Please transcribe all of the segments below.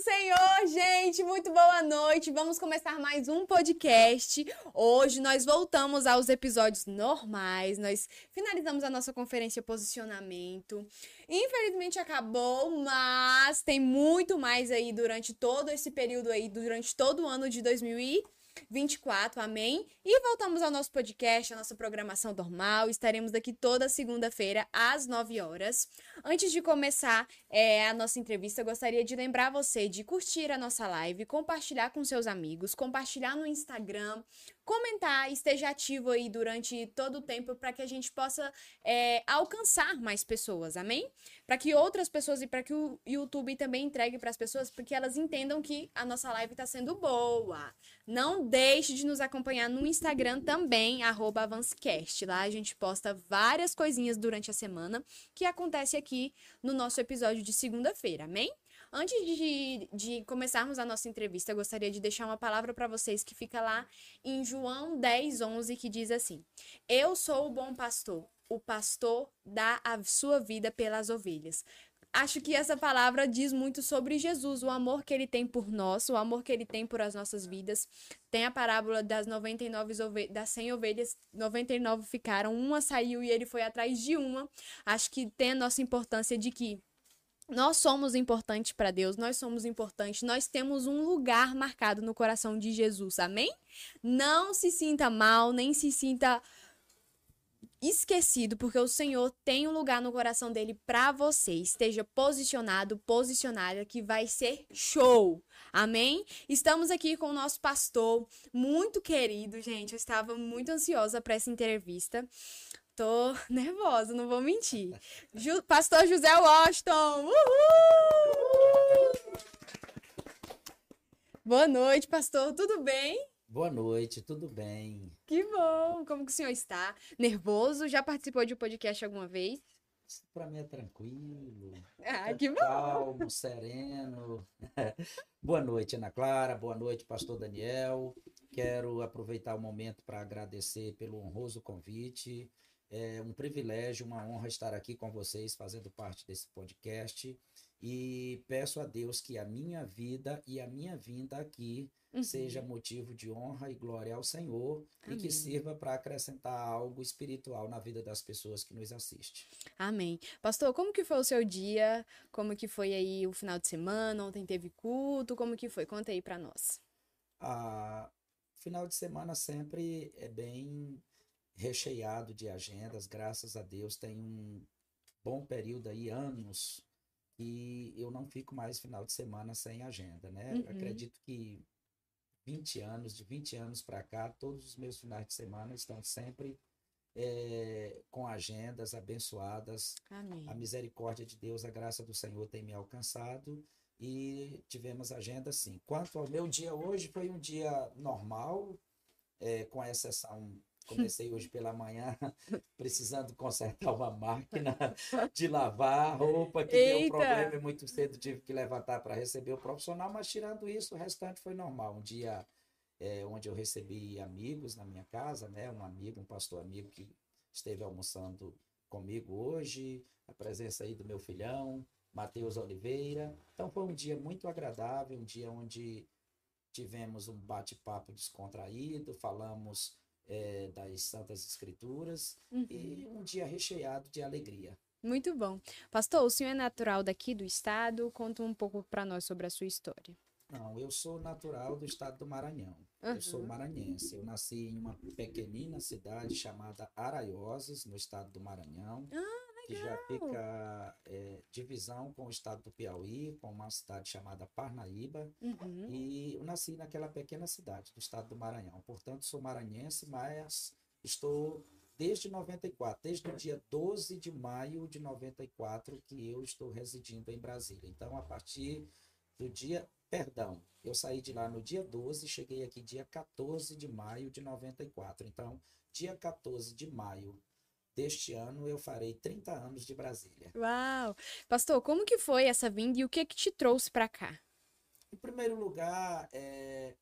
Senhor, gente! Muito boa noite! Vamos começar mais um podcast. Hoje nós voltamos aos episódios normais. Nós finalizamos a nossa conferência Posicionamento. Infelizmente acabou, mas tem muito mais aí durante todo esse período aí, durante todo o ano de 2020. 24, amém? E voltamos ao nosso podcast, a nossa programação normal. Estaremos aqui toda segunda-feira, às 9 horas. Antes de começar é, a nossa entrevista, eu gostaria de lembrar você de curtir a nossa live, compartilhar com seus amigos, compartilhar no Instagram, comentar, esteja ativo aí durante todo o tempo para que a gente possa é, alcançar mais pessoas, amém? Para que outras pessoas e para que o YouTube também entregue para as pessoas, porque elas entendam que a nossa live está sendo boa. Não deixe de nos acompanhar no Instagram também, AvanceCast. Lá a gente posta várias coisinhas durante a semana que acontece aqui no nosso episódio de segunda-feira, amém? Antes de, de começarmos a nossa entrevista, eu gostaria de deixar uma palavra para vocês que fica lá em João 10, 11, que diz assim: Eu sou o bom pastor, o pastor dá a sua vida pelas ovelhas. Acho que essa palavra diz muito sobre Jesus, o amor que ele tem por nós, o amor que ele tem por as nossas vidas. Tem a parábola das 99 ovelhas, das 100 ovelhas, 99 ficaram, uma saiu e ele foi atrás de uma. Acho que tem a nossa importância de que nós somos importantes para Deus, nós somos importantes, nós temos um lugar marcado no coração de Jesus, amém? Não se sinta mal, nem se sinta esquecido, porque o Senhor tem um lugar no coração dele para você. Esteja posicionado, posicionada, que vai ser show. Amém? Estamos aqui com o nosso pastor, muito querido, gente. Eu estava muito ansiosa para essa entrevista. Tô nervosa, não vou mentir. Ju, Pastor José Washington! Uhul! Boa noite, pastor. Tudo bem? Boa noite, tudo bem? Que bom! Como que o senhor está? Nervoso? Já participou de um podcast alguma vez? Para mim é tranquilo. Ah, que bom! Calmo, sereno. boa noite, Ana Clara. Boa noite, pastor Daniel. Quero aproveitar o momento para agradecer pelo honroso convite é um privilégio, uma honra estar aqui com vocês, fazendo parte desse podcast. E peço a Deus que a minha vida e a minha vinda aqui uhum. seja motivo de honra e glória ao Senhor Amém. e que sirva para acrescentar algo espiritual na vida das pessoas que nos assistem. Amém. Pastor, como que foi o seu dia? Como que foi aí o final de semana? Ontem teve culto? Como que foi? Conta aí para nós. Ah, final de semana sempre é bem recheado de agendas, graças a Deus, tem um bom período aí, anos, que eu não fico mais final de semana sem agenda, né? Uhum. Acredito que 20 anos, de 20 anos para cá, todos os meus finais de semana estão sempre é, com agendas abençoadas. Amém. A misericórdia de Deus, a graça do Senhor tem me alcançado e tivemos agenda sim. Quanto ao meu dia hoje, foi um dia normal, é, com exceção Comecei hoje pela manhã precisando consertar uma máquina de lavar roupa que Eita. deu problema e muito cedo tive que levantar para receber o profissional, mas tirando isso, o restante foi normal. Um dia é, onde eu recebi amigos na minha casa, né? Um amigo, um pastor amigo que esteve almoçando comigo hoje, a presença aí do meu filhão, Matheus Oliveira. Então foi um dia muito agradável, um dia onde tivemos um bate-papo descontraído, falamos é, das Santas Escrituras uhum. e um dia recheado de alegria. Muito bom. Pastor, o senhor é natural daqui do estado? Conta um pouco para nós sobre a sua história. Não, eu sou natural do estado do Maranhão. Uhum. Eu sou maranhense. Eu nasci em uma pequenina cidade chamada Araioses, no estado do Maranhão. Ah, que já fica é, divisão com o estado do Piauí, com uma cidade chamada Parnaíba. Uhum. E eu nasci naquela pequena cidade do estado do Maranhão. Portanto, sou maranhense, mas estou desde 94, desde o dia 12 de maio de 94 que eu estou residindo em Brasília. Então, a partir do dia, perdão, eu saí de lá no dia 12 e cheguei aqui dia 14 de maio de 94. Então, dia 14 de maio deste ano eu farei 30 anos de Brasília. Uau! Pastor, como que foi essa vinda e o que que te trouxe para cá? Em primeiro lugar, é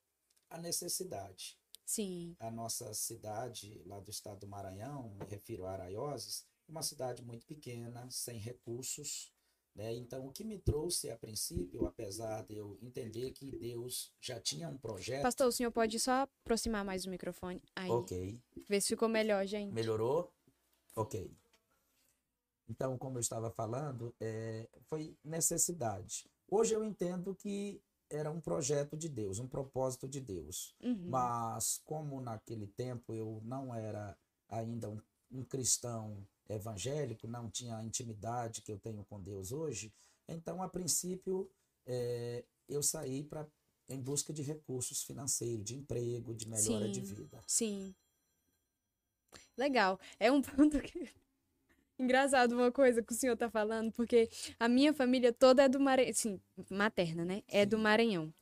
a necessidade. Sim. A nossa cidade lá do estado do Maranhão, me refiro a Araioses, uma cidade muito pequena, sem recursos, Né? Então, o que me trouxe a princípio, apesar de eu entender que Deus já tinha um projeto. Pastor, o senhor pode só aproximar mais o microfone? Aí. Ok. Ver se ficou melhor, gente. Melhorou? Ok. Então, como eu estava falando, é, foi necessidade. Hoje eu entendo que era um projeto de Deus, um propósito de Deus. Uhum. Mas, como naquele tempo eu não era ainda um, um cristão evangélico, não tinha a intimidade que eu tenho com Deus hoje, então, a princípio, é, eu saí para em busca de recursos financeiros, de emprego, de melhora Sim. de vida. Sim. Legal. É um ponto que. Engraçado uma coisa que o senhor tá falando, porque a minha família toda é do Maranhão. Sim, materna, né? É do Sim. Maranhão.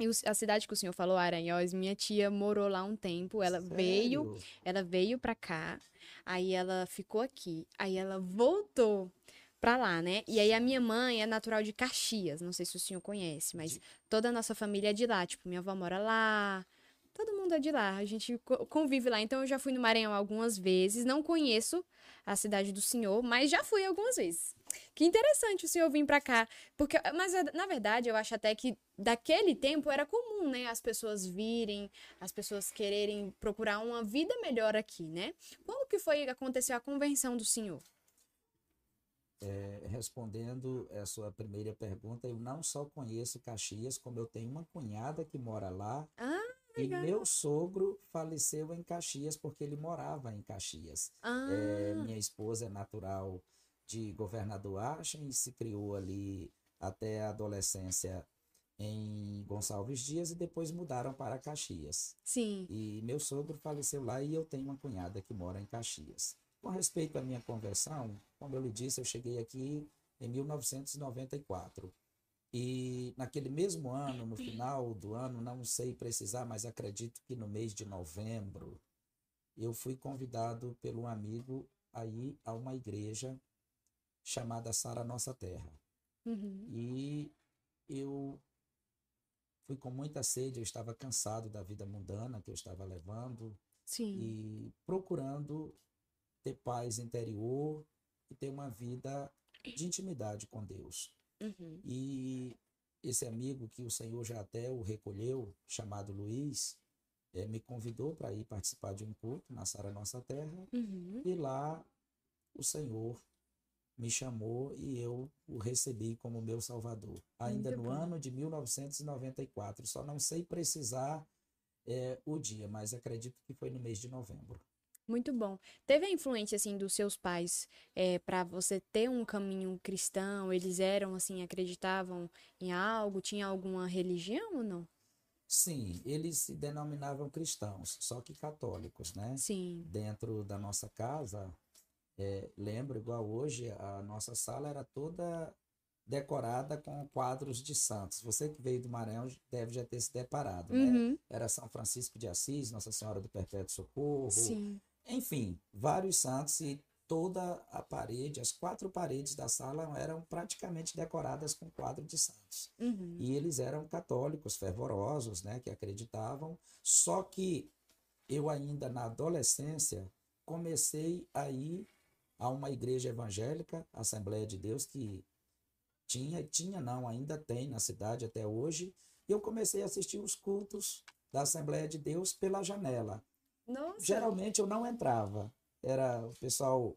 E a cidade que o senhor falou, Aranhós, minha tia morou lá um tempo. Ela veio, Sério? ela veio pra cá, aí ela ficou aqui, aí ela voltou pra lá, né? E aí a minha mãe é natural de Caxias, não sei se o senhor conhece, mas toda a nossa família é de lá, tipo, minha avó mora lá, todo mundo é de lá, a gente co- convive lá. Então eu já fui no Maranhão algumas vezes, não conheço a cidade do senhor, mas já fui algumas vezes. Que interessante o senhor vir pra cá, porque mas na verdade eu acho até que daquele tempo era comum, né, as pessoas virem, as pessoas quererem procurar uma vida melhor aqui, né? Quando que foi aconteceu a convenção do senhor? É, respondendo a sua primeira pergunta, eu não só conheço Caxias, como eu tenho uma cunhada que mora lá. Ah, E meu sogro faleceu em Caxias porque ele morava em Caxias. Ah, É, minha esposa é natural de Governador Achem e se criou ali até a adolescência em Gonçalves Dias e depois mudaram para Caxias. sim. E meu sogro faleceu lá e eu tenho uma cunhada que mora em Caxias. Com respeito à minha conversão, como eu lhe disse, eu cheguei aqui em 1994. E naquele mesmo ano, no final do ano, não sei precisar, mas acredito que no mês de novembro, eu fui convidado pelo um amigo a ir a uma igreja chamada Sara Nossa Terra. Uhum. E eu fui com muita sede, eu estava cansado da vida mundana que eu estava levando Sim. e procurando ter paz interior e ter uma vida de intimidade com Deus. Uhum. E esse amigo que o Senhor já até o recolheu, chamado Luiz, eh, me convidou para ir participar de um culto na Sara Nossa Terra Uhum. e lá o Senhor me chamou e eu o recebi como meu Salvador. Ainda Muito no bom. ano de 1994. Só não sei precisar eh, o dia, mas acredito que foi no mês de novembro. Muito bom. Teve a influência, assim, dos seus pais é, para você ter um caminho cristão? Eles eram, assim, acreditavam em algo? Tinha alguma religião ou não? Sim, eles se denominavam cristãos, só que católicos, né? Sim. Dentro da nossa casa, eh, lembro igual hoje, a nossa sala era toda decorada com quadros de santos. Você que veio do Maranhão deve já ter se deparado, né? Uhum. Era São Francisco de Assis, Nossa Senhora do Perpétuo Socorro, Sim. Enfim, vários santos e toda a parede, as quatro paredes da sala eram praticamente decoradas com quadro de santos. Uhum. E eles eram católicos fervorosos, né, que acreditavam. Só que eu ainda na adolescência comecei a ir a uma igreja evangélica, Assembleia de Deus, que tinha, tinha não, ainda tem na cidade até hoje. E eu comecei a assistir os cultos da Assembleia de Deus pela janela. Nossa. Geralmente eu não entrava. Era o pessoal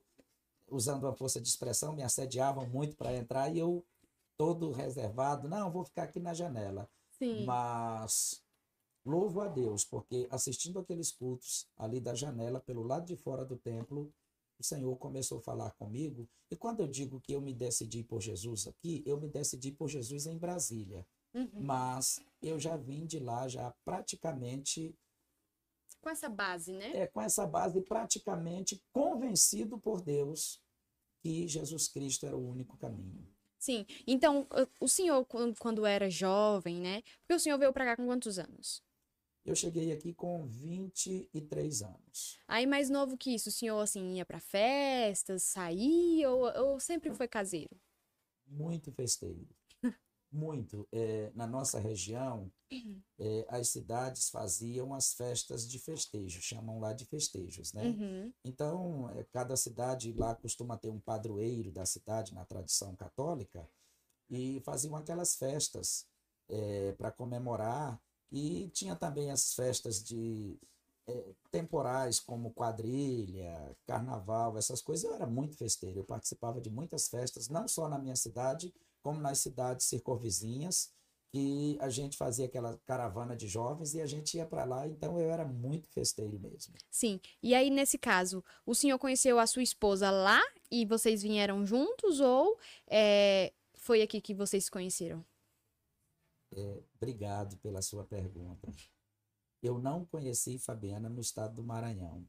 usando a força de expressão, me assediavam muito para entrar e eu todo reservado, não, vou ficar aqui na janela. Sim. Mas louvo a Deus, porque assistindo aqueles cultos ali da janela, pelo lado de fora do templo, o Senhor começou a falar comigo. E quando eu digo que eu me decidi por Jesus aqui, eu me decidi por Jesus em Brasília. Uhum. Mas eu já vim de lá já praticamente Com essa base, né? é, com essa base praticamente convencido por Deus que Jesus Cristo era o único caminho. Sim. Então, o- senhor, quan- quando era jovem, né? Porque o senhor veio pra cá com quantos anos? Eu cheguei aqui com 23 anos. Aí, mais novo que isso, o senhor, assim, ia pra festas, saía ou, ou sempre foi caseiro? Muito festeiro. Muito. É, na nossa região, é, as cidades faziam as festas de festejo, chamam lá de festejos, né? Uhum. Então, é, cada cidade lá costuma ter um padroeiro da cidade, na tradição católica, e faziam aquelas festas para comemorar. E tinha também as festas de temporais, como quadrilha, carnaval, essas coisas. Eu era muito festeiro, eu participava de muitas festas, não só na minha cidade, como nas cidades circunvizinhas, que a gente fazia aquela caravana de jovens e a gente ia para lá, então eu era muito festeiro mesmo. Sim. E aí, nesse caso, o senhor conheceu a sua esposa lá e vocês vieram juntos ou é, foi aqui que vocês se conheceram? É, obrigado pela sua pergunta. Eu não conheci Fabiana no estado do Maranhão.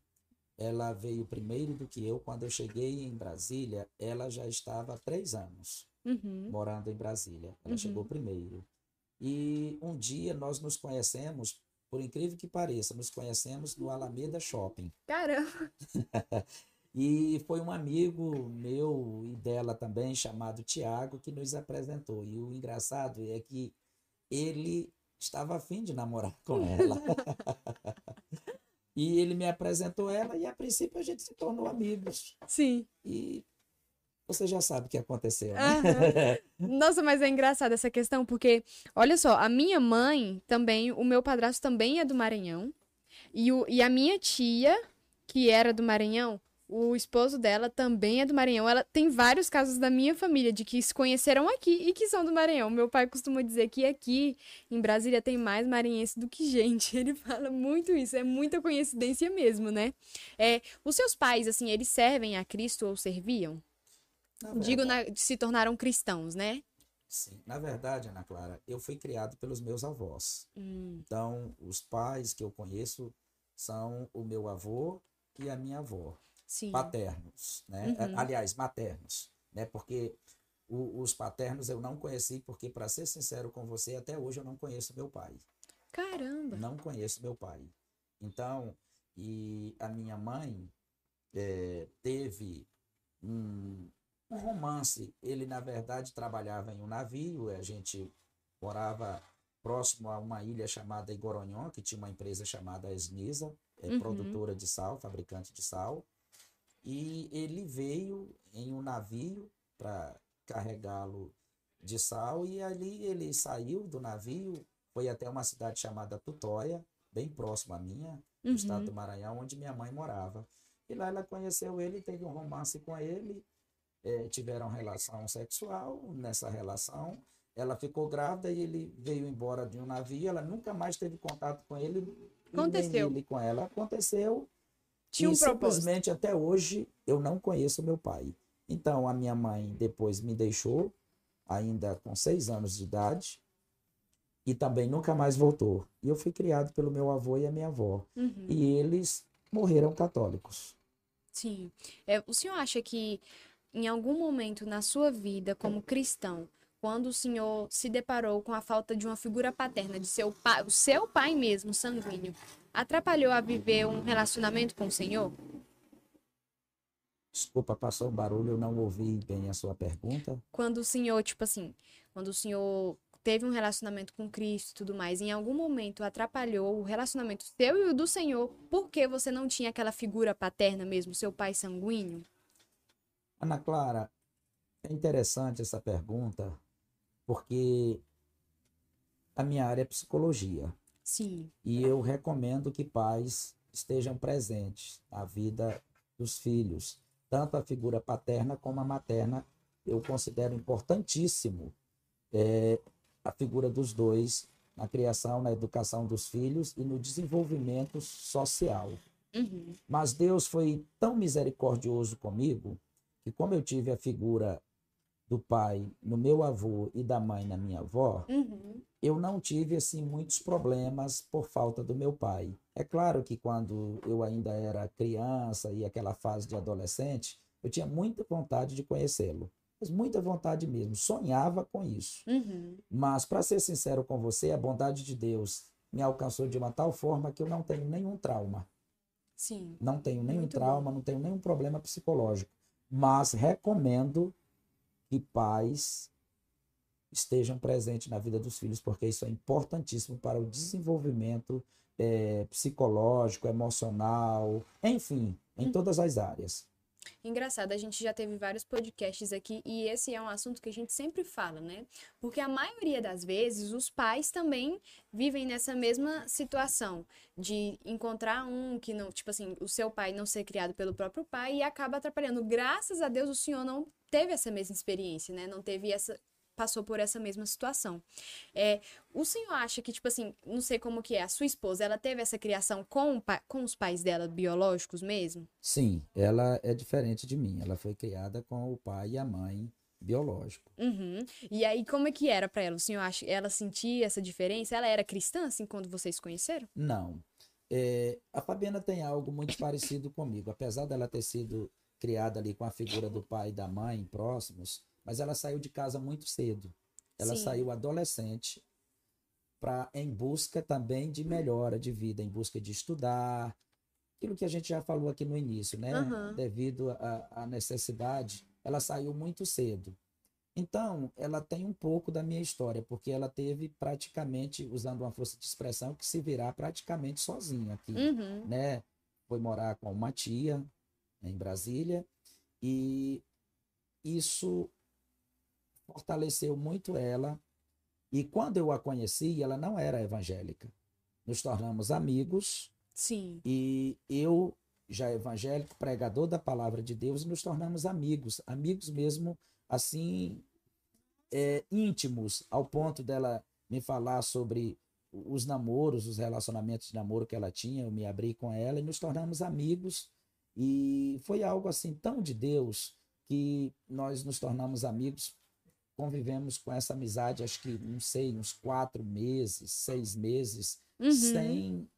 Ela veio primeiro do que eu. Quando eu cheguei em Brasília, ela já estava há três anos Uhum. morando em Brasília. Ela Uhum. chegou primeiro. E um dia nós nos conhecemos, por incrível que pareça, nos conhecemos no Alameda Shopping. Caramba. E foi um amigo meu e dela também, chamado Tiago, que nos apresentou. E o engraçado é que ele estava afim de namorar com ela. e ele me apresentou ela e a princípio a gente se tornou amigos. Sim. E você já sabe o que aconteceu, né? Aham. Nossa, mas é engraçado essa questão, porque, olha só, a minha mãe também, o meu padrasto também é do Maranhão. E, o, e a minha tia, que era do Maranhão, o esposo dela também é do Maranhão. Ela tem vários casos da minha família de que se conheceram aqui e que são do Maranhão. Meu pai costuma dizer que aqui em Brasília tem mais maranhense do que gente. Ele fala muito isso, é muita coincidência mesmo, né? É, os seus pais, assim, eles servem a Cristo ou serviam? Na Digo, na- se tornaram cristãos, né? Sim. Na verdade, Ana Clara, eu fui criado pelos meus avós. Hum, Então, os pais que eu conheço são o meu avô e a minha avó. sim. paternos, né? Uhum. Aliás, maternos, né? Porque o- os paternos eu não conheci, porque, para ser sincero com você, até hoje eu não conheço meu pai. Caramba. Não conheço meu pai. Então, e a minha mãe eh, teve um, um romance. Ele, na verdade, trabalhava em um navio, a gente morava próximo a uma ilha chamada Igoronhon, que tinha uma empresa chamada Esnisa, é, Uhum. produtora de sal, fabricante de sal. E ele veio em um navio para carregá-lo de sal, e ali ele saiu do navio, foi até uma cidade chamada Tutóia, bem próximo à minha, no Uhum. estado do Maranhão, onde minha mãe morava. E lá ela conheceu ele, teve um romance com ele, eh, tiveram relação sexual. Nessa relação, ela ficou grávida e ele veio embora de um navio. Ela nunca mais teve contato com ele. Aconteceu. ele com ela. Aconteceu. Tinha um e propósito. simplesmente até hoje eu não conheço meu pai. Então a minha mãe depois me deixou, ainda com seis anos de idade, e também nunca mais voltou. E eu fui criado pelo meu avô e a minha avó. Uhum. E eles morreram católicos. Sim. É, o senhor acha que em algum momento na sua vida, como cristão, quando o senhor se deparou com a falta de uma figura paterna, de seu pai, o seu pai mesmo, sanguíneo, atrapalhou a viver um relacionamento com o senhor? Desculpa, passou um barulho, eu não ouvi bem a sua pergunta. Quando o senhor, tipo assim, quando o senhor teve um relacionamento com Cristo e tudo mais, em algum momento atrapalhou o relacionamento seu e o do senhor, porque você não tinha aquela figura paterna mesmo, seu pai sanguíneo? Ana Clara, é interessante essa pergunta, porque a minha área é psicologia. Sim. E eu recomendo que pais estejam presentes na vida dos filhos, tanto a figura paterna como a materna. Eu considero importantíssimo eh, a figura dos dois na criação, na educação dos filhos e no desenvolvimento social. Uhum. Mas Deus foi tão misericordioso comigo que, como eu tive a figura do pai no meu avô e da mãe na minha avó, Uhum. eu não tive assim muitos problemas por falta do meu pai. É claro que quando eu ainda era criança e aquela fase de adolescente, eu tinha muita vontade de conhecê-lo. Mas muita vontade mesmo, sonhava com isso. Uhum. Mas para ser sincero com você, a bondade de Deus me alcançou de uma tal forma que eu não tenho nenhum trauma. Sim. Não tenho nenhum Muito trauma, não tenho nenhum problema psicológico. Mas recomendo que pais estejam presentes na vida dos filhos, porque isso é importantíssimo para o desenvolvimento é, psicológico, emocional, enfim, em hum. todas as áreas. Engraçado, a gente já teve vários podcasts aqui e esse é um assunto que a gente sempre fala, né? Porque a maioria das vezes os pais também vivem nessa mesma situação de encontrar um que não, tipo assim, o seu pai não ser criado pelo próprio pai e acaba atrapalhando. Graças a Deus o senhor não teve essa mesma experiência, né? Não teve essa passou por essa mesma situação. É, o senhor acha que, tipo assim, não sei como que é, a sua esposa, ela teve essa criação com, com os pais dela biológicos mesmo? Sim, ela é diferente de mim. Ela foi criada com o pai e a mãe biológico. Uhum. E aí, como é que era para ela? O senhor acha, ela sentia essa diferença? Ela era cristã, assim, quando vocês conheceram? Não. É, a Fabiana tem algo muito parecido comigo. Apesar dela ter sido criada ali com a figura do pai e da mãe próximos, mas ela saiu de casa muito cedo. Ela Sim. saiu adolescente para em busca também de melhora de vida, em busca de estudar, aquilo que a gente já falou aqui no início, né? Uhum. Devido à necessidade, ela saiu muito cedo. Então, ela tem um pouco da minha história, porque ela teve praticamente, usando uma força de expressão, que se virar praticamente sozinha aqui, uhum. né? Foi morar com uma tia em Brasília e isso fortaleceu muito ela. E quando eu a conheci, ela não era evangélica. Nos tornamos amigos. Sim. E eu, já evangélico, pregador da palavra de Deus, nos tornamos amigos. Amigos mesmo, assim, é, íntimos, ao ponto dela me falar sobre os namoros, os relacionamentos de namoro que ela tinha. Eu me abri com ela e nos tornamos amigos. E foi algo assim tão de Deus que nós nos tornamos amigos convivemos com essa amizade, acho que, não sei, uns quatro meses, seis meses, uhum. sem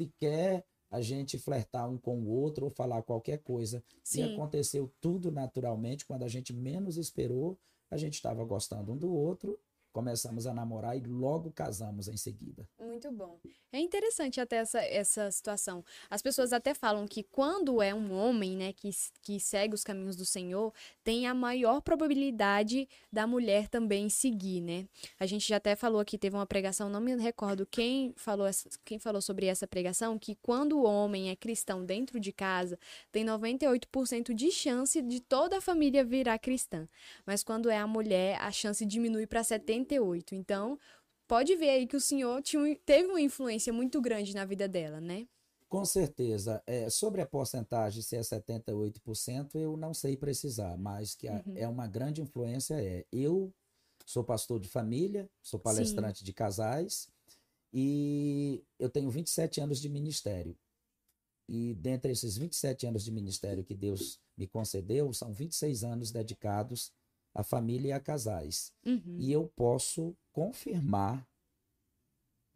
sequer a gente flertar um com o outro ou falar qualquer coisa. Sim. E aconteceu tudo naturalmente, quando a gente menos esperou, a gente estava gostando um do outro começamos a namorar e logo casamos em seguida. Muito bom. É interessante até essa, essa situação. As pessoas até falam que quando é um homem, né, que, que segue os caminhos do Senhor, tem a maior probabilidade da mulher também seguir, né? A gente já até falou aqui, teve uma pregação, não me recordo quem falou, quem falou sobre essa pregação, que quando o homem é cristão dentro de casa, tem 98% de chance de toda a família virar cristã. Mas quando é a mulher, a chance diminui para 70 78. Então, pode ver aí que o senhor tinha, teve uma influência muito grande na vida dela, né? Com certeza. É, sobre a porcentagem, se é 78%, eu não sei precisar, mas que a, uhum. é uma grande influência. É. Eu sou pastor de família, sou palestrante Sim. de casais e eu tenho 27 anos de ministério. E dentre esses 27 anos de ministério que Deus me concedeu, são 26 anos dedicados a família e a casais. Uhum. E eu posso confirmar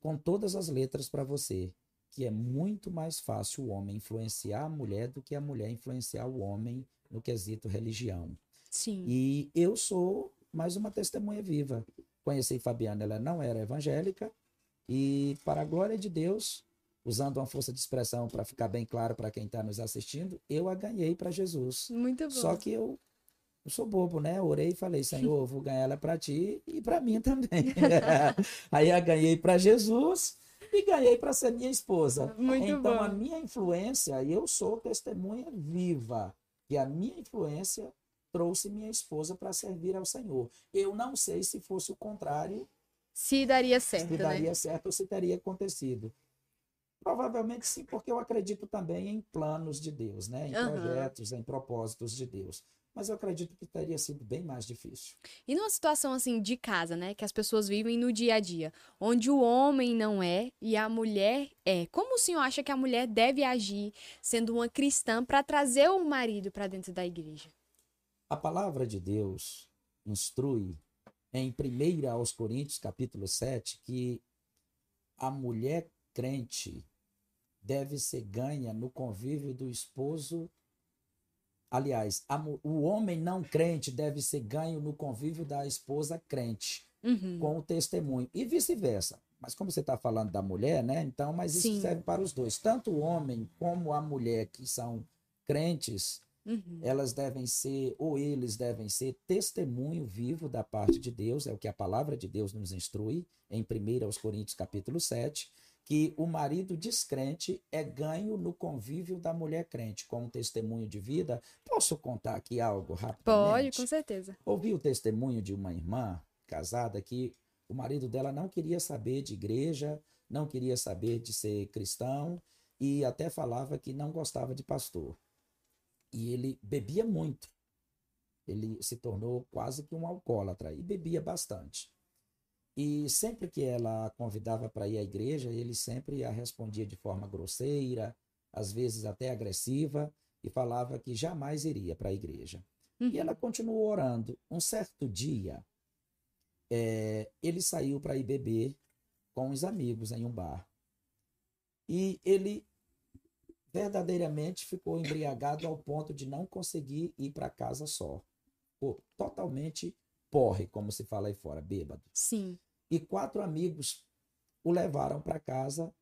com todas as letras para você que é muito mais fácil o homem influenciar a mulher do que a mulher influenciar o homem no quesito religião. Sim. E eu sou mais uma testemunha viva. Conheci Fabiana, ela não era evangélica e para a glória de Deus, usando uma força de expressão para ficar bem claro para quem está nos assistindo, eu a ganhei para Jesus. Muito bom. Só que eu eu sou bobo, né? Orei e falei, Senhor, vou ganhar ela para ti e para mim também. Aí eu ganhei para Jesus e ganhei para ser minha esposa. Muito então bom. a minha influência, eu sou testemunha viva que a minha influência trouxe minha esposa para servir ao Senhor. Eu não sei se fosse o contrário. Se daria certo, Se daria né? certo ou se teria acontecido. Provavelmente sim, porque eu acredito também em planos de Deus, né? Em uhum. projetos, em propósitos de Deus mas eu acredito que teria sido bem mais difícil. E numa situação assim de casa, né, que as pessoas vivem no dia a dia, onde o homem não é e a mulher é, como o senhor acha que a mulher deve agir sendo uma cristã para trazer o marido para dentro da igreja? A palavra de Deus instrui em 1 aos Coríntios, capítulo 7, que a mulher crente deve ser ganha no convívio do esposo Aliás, a, o homem não crente deve ser ganho no convívio da esposa crente, uhum. com o testemunho, e vice-versa. Mas como você está falando da mulher, né? Então, mas isso Sim. serve para os dois. Tanto o homem como a mulher que são crentes, Uhum. Elas devem ser, ou eles devem ser, testemunho vivo da parte de Deus, é o que a palavra de Deus nos instrui, em 1 Coríntios capítulo 7, que o marido descrente é ganho no convívio da mulher crente, como testemunho de vida. Posso contar aqui algo rapidamente? Pode, com certeza. Ouvi o testemunho de uma irmã casada que o marido dela não queria saber de igreja, não queria saber de ser cristão e até falava que não gostava de pastor. E ele bebia muito. Ele se tornou quase que um alcoólatra e bebia bastante. E sempre que ela a convidava para ir à igreja, ele sempre a respondia de forma grosseira, às vezes até agressiva, e falava que jamais iria para a igreja. Uhum. E ela continuou orando. Um certo dia, é, ele saiu para ir beber com os amigos em um bar. E ele verdadeiramente ficou embriagado ao ponto de não conseguir ir para casa só. Ficou totalmente porre, como se fala aí fora, bêbado. Sim. E quatro amigos o levaram para casa,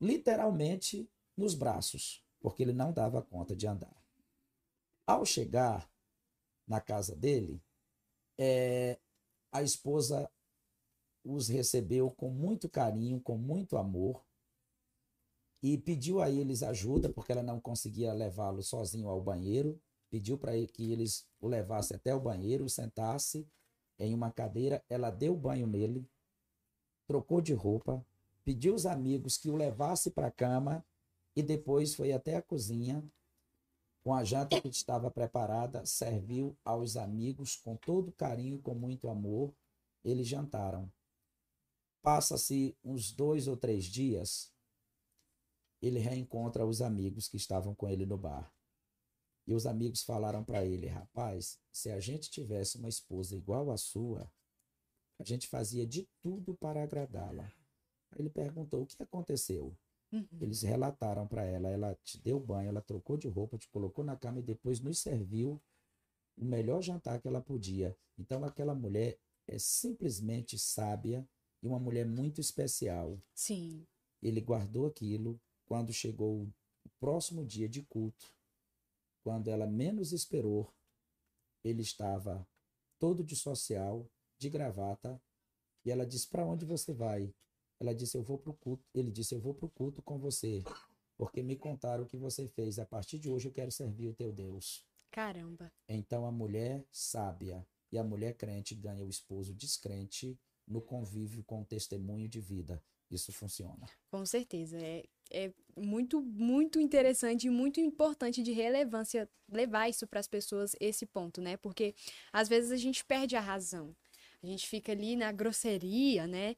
literalmente nos braços, porque ele não dava conta de andar. Ao chegar na casa dele, é, a esposa os recebeu com muito carinho, com muito amor, e pediu a eles ajuda, porque ela não conseguia levá-lo sozinho ao banheiro. Pediu para que eles o levassem até o banheiro, sentasse em uma cadeira. Ela deu banho nele, trocou de roupa, pediu os amigos que o levasse para a cama e depois foi até a cozinha. Com a janta que estava preparada, serviu aos amigos com todo carinho, com muito amor. Eles jantaram. Passa-se uns dois ou três dias, ele reencontra os amigos que estavam com ele no bar. E os amigos falaram para ele: rapaz, se a gente tivesse uma esposa igual à sua, a gente fazia de tudo para agradá-la. Ele perguntou: o que aconteceu? Uhum. Eles relataram para ela: ela te deu banho, ela trocou de roupa, te colocou na cama e depois nos serviu o melhor jantar que ela podia. Então, aquela mulher é simplesmente sábia e uma mulher muito especial. Sim. Ele guardou aquilo, quando chegou o próximo dia de culto, quando ela menos esperou, ele estava todo de social, de gravata, e ela disse: "Para onde você vai?" Ela disse: "Eu vou para o culto." Ele disse: "Eu vou para o culto com você, porque me contaram o que você fez. A partir de hoje eu quero servir o teu Deus." Caramba. Então a mulher sábia e a mulher crente ganha o esposo descrente no convívio com o testemunho de vida. Isso funciona. Com certeza. É, é muito, muito interessante e muito importante de relevância levar isso para as pessoas, esse ponto, né? Porque às vezes a gente perde a razão. A gente fica ali na grosseria, né?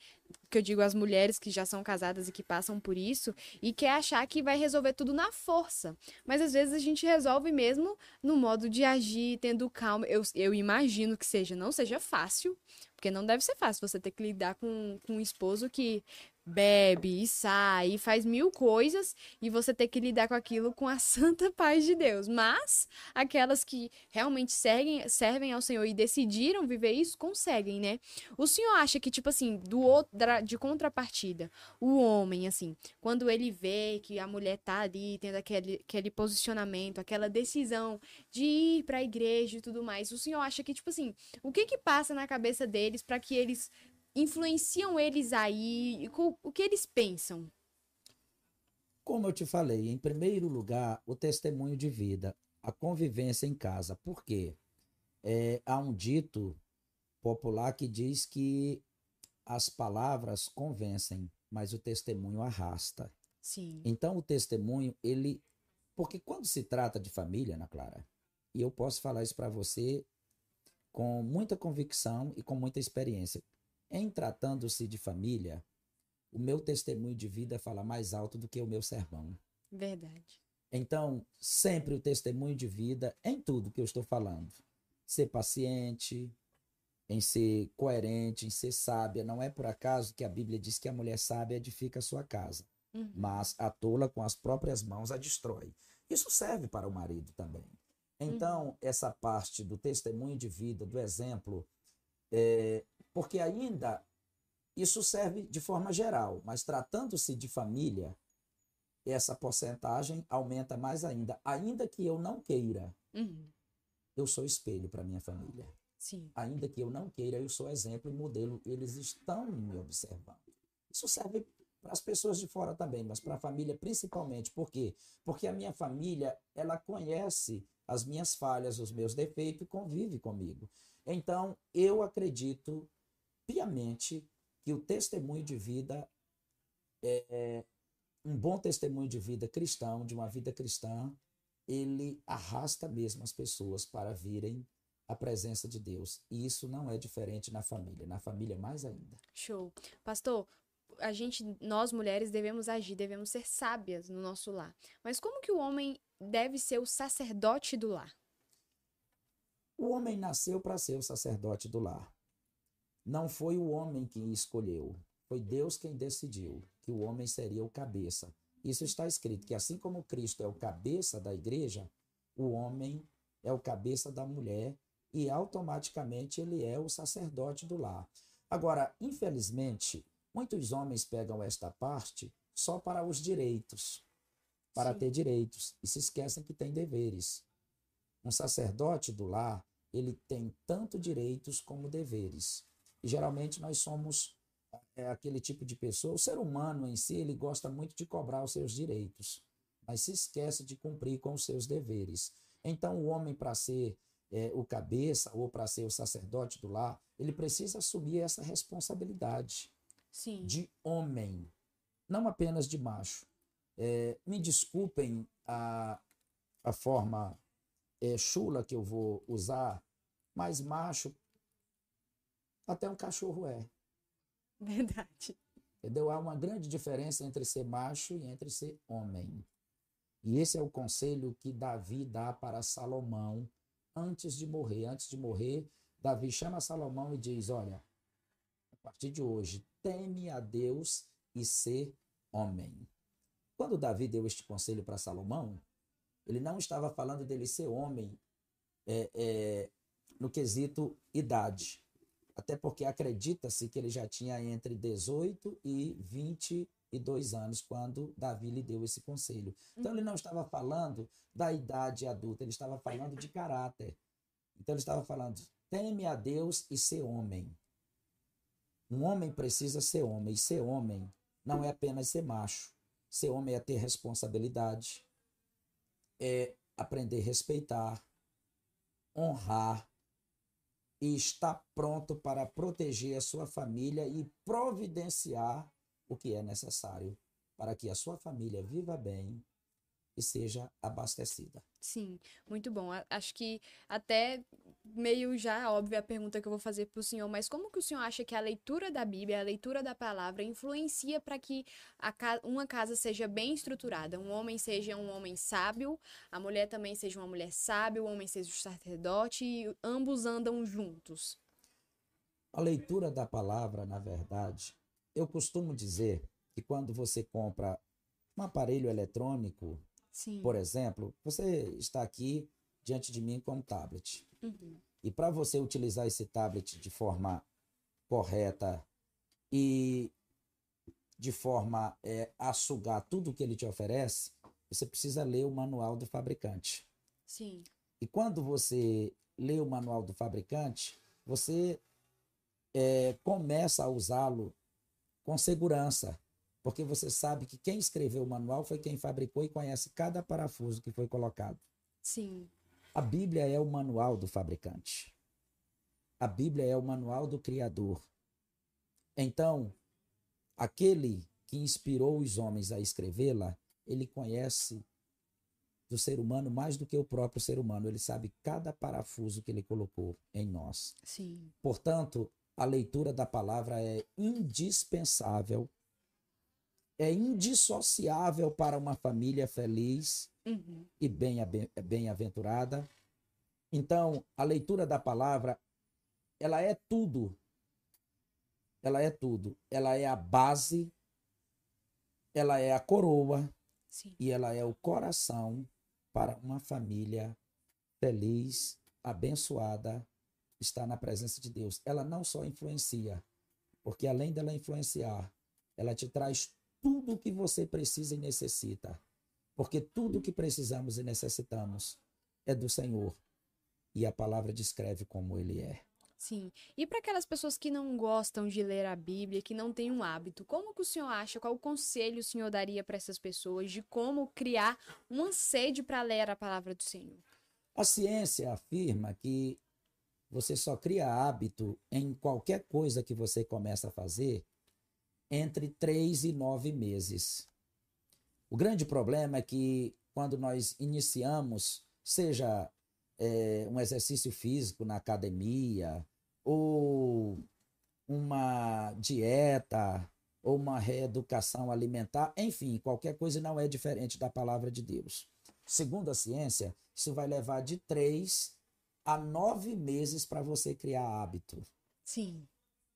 Que eu digo as mulheres que já são casadas e que passam por isso e quer achar que vai resolver tudo na força. Mas às vezes a gente resolve mesmo no modo de agir, tendo calma. Eu, eu imagino que seja, não seja fácil, porque não deve ser fácil você ter que lidar com, com um esposo que bebe e sai e faz mil coisas e você ter que lidar com aquilo com a santa paz de Deus. Mas aquelas que realmente servem, servem ao Senhor e decidiram viver isso, conseguem, né? O Senhor acha que, tipo assim, do de contrapartida, o homem, assim, quando ele vê que a mulher tá ali, tendo aquele, aquele posicionamento, aquela decisão de ir para a igreja e tudo mais, o Senhor acha que, tipo assim, o que que passa na cabeça deles para que eles influenciam eles aí? O que eles pensam? Como eu te falei, em primeiro lugar, o testemunho de vida, a convivência em casa. Por quê? É, há um dito popular que diz que as palavras convencem, mas o testemunho arrasta. Sim. Então, o testemunho, ele. Porque quando se trata de família, Ana Clara, e eu posso falar isso para você com muita convicção e com muita experiência. Em tratando-se de família, o meu testemunho de vida fala mais alto do que o meu sermão. Verdade. Então, sempre o testemunho de vida em tudo que eu estou falando. Ser paciente, em ser coerente, em ser sábia. Não é por acaso que a Bíblia diz que a mulher sábia edifica a sua casa, Uhum. mas a tola com as próprias mãos a destrói. Isso serve para o marido também. Então, essa parte do testemunho de vida, do exemplo, é, porque ainda isso serve de forma geral, mas tratando-se de família, essa porcentagem aumenta mais ainda. Ainda que eu não queira, Uhum. eu sou espelho para minha família. Sim. Ainda que eu não queira, eu sou exemplo e modelo. Eles estão me observando. Isso serve para as pessoas de fora também, mas para a família principalmente. Por quê? Porque a minha família, ela conhece as minhas falhas, os meus defeitos e convive comigo. Então, eu acredito piamente que o testemunho de vida é, é um bom testemunho de vida cristão, de uma vida cristã, ele arrasta mesmo as pessoas para virem à presença de Deus. E isso não é diferente na família, na família mais ainda. Show. Pastor, a gente, nós mulheres devemos agir, devemos ser sábias no nosso lar. Mas como que o homem deve ser o sacerdote do lar? O homem nasceu para ser o sacerdote do lar. Não foi o homem quem escolheu, foi Deus quem decidiu que o homem seria o cabeça. Isso está escrito que assim como Cristo é o cabeça da igreja, o homem é o cabeça da mulher e automaticamente ele é o sacerdote do lar. Agora, infelizmente, muitos homens pegam esta parte só para os direitos, para Sim. ter direitos e se esquecem que tem deveres. Um sacerdote do lar, ele tem tanto direitos como deveres. E geralmente nós somos é, aquele tipo de pessoa, o ser humano em si, ele gosta muito de cobrar os seus direitos, mas se esquece de cumprir com os seus deveres. Então, o homem, para ser é, o cabeça ou para ser o sacerdote do lar, ele precisa assumir essa responsabilidade Sim. de homem, não apenas de macho. É, me desculpem a, a forma é, chula que eu vou usar, mas macho até um cachorro é. Verdade. Entendeu? Há uma grande diferença entre ser macho e entre ser homem. E esse é o conselho que Davi dá para Salomão antes de morrer. Antes de morrer, Davi chama Salomão e diz: Olha, a partir de hoje, teme a Deus e ser homem. Quando Davi deu este conselho para Salomão, ele não estava falando dele ser homem é, é, no quesito idade. Até porque acredita-se que ele já tinha entre 18 e 22 anos quando Davi lhe deu esse conselho. Então ele não estava falando da idade adulta, ele estava falando de caráter. Então ele estava falando: teme a Deus e ser homem. Um homem precisa ser homem, e ser homem não é apenas ser macho. Ser homem é ter responsabilidade, é aprender a respeitar, honrar e estar pronto para proteger a sua família e providenciar o que é necessário para que a sua família viva bem e seja abastecida. Sim, muito bom. Acho que até meio já óbvia a pergunta que eu vou fazer para o senhor, mas como que o senhor acha que a leitura da Bíblia, a leitura da palavra, influencia para que ca- uma casa seja bem estruturada? Um homem seja um homem sábio, a mulher também seja uma mulher sábia, o homem seja o sacerdote, e ambos andam juntos. A leitura da palavra, na verdade, eu costumo dizer que quando você compra um aparelho eletrônico, Sim. por exemplo, você está aqui diante de mim com um tablet. Uhum. E para você utilizar esse tablet de forma correta e de forma é, a sugar tudo que ele te oferece, você precisa ler o manual do fabricante. Sim. E quando você lê o manual do fabricante, você é, começa a usá-lo com segurança, porque você sabe que quem escreveu o manual foi quem fabricou e conhece cada parafuso que foi colocado. Sim. A Bíblia é o manual do fabricante. A Bíblia é o manual do Criador. Então, aquele que inspirou os homens a escrevê-la, ele conhece do ser humano mais do que o próprio ser humano. Ele sabe cada parafuso que ele colocou em nós. Sim. Portanto, a leitura da palavra é indispensável, é indissociável para uma família feliz Uhum. e bem- bem-aventurada. Então, a leitura da palavra, ela é tudo. Ela é tudo. Ela é a base, ela é a coroa Sim. e ela é o coração para uma família feliz, abençoada, estar na presença de Deus. Ela não só influencia, porque além dela influenciar, ela te traz tudo o que você precisa e necessita. Porque tudo o que precisamos e necessitamos é do Senhor. E a palavra descreve como ele é. Sim. E para aquelas pessoas que não gostam de ler a Bíblia, que não têm um hábito, como que o senhor acha, qual o conselho o senhor daria para essas pessoas de como criar uma sede para ler a palavra do Senhor? A ciência afirma que você só cria hábito em qualquer coisa que você começa a fazer entre três e nove meses. O grande problema é que quando nós iniciamos, seja é, um exercício físico na academia, ou uma dieta, ou uma reeducação alimentar, enfim, qualquer coisa não é diferente da palavra de Deus. Segundo a ciência, isso vai levar de três a nove meses para você criar hábito. Sim.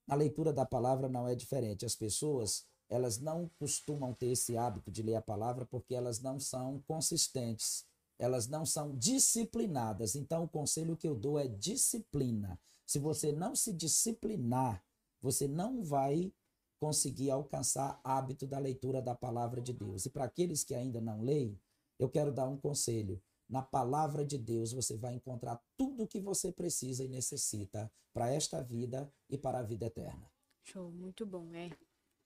A leitura da palavra não é diferente. As pessoas, elas não costumam ter esse hábito de ler a palavra porque elas não são consistentes elas não são disciplinadas. Então, o conselho que eu dou é disciplina. Se você não se disciplinar, você não vai conseguir alcançar hábito da leitura da palavra de Deus. E para aqueles que ainda não leem, eu quero dar um conselho. Na palavra de Deus você vai encontrar tudo o que você precisa e necessita para esta vida e para a vida eterna. Show, muito bom, é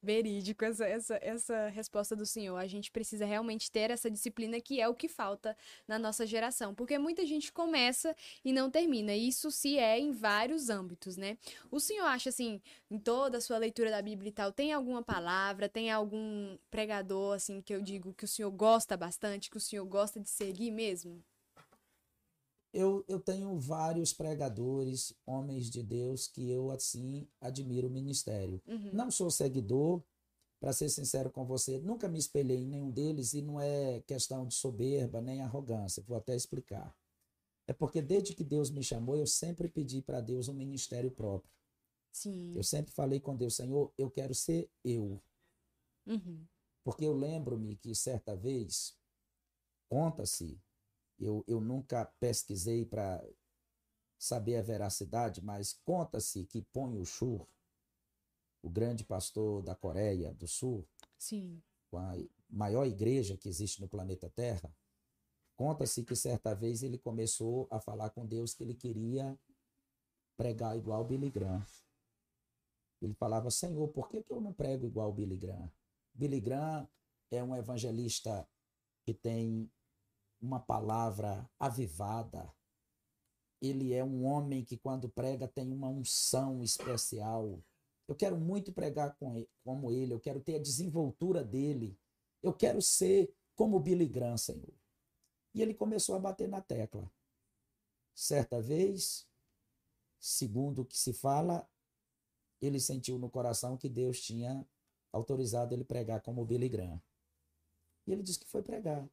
verídico essa, essa, essa resposta do senhor. A gente precisa realmente ter essa disciplina que é o que falta na nossa geração, porque muita gente começa e não termina. Isso se é em vários âmbitos, né? O senhor acha assim, em toda a sua leitura da Bíblia e tal, tem alguma palavra, tem algum pregador assim que eu digo que o senhor gosta bastante, que o senhor gosta de seguir mesmo? Eu, eu tenho vários pregadores, homens de Deus, que eu, assim, admiro o ministério. Uhum. Não sou seguidor, para ser sincero com você, nunca me espelhei em nenhum deles e não é questão de soberba nem arrogância, vou até explicar. É porque desde que Deus me chamou, eu sempre pedi para Deus um ministério próprio. Sim. Eu sempre falei com Deus, Senhor, eu quero ser eu. Uhum. Porque eu lembro-me que certa vez, conta-se eu, eu nunca pesquisei para saber a veracidade, mas conta-se que Ponyo Shur, o grande pastor da Coreia do Sul, Sim. a maior igreja que existe no planeta Terra, conta-se que certa vez ele começou a falar com Deus que ele queria pregar igual Billy Graham. Ele falava, Senhor, por que, que eu não prego igual Billy Graham? Billy Graham é um evangelista que tem uma palavra avivada. Ele é um homem que, quando prega, tem uma unção especial. Eu quero muito pregar com ele, como ele, eu quero ter a desenvoltura dele. Eu quero ser como Billy Graham, Senhor. E ele começou a bater na tecla. Certa vez, segundo o que se fala, ele sentiu no coração que Deus tinha autorizado ele pregar como Billy Graham. E ele disse que foi pregar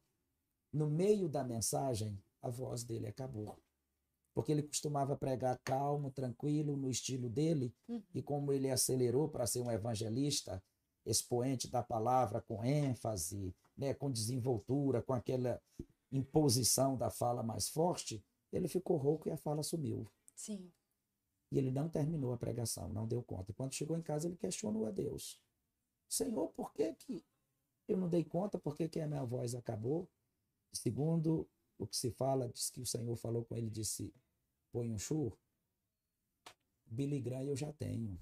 no meio da mensagem, a voz dele acabou. Porque ele costumava pregar calmo, tranquilo, no estilo dele, uhum. e como ele acelerou para ser um evangelista, expoente da palavra com ênfase, né, com desenvoltura, com aquela imposição da fala mais forte, ele ficou rouco e a fala sumiu. Sim. E ele não terminou a pregação, não deu conta. E quando chegou em casa, ele questionou a Deus: Senhor, por que, que eu não dei conta? Por que, que a minha voz acabou? Segundo o que se fala, diz que o Senhor falou com ele, disse, põe um churro. Billy Graham eu já tenho.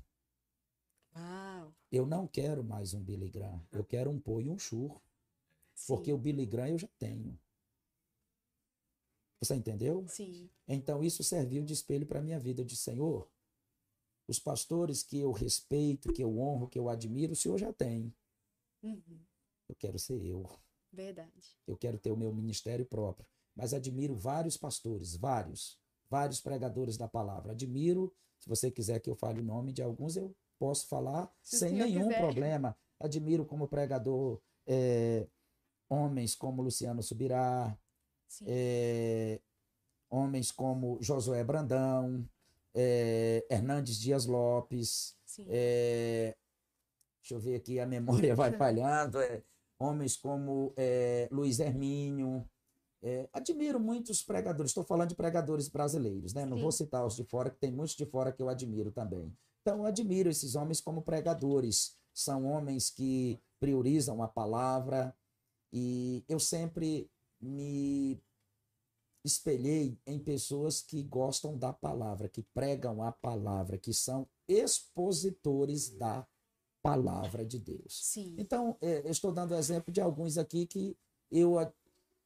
Uau. Eu não quero mais um Billy Graham. Eu quero um pô e um churro. Porque o Billy Graham eu já tenho. Você entendeu? Sim. Então isso serviu de espelho para a minha vida. Eu disse, Senhor, os pastores que eu respeito, que eu honro, que eu admiro, o Senhor já tem. Uhum. Eu quero ser eu. Verdade. Eu quero ter o meu ministério próprio. Mas admiro vários pastores, vários, vários pregadores da palavra. Admiro, se você quiser que eu fale o nome de alguns, eu posso falar se sem nenhum quiser. problema. Admiro como pregador é, homens como Luciano Subirá, é, homens como Josué Brandão, é, Hernandes Dias Lopes, é, deixa eu ver aqui, a memória vai falhando, é, homens como é, Luiz Hermínio. É, admiro muitos pregadores, estou falando de pregadores brasileiros, né? Não Sim. vou citar os de fora, que tem muitos de fora que eu admiro também. Então, eu admiro esses homens como pregadores. São homens que priorizam a palavra e eu sempre me espelhei em pessoas que gostam da palavra, que pregam a palavra, que são expositores da palavra de Deus. Sim. Então, é, estou dando exemplo de alguns aqui que eu a-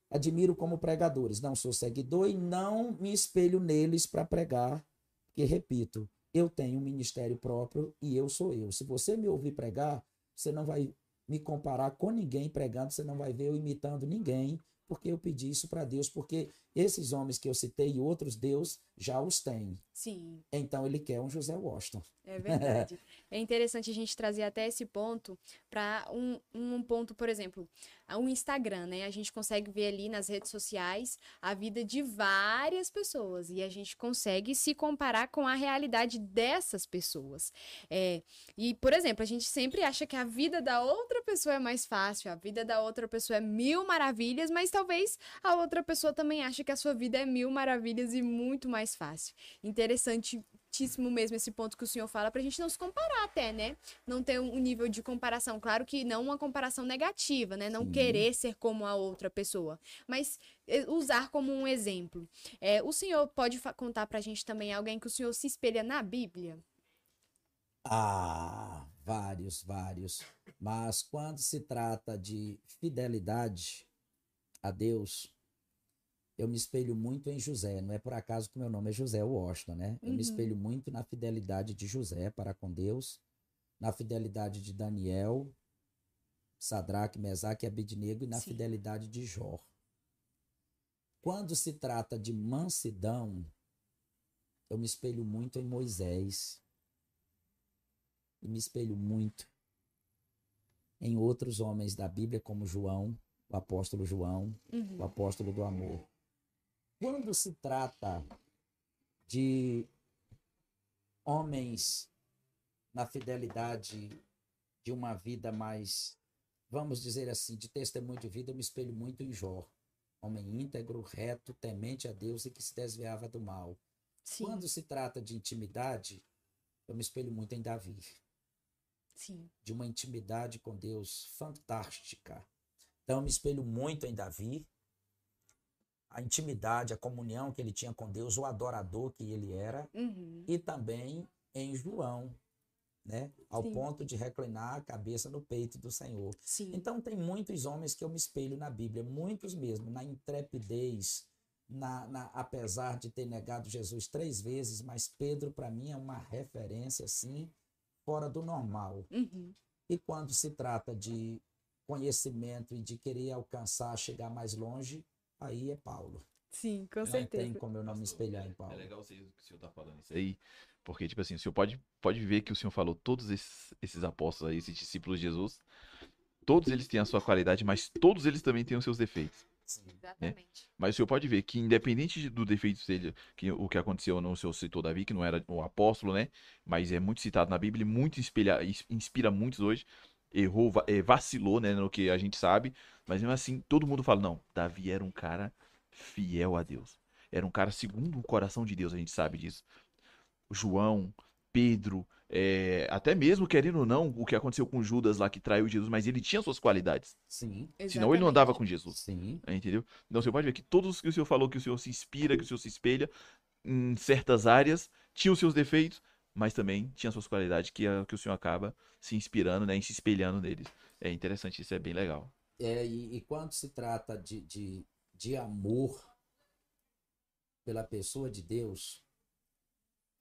admiro como pregadores. Não sou seguidor e não me espelho neles para pregar, porque, repito, eu tenho um ministério próprio e eu sou eu. Se você me ouvir pregar, você não vai me comparar com ninguém pregando, você não vai ver eu imitando ninguém, porque eu pedi isso para Deus, porque esses homens que eu citei e outros, Deus já os tem. Sim. Então ele quer um José Washington. É verdade. é interessante a gente trazer até esse ponto para um, um ponto, por exemplo, o Instagram, né? A gente consegue ver ali nas redes sociais a vida de várias pessoas e a gente consegue se comparar com a realidade dessas pessoas. É, e, por exemplo, a gente sempre acha que a vida da outra pessoa é mais fácil, a vida da outra pessoa é mil maravilhas, mas talvez a outra pessoa também ache que a sua vida é mil maravilhas e muito mais fácil. Interessantíssimo mesmo esse ponto que o senhor fala, pra gente não se comparar até, né? Não ter um nível de comparação. Claro que não uma comparação negativa, né? Não Sim. querer ser como a outra pessoa, mas eh, usar como um exemplo. É, o senhor pode contar pra gente também alguém que o senhor se espelha na Bíblia? Ah, vários, vários. Mas quando se trata de fidelidade a Deus, eu me espelho muito em José. Não é por acaso que meu nome é José Washington, né? Eu Uhum. me espelho muito na fidelidade de José para com Deus, na fidelidade de Daniel, Sadraque, Mesaque e Abednego e na Sim. fidelidade de Jó. Quando se trata de mansidão, eu me espelho muito em Moisés e me espelho muito em outros homens da Bíblia, como João, o apóstolo João, Uhum. o apóstolo do amor. Quando se trata de homens na fidelidade de uma vida mais, vamos dizer assim, de testemunho de vida, eu me espelho muito em Jó. Homem íntegro, reto, temente a Deus e que se desviava do mal. Sim, Quando se trata de intimidade, eu me espelho muito em Davi sim. de uma intimidade com Deus fantástica. Então, eu me espelho muito em Davi, a intimidade, a comunhão que ele tinha com Deus, o adorador que ele era, Uhum. e também em João, né? Ao Sim. ponto de reclinar a cabeça no peito do Senhor. Sim. Então, tem muitos homens que eu me espelho na Bíblia, muitos mesmo, na intrepidez, na, na- apesar de ter negado Jesus três vezes, mas Pedro, para mim, é uma referência, assim, fora do normal. Uhum. E quando se trata de conhecimento e de querer alcançar, chegar mais longe, aí é Paulo. Sim, com Não certeza. tem como eu não me espelhar em Paulo. É legal vocês- que o senhor tá falando isso aí, porque, tipo assim, o senhor pode, pode ver que o senhor falou todos esses, esses apóstolos aí, esses discípulos de Jesus, todos eles têm a sua qualidade, mas todos eles também têm os seus defeitos. Sim. Exatamente. Mas o senhor pode ver que, independente de- do defeito dele, que o que aconteceu, não, o senhor citou Davi, que não era o apóstolo, né? Mas é muito citado na Bíblia, e muito inspira, inspira muitos hoje. Errou, eh, vacilou, né? No que a gente sabe. Mas mesmo assim, todo mundo fala: não, Davi era um cara fiel a Deus. Era um cara segundo o coração de Deus, a gente sabe disso. João, Pedro, eh, até mesmo querendo ou não, o que aconteceu com Judas lá que traiu Jesus, mas ele tinha suas qualidades. Sim, Senão ele não andava Exatamente. com Jesus. sim. É, Entendeu? Então você pode ver que todos que o senhor falou que o senhor se inspira, que o senhor se espelha em certas áreas, tinham os seus defeitos, mas também tinha suas qualidades que, a- que o senhor acaba se inspirando, né, e se espelhando neles. É interessante, isso é bem legal. É, e, e quando se trata de, de, de amor pela pessoa de Deus,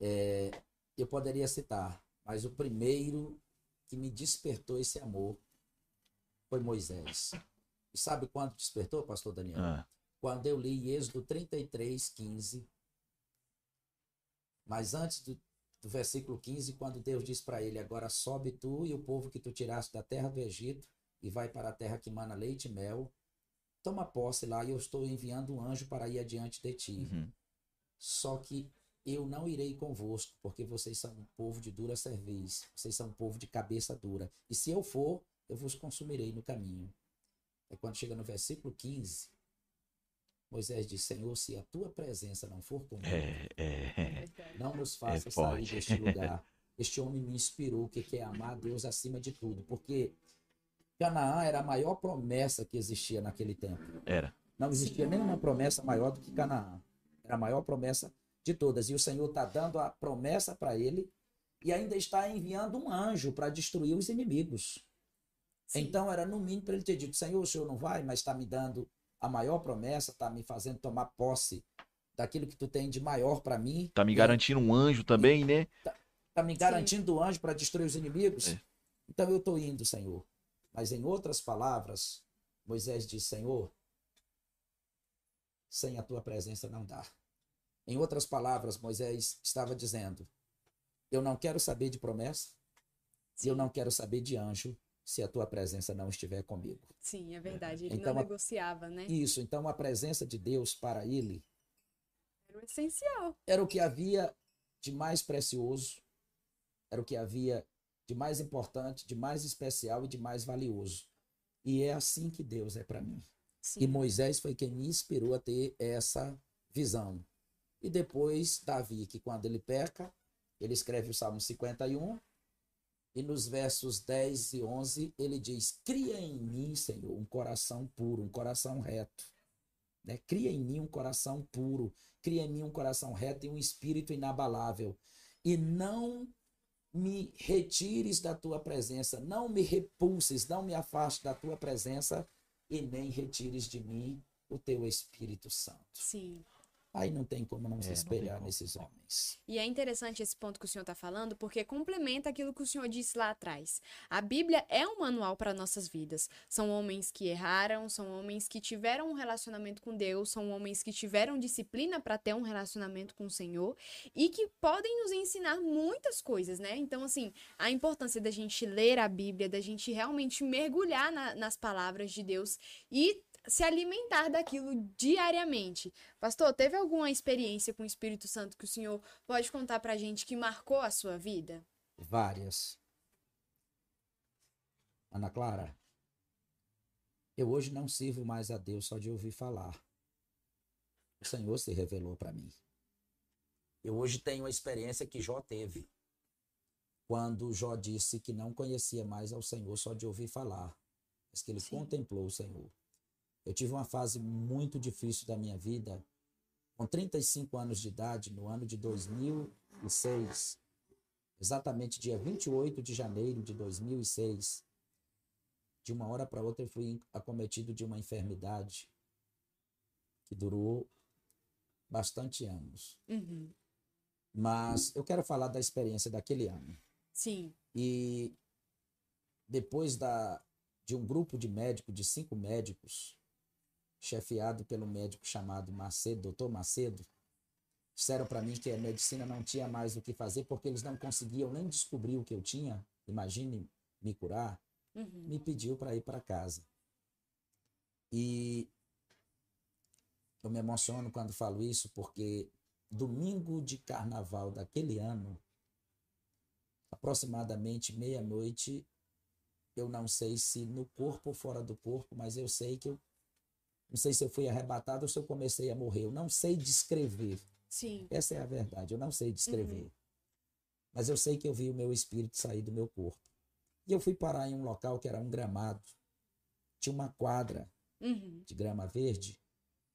é, eu poderia citar, mas o primeiro que me despertou esse amor foi Moisés. E sabe quando despertou, pastor Daniel? Ah, Quando eu li Êxodo 33, 15. Mas antes do, do versículo 15, quando Deus diz para ele: Agora sobe tu e o povo que tu tiraste da terra do Egito e vai para a terra que mana leite e mel. Toma posse lá e eu estou enviando um anjo para ir adiante de ti. uhum. Só que eu não irei convosco, porque vocês são um povo de dura cerviz, vocês são um povo de cabeça dura. E se eu for, eu vos consumirei no caminho. É quando chega no versículo 15, Moisés diz: Senhor, se a tua presença não for comigo, É, é, Verdade. não nos faça É sair forte. deste lugar. Este homem me inspirou o que que é amar a Deus acima de tudo, porque Canaã era a maior promessa que existia naquele tempo. Era. Não existia nenhuma promessa maior do que Canaã. Era a maior promessa de todas. E o Senhor está dando a promessa para ele e ainda está enviando um anjo para destruir os inimigos. Sim. Então era no mínimo para ele ter dito: Senhor, o senhor não vai, mas está me dando a maior promessa, está me fazendo tomar posse daquilo que tu tem de maior para mim. Tá me E garantindo um anjo também, né? Está me garantindo o anjo para destruir os inimigos. É. Então eu estou indo, Senhor. Mas em outras palavras, Moisés disse: Senhor, sem a tua presença não dá. Em outras palavras, Moisés estava dizendo: Eu não quero saber de promessa, e eu não quero saber de anjo se a tua presença não estiver comigo. Sim, é verdade. Ele Então, não negociava, né? Isso, então a presença de Deus para ele Era o essencial. era o que havia de mais precioso, era o que havia de mais importante, de mais especial e de mais valioso. E é assim que Deus é para mim. Sim. E Moisés foi quem me inspirou a ter essa visão. E depois Davi, que quando ele peca, ele escreve o Salmo 51, e nos versos 10 e 11 ele diz: Cria em mim, Senhor, um coração puro, um coração reto. Né? Cria em mim um coração puro, cria em mim um coração reto e um espírito inabalável. E não me retires da tua presença, não me repulses, não me afaste da tua presença e nem retires de mim o teu Espírito Santo. Sim. Aí não tem como não se É, não tem espelhar como. nesses homens. E é interessante esse ponto que o senhor está falando, porque complementa aquilo que o senhor disse lá atrás. A Bíblia é um manual para nossas vidas. São homens que erraram, são homens que tiveram um relacionamento com Deus, são homens que tiveram disciplina para ter um relacionamento com o Senhor e que podem nos ensinar muitas coisas, né? Então, assim, a importância da gente ler a Bíblia, da gente realmente mergulhar na- nas palavras de Deus e se alimentar daquilo diariamente. Pastor, teve alguma experiência com o Espírito Santo que o senhor pode contar pra gente que marcou a sua vida? Várias. Ana Clara, eu hoje não sirvo mais a Deus só de ouvir falar. O Senhor se revelou para mim. Eu hoje tenho a experiência que Jó teve. Quando Jó disse que não conhecia mais ao Senhor só de ouvir falar, mas que ele Sim. contemplou o Senhor. Eu tive uma fase muito difícil da minha vida. Com 35 anos de idade, no ano de 2006, exatamente dia 28 de janeiro de 2006, de uma hora para outra eu fui acometido de uma enfermidade que durou bastante anos. Uhum. Mas eu quero falar da experiência daquele ano. Sim. E depois da, de um grupo de médicos, de cinco médicos, chefiado pelo médico chamado Macedo, doutor Macedo, disseram para mim que a medicina não tinha mais o que fazer porque eles não conseguiam nem descobrir o que eu tinha, imagine me curar, Uhum. me pediu para ir para casa. E eu me emociono quando falo isso porque domingo de carnaval daquele ano, aproximadamente meia-noite, eu não sei se no corpo ou fora do corpo, mas eu sei que eu não sei se eu fui arrebatado ou se eu comecei a morrer. Eu não sei descrever. Sim. Essa é a verdade. Eu não sei descrever. Mas eu sei que eu vi o meu espírito sair do meu corpo. E eu fui parar em um local que era um gramado. Tinha uma quadra Uhum. de grama verde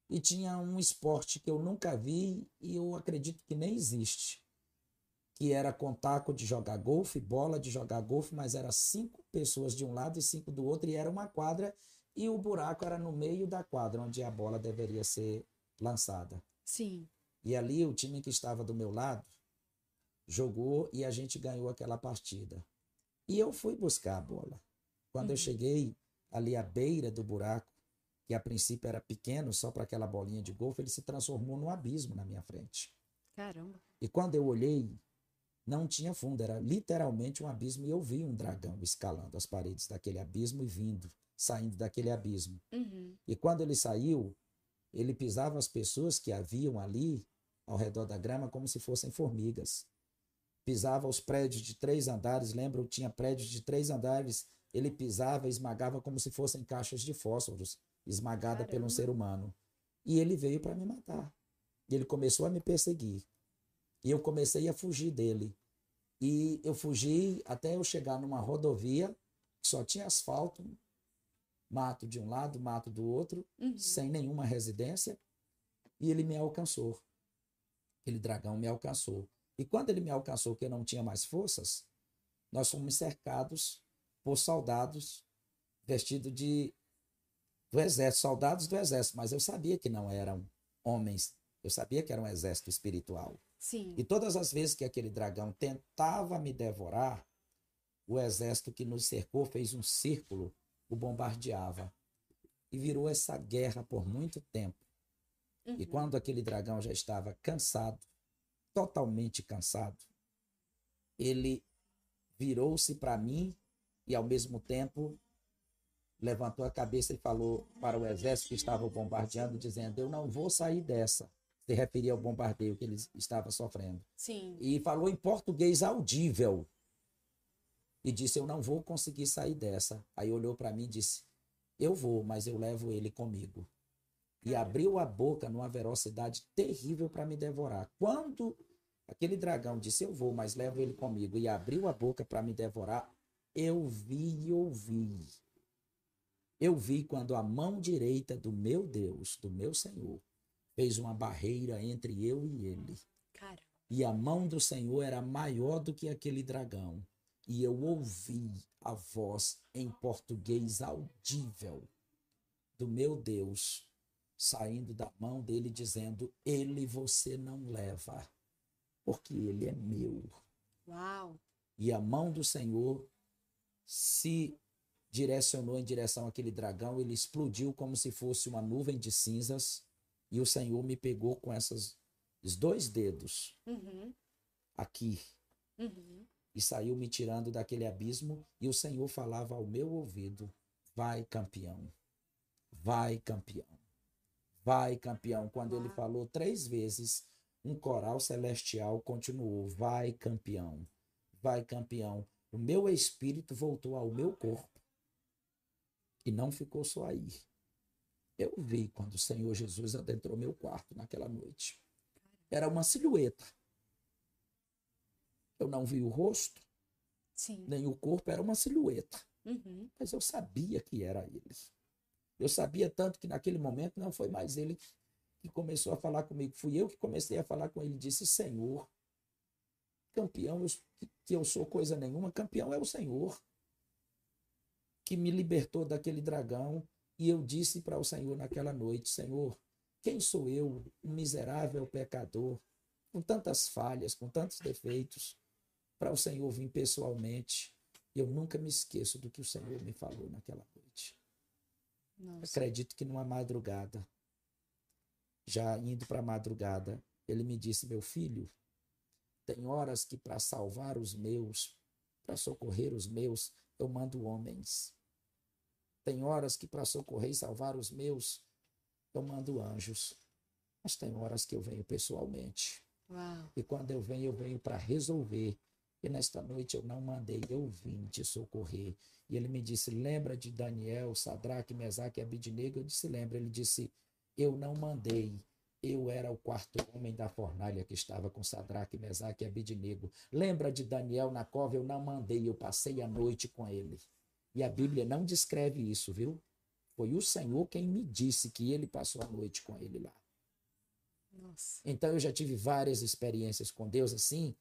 e tinha um esporte que eu nunca vi e eu acredito que nem existe. Que era com taco de jogar golfe, bola de jogar golfe, mas era cinco pessoas de um lado e cinco do outro, e era uma quadra, e o buraco era no meio da quadra, onde a bola deveria ser lançada. Sim. E ali o time que estava do meu lado jogou e a gente ganhou aquela partida. E eu fui buscar a bola. Quando eu Uhum. cheguei ali à beira do buraco, que a princípio era pequeno, só para aquela bolinha de golfe, ele se transformou num abismo na minha frente. Caramba. E quando eu olhei, não tinha fundo, era literalmente um abismo e eu vi um dragão escalando as paredes daquele abismo e vindo, saindo daquele abismo. Uhum. E quando ele saiu, ele pisava as pessoas que haviam ali ao redor da grama como se fossem formigas. Pisava os prédios de três andares, lembra? Tinha prédios de três andares. Ele pisava e esmagava como se fossem caixas de fósforos, esmagada Caramba. ser humano. E ele veio para me matar. E ele começou a me perseguir. E eu comecei a fugir dele. E eu fugi até eu chegar numa rodovia que só tinha asfalto, mato de um lado, mato do outro, Uhum. sem nenhuma residência, e ele me alcançou. Aquele dragão me alcançou. E quando ele me alcançou, que eu não tinha mais forças, nós fomos cercados por soldados vestidos de do exército, soldados do exército, mas eu sabia que não eram homens, eu sabia que era um exército espiritual. Sim. E todas as vezes que aquele dragão tentava me devorar, o exército que nos cercou fez um círculo, o bombardeava. E virou essa guerra por muito tempo. E Uhum. quando aquele dragão já estava cansado, totalmente cansado, ele virou-se para mim e, ao mesmo tempo, levantou a cabeça e falou para o exército que estava bombardeando, dizendo: Eu não vou sair dessa. Se referia ao bombardeio que ele estava sofrendo. Sim. E falou em português audível. E disse: Eu não vou conseguir sair dessa. Aí olhou para mim e disse: Eu vou, mas eu levo ele comigo. E abriu a boca numa velocidade terrível para me devorar. Quando aquele dragão disse: Eu vou, mas levo ele comigo, e abriu a boca para me devorar, eu vi e ouvi. Eu vi quando a mão direita do meu Deus, do meu Senhor, fez uma barreira entre eu e ele. Cara. E a mão do Senhor era maior do que aquele dragão. E eu ouvi a voz em português audível do meu Deus saindo da mão dele, dizendo: Ele você não leva, porque ele é meu. Uau. E a mão do Senhor se direcionou em direção àquele dragão, ele explodiu como se fosse uma nuvem de cinzas, e o Senhor me pegou com esses dois dedos Uhum. aqui Uhum. E saiu me tirando daquele abismo, e o Senhor falava ao meu ouvido: Vai, campeão, vai, campeão, vai, campeão. Quando ele falou três vezes, um coral celestial continuou: Vai, campeão, vai, campeão. O meu espírito voltou ao meu corpo e não ficou só aí. Eu vi quando o Senhor Jesus adentrou meu quarto naquela noite. Era uma silhueta. Eu não vi o rosto, Sim. nem o corpo, era uma silhueta. Uhum. Mas eu sabia que era ele. Eu sabia tanto que naquele momento não foi mais ele que começou a falar comigo, fui eu que comecei a falar com ele. Disse: Senhor, campeão, eu, que eu sou coisa nenhuma, campeão é o Senhor que me libertou daquele dragão. E eu disse para o Senhor naquela noite: Senhor, quem sou eu, um miserável pecador, com tantas falhas, com tantos defeitos, para o Senhor vir pessoalmente? Eu nunca me esqueço do que o Senhor me falou naquela noite. Nossa. Acredito que numa madrugada, já indo para a madrugada, ele me disse: Meu filho, tem horas que para salvar os meus, para socorrer os meus, eu mando homens. Tem horas que para socorrer e salvar os meus, eu mando anjos. Mas tem horas que eu venho pessoalmente. Uau. E quando eu venho, eu venho para resolver. E nesta noite eu não mandei, eu vim te socorrer. E ele me disse: Lembra de Daniel, Sadraque, Mesaque e Abidnego? Eu disse: Lembra. Ele disse: Eu não mandei. Eu era o quarto homem da fornalha que estava com Sadraque, Mesaque e Abidnego. Lembra de Daniel na cova? Eu não mandei, eu passei a noite com ele. E a Bíblia não descreve isso, viu? Foi o Senhor quem me disse que ele passou a noite com ele lá. Nossa. Então eu já tive várias experiências com Deus assim,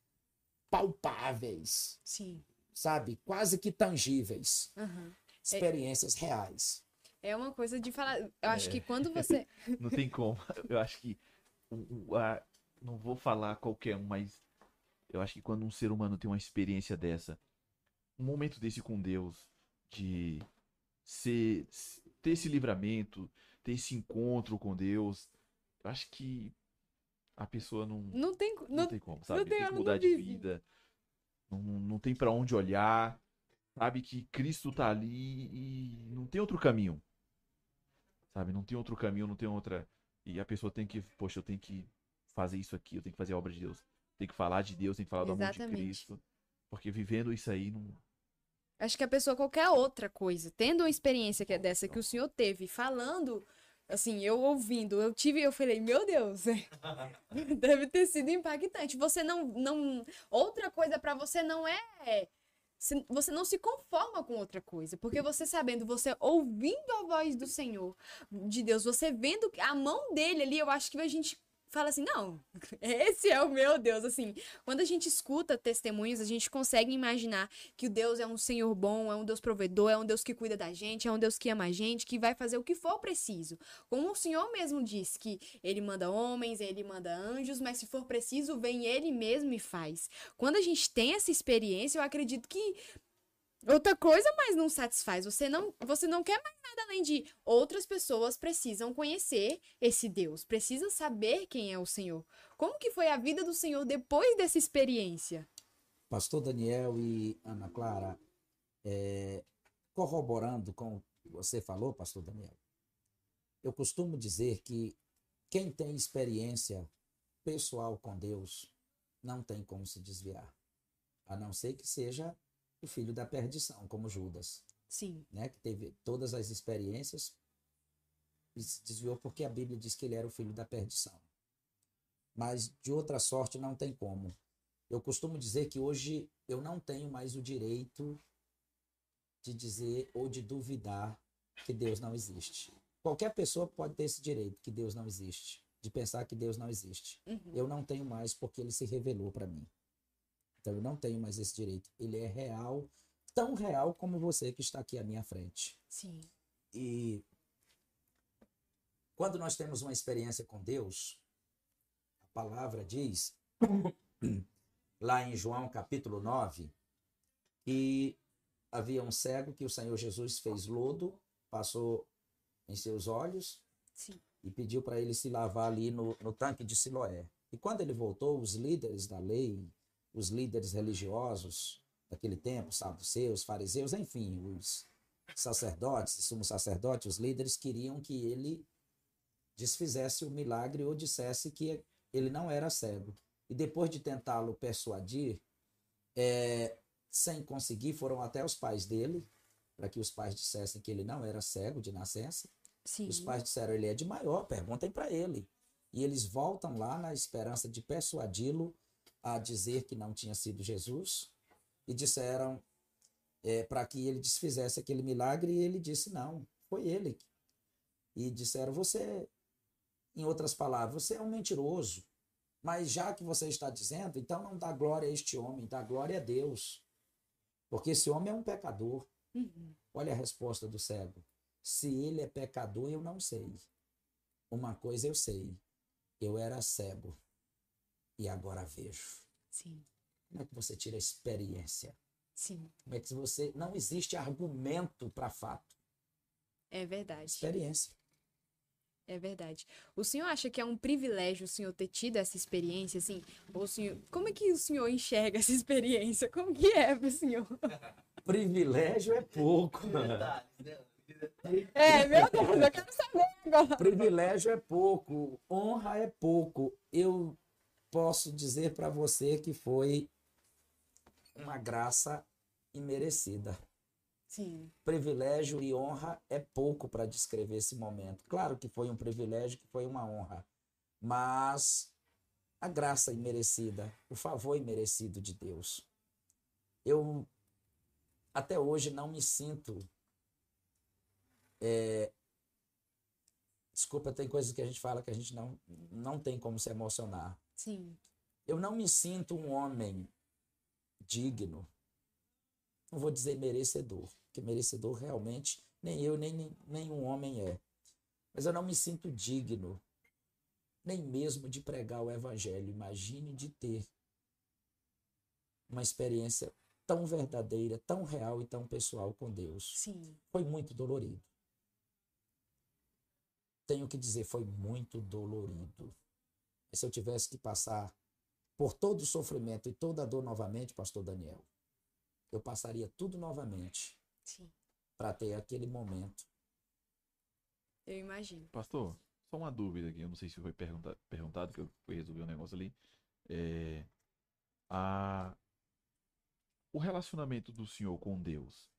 palpáveis, Sim. sabe? Quase que tangíveis. Aham. Experiências reais. É uma coisa de falar. Eu acho É. que quando você. Não tem como. Eu acho que. o- o- a- não vou falar qualquer um, mas eu acho que quando um ser humano tem uma experiência dessa, um momento desse com Deus, de ser, ter esse livramento, ter esse encontro com Deus, eu acho que a pessoa não, Não tem. não Não... tem como, sabe? tem, Tem ela que não mudar de vive. vida. Não, não tem pra onde olhar. Sabe que Cristo tá ali e não tem outro caminho. Sabe? Não tem outro caminho, não tem outra. E a pessoa tem que, poxa, eu tenho que fazer isso aqui, eu tenho que fazer a obra de Deus. Tem que falar de Deus, tem que falar do amor de Exatamente. Cristo. Porque vivendo isso aí não. Acho que a pessoa, qualquer outra coisa, tendo uma experiência que é dessa que o senhor teve, falando, assim, eu ouvindo, eu tive, eu falei, meu Deus, deve ter sido impactante. Você não, não, outra coisa pra você não é você não se conforma com outra coisa, porque você sabendo, você ouvindo a voz do Senhor, de Deus, você vendo a mão dele ali, eu acho que a gente fala assim, não, esse é o meu Deus, assim, quando a gente escuta testemunhos, a gente consegue imaginar que o Deus é um Senhor bom, é um Deus provedor, é um Deus que cuida da gente, é um Deus que ama a gente, que vai fazer o que for preciso. Como o Senhor mesmo diz que ele manda homens, ele manda anjos, mas se for preciso, vem ele mesmo e faz. Quando a gente tem essa experiência, eu acredito que outra coisa mais não satisfaz. Você não, você não quer mais nada além de outras pessoas precisam conhecer esse Deus, precisam saber quem é o Senhor. Como que foi a vida do Senhor depois dessa experiência? Pastor Daniel e Ana Clara, é, corroborando com o que você falou, Pastor Daniel, eu costumo dizer que quem tem experiência pessoal com Deus não tem como se desviar, a não ser que seja o filho da perdição, como Judas, Sim, né, que teve todas as experiências e se desviou porque a Bíblia diz que ele era o filho da perdição. Mas de outra sorte não tem como. Eu costumo dizer que hoje eu não tenho mais o direito de dizer ou de duvidar que Deus não existe. Qualquer pessoa pode ter esse direito, que Deus não existe, de pensar que Deus não existe. Uhum. Eu não tenho mais porque ele se revelou para mim. Então eu não tenho mais esse direito. Ele é real, tão real como você que está aqui à minha frente. sim, E quando nós temos uma experiência com Deus, a palavra diz, lá em João capítulo 9, que havia um cego que o Senhor Jesus fez lodo, passou em seus olhos sim, e pediu para ele se lavar ali no, no tanque de Siloé. E quando ele voltou, os líderes da lei, os líderes religiosos daquele tempo, saduceus, fariseus, enfim, os sacerdotes, sumo sacerdote, os líderes queriam que ele desfizesse o milagre ou dissesse que ele não era cego. E depois de tentá-lo persuadir, é, sem conseguir, foram até os pais dele, para que os pais dissessem que ele não era cego de nascença. sim. Os pais disseram, ele é de maior, perguntem para ele. E eles voltam lá na esperança de persuadi-lo a dizer que não tinha sido Jesus e disseram para que ele desfizesse aquele milagre e ele disse não, foi ele. E disseram, você, em outras palavras, você é um mentiroso. Mas já que você está dizendo, então não dá glória a este homem, dá glória a Deus. Porque esse homem é um pecador. Uhum. Olha a resposta do cego. Se ele é pecador, eu não sei. Uma coisa eu sei. Eu era cego e agora vejo. Sim, Como é que você tira a experiência? sim, Como é que você. Não existe argumento para fato. é verdade. Experiência. É verdade. O senhor acha que é um privilégio o senhor ter tido essa experiência, assim? Ou o senhor... Como é que o senhor enxerga essa experiência? Como que é pro senhor? Privilégio é pouco. É, meu Deus, eu quero saber agora. Privilégio é pouco. Honra é pouco. Eu posso dizer para você que foi uma graça imerecida. Sim, privilégio e honra é pouco para descrever esse momento. Claro que foi um privilégio, que foi uma honra, mas a graça imerecida, o favor imerecido de Deus. Eu até hoje não me sinto. é, desculpa, tem coisas que a gente fala que a gente não, não tem como se emocionar. Sim, Eu não me sinto um homem digno. Não vou dizer merecedor, porque merecedor realmente nem eu, nem nenhum homem é. Mas eu não me sinto digno, nem mesmo de pregar o evangelho. Imagine de ter uma experiência tão verdadeira, tão real e tão pessoal com Deus. sim. Foi muito dolorido. Tenho que dizer, foi muito dolorido. E se eu tivesse que passar por todo o sofrimento e toda a dor novamente, pastor Daniel, eu passaria tudo novamente para ter aquele momento. eu imagino. Pastor, só uma dúvida aqui, eu não sei se foi pergunta, perguntado, que eu fui resolver um negócio ali. É, a, o relacionamento do senhor com Deus.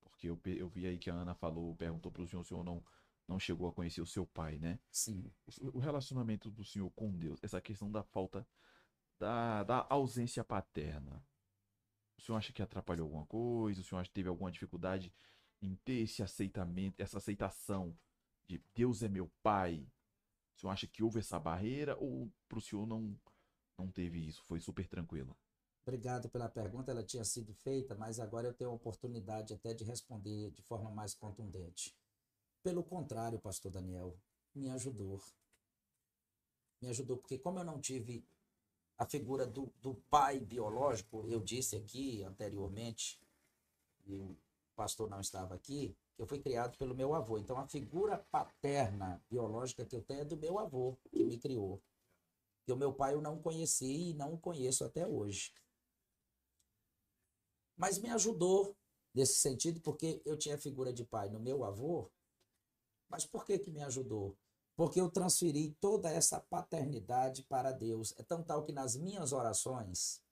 Porque eu, eu vi aí que a Ana falou, perguntou para o senhor, o senhor não, não chegou a conhecer o seu pai, né? Sim. O, o relacionamento do senhor com Deus, essa questão da falta, da, da ausência paterna. O O senhor acha que atrapalhou alguma coisa? O senhor acha que teve alguma dificuldade em ter esse aceitamento, essa aceitação de Deus é meu pai? O senhor acha que houve essa barreira ou para o senhor não, não teve isso? Foi super tranquilo? Obrigado pela pergunta, ela tinha sido feita, mas agora eu tenho a oportunidade até de responder de forma mais contundente. Pelo contrário, pastor Daniel, me ajudou. Me ajudou, porque como eu não tive a figura do, do pai biológico, eu disse aqui anteriormente, e o pastor não estava aqui, que eu fui criado pelo meu avô. Então a figura paterna biológica que eu tenho é do meu avô, que me criou. Que o meu pai eu não conheci e não o conheço até hoje. Mas me ajudou nesse sentido, porque eu tinha a figura de pai no meu avô. Mas por que, que me ajudou? Porque eu transferi toda essa paternidade para Deus. É tão tal que nas minhas orações,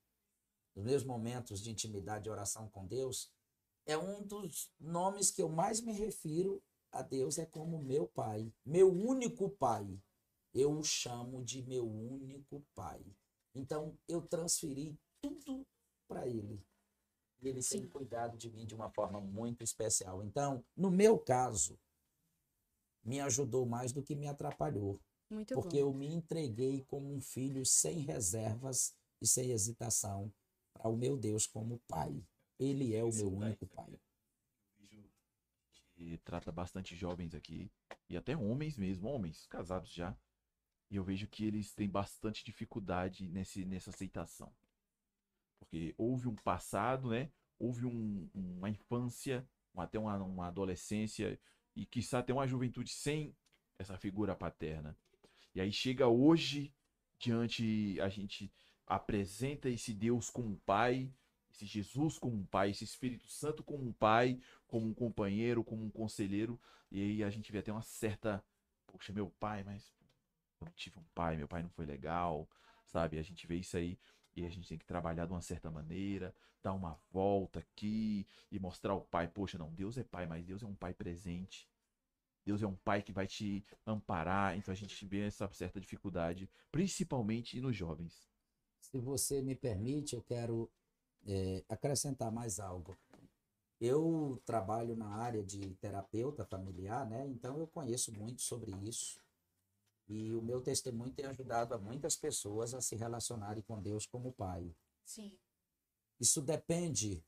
nos meus momentos de intimidade e oração com Deus, é um dos nomes que eu mais me refiro a Deus é como meu pai, meu único pai. Eu o chamo de meu único pai. Então eu transferi tudo para ele. E ele Sim. tem cuidado de mim de uma forma muito especial. Então, no meu caso, me ajudou mais do que me atrapalhou. Muito porque bom. eu me entreguei como um filho sem reservas e sem hesitação para o meu Deus como pai. Ele é o meu único pai. Que trata bastante jovens aqui, e até homens mesmo, homens casados já. E eu vejo que eles têm bastante dificuldade nesse, nessa aceitação. Porque houve um passado, né? Houve um, uma infância, até uma, uma adolescência, e quizá até uma juventude sem essa figura paterna. E aí chega hoje, diante, a gente apresenta esse Deus como pai, esse Jesus como um pai, esse Espírito Santo como um pai, como um companheiro, como um conselheiro, e aí a gente vê até uma certa, poxa, meu pai, mas eu não tive um pai, meu pai não foi legal, sabe? A gente vê isso aí e a gente tem que trabalhar de uma certa maneira, dar uma volta aqui e mostrar ao pai, poxa, não, Deus é pai, mas Deus é um pai presente. Deus é um pai que vai te amparar, então a gente vê essa certa dificuldade, principalmente nos jovens. Se você me permite, eu quero é, acrescentar mais algo. Eu trabalho na área de terapeuta familiar, né? Então eu conheço muito sobre isso. E o meu testemunho tem ajudado a muitas pessoas a se relacionarem com Deus como Pai. Sim. Isso depende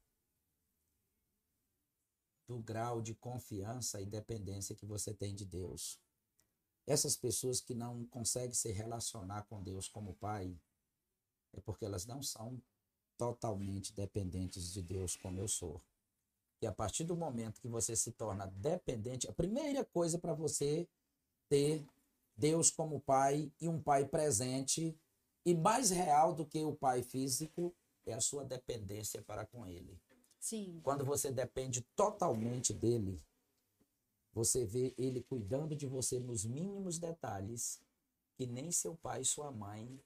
do grau de confiança e dependência que você tem de Deus. Essas pessoas que não conseguem se relacionar com Deus como Pai, é porque elas não são totalmente dependentes de Deus como eu sou. E a partir do momento que você se torna dependente, a primeira coisa para você ter Deus como pai e um pai presente e mais real do que o pai físico é a sua dependência para com ele. Sim. Quando você depende totalmente dele, você vê ele cuidando de você nos mínimos detalhes que nem seu pai e sua mãe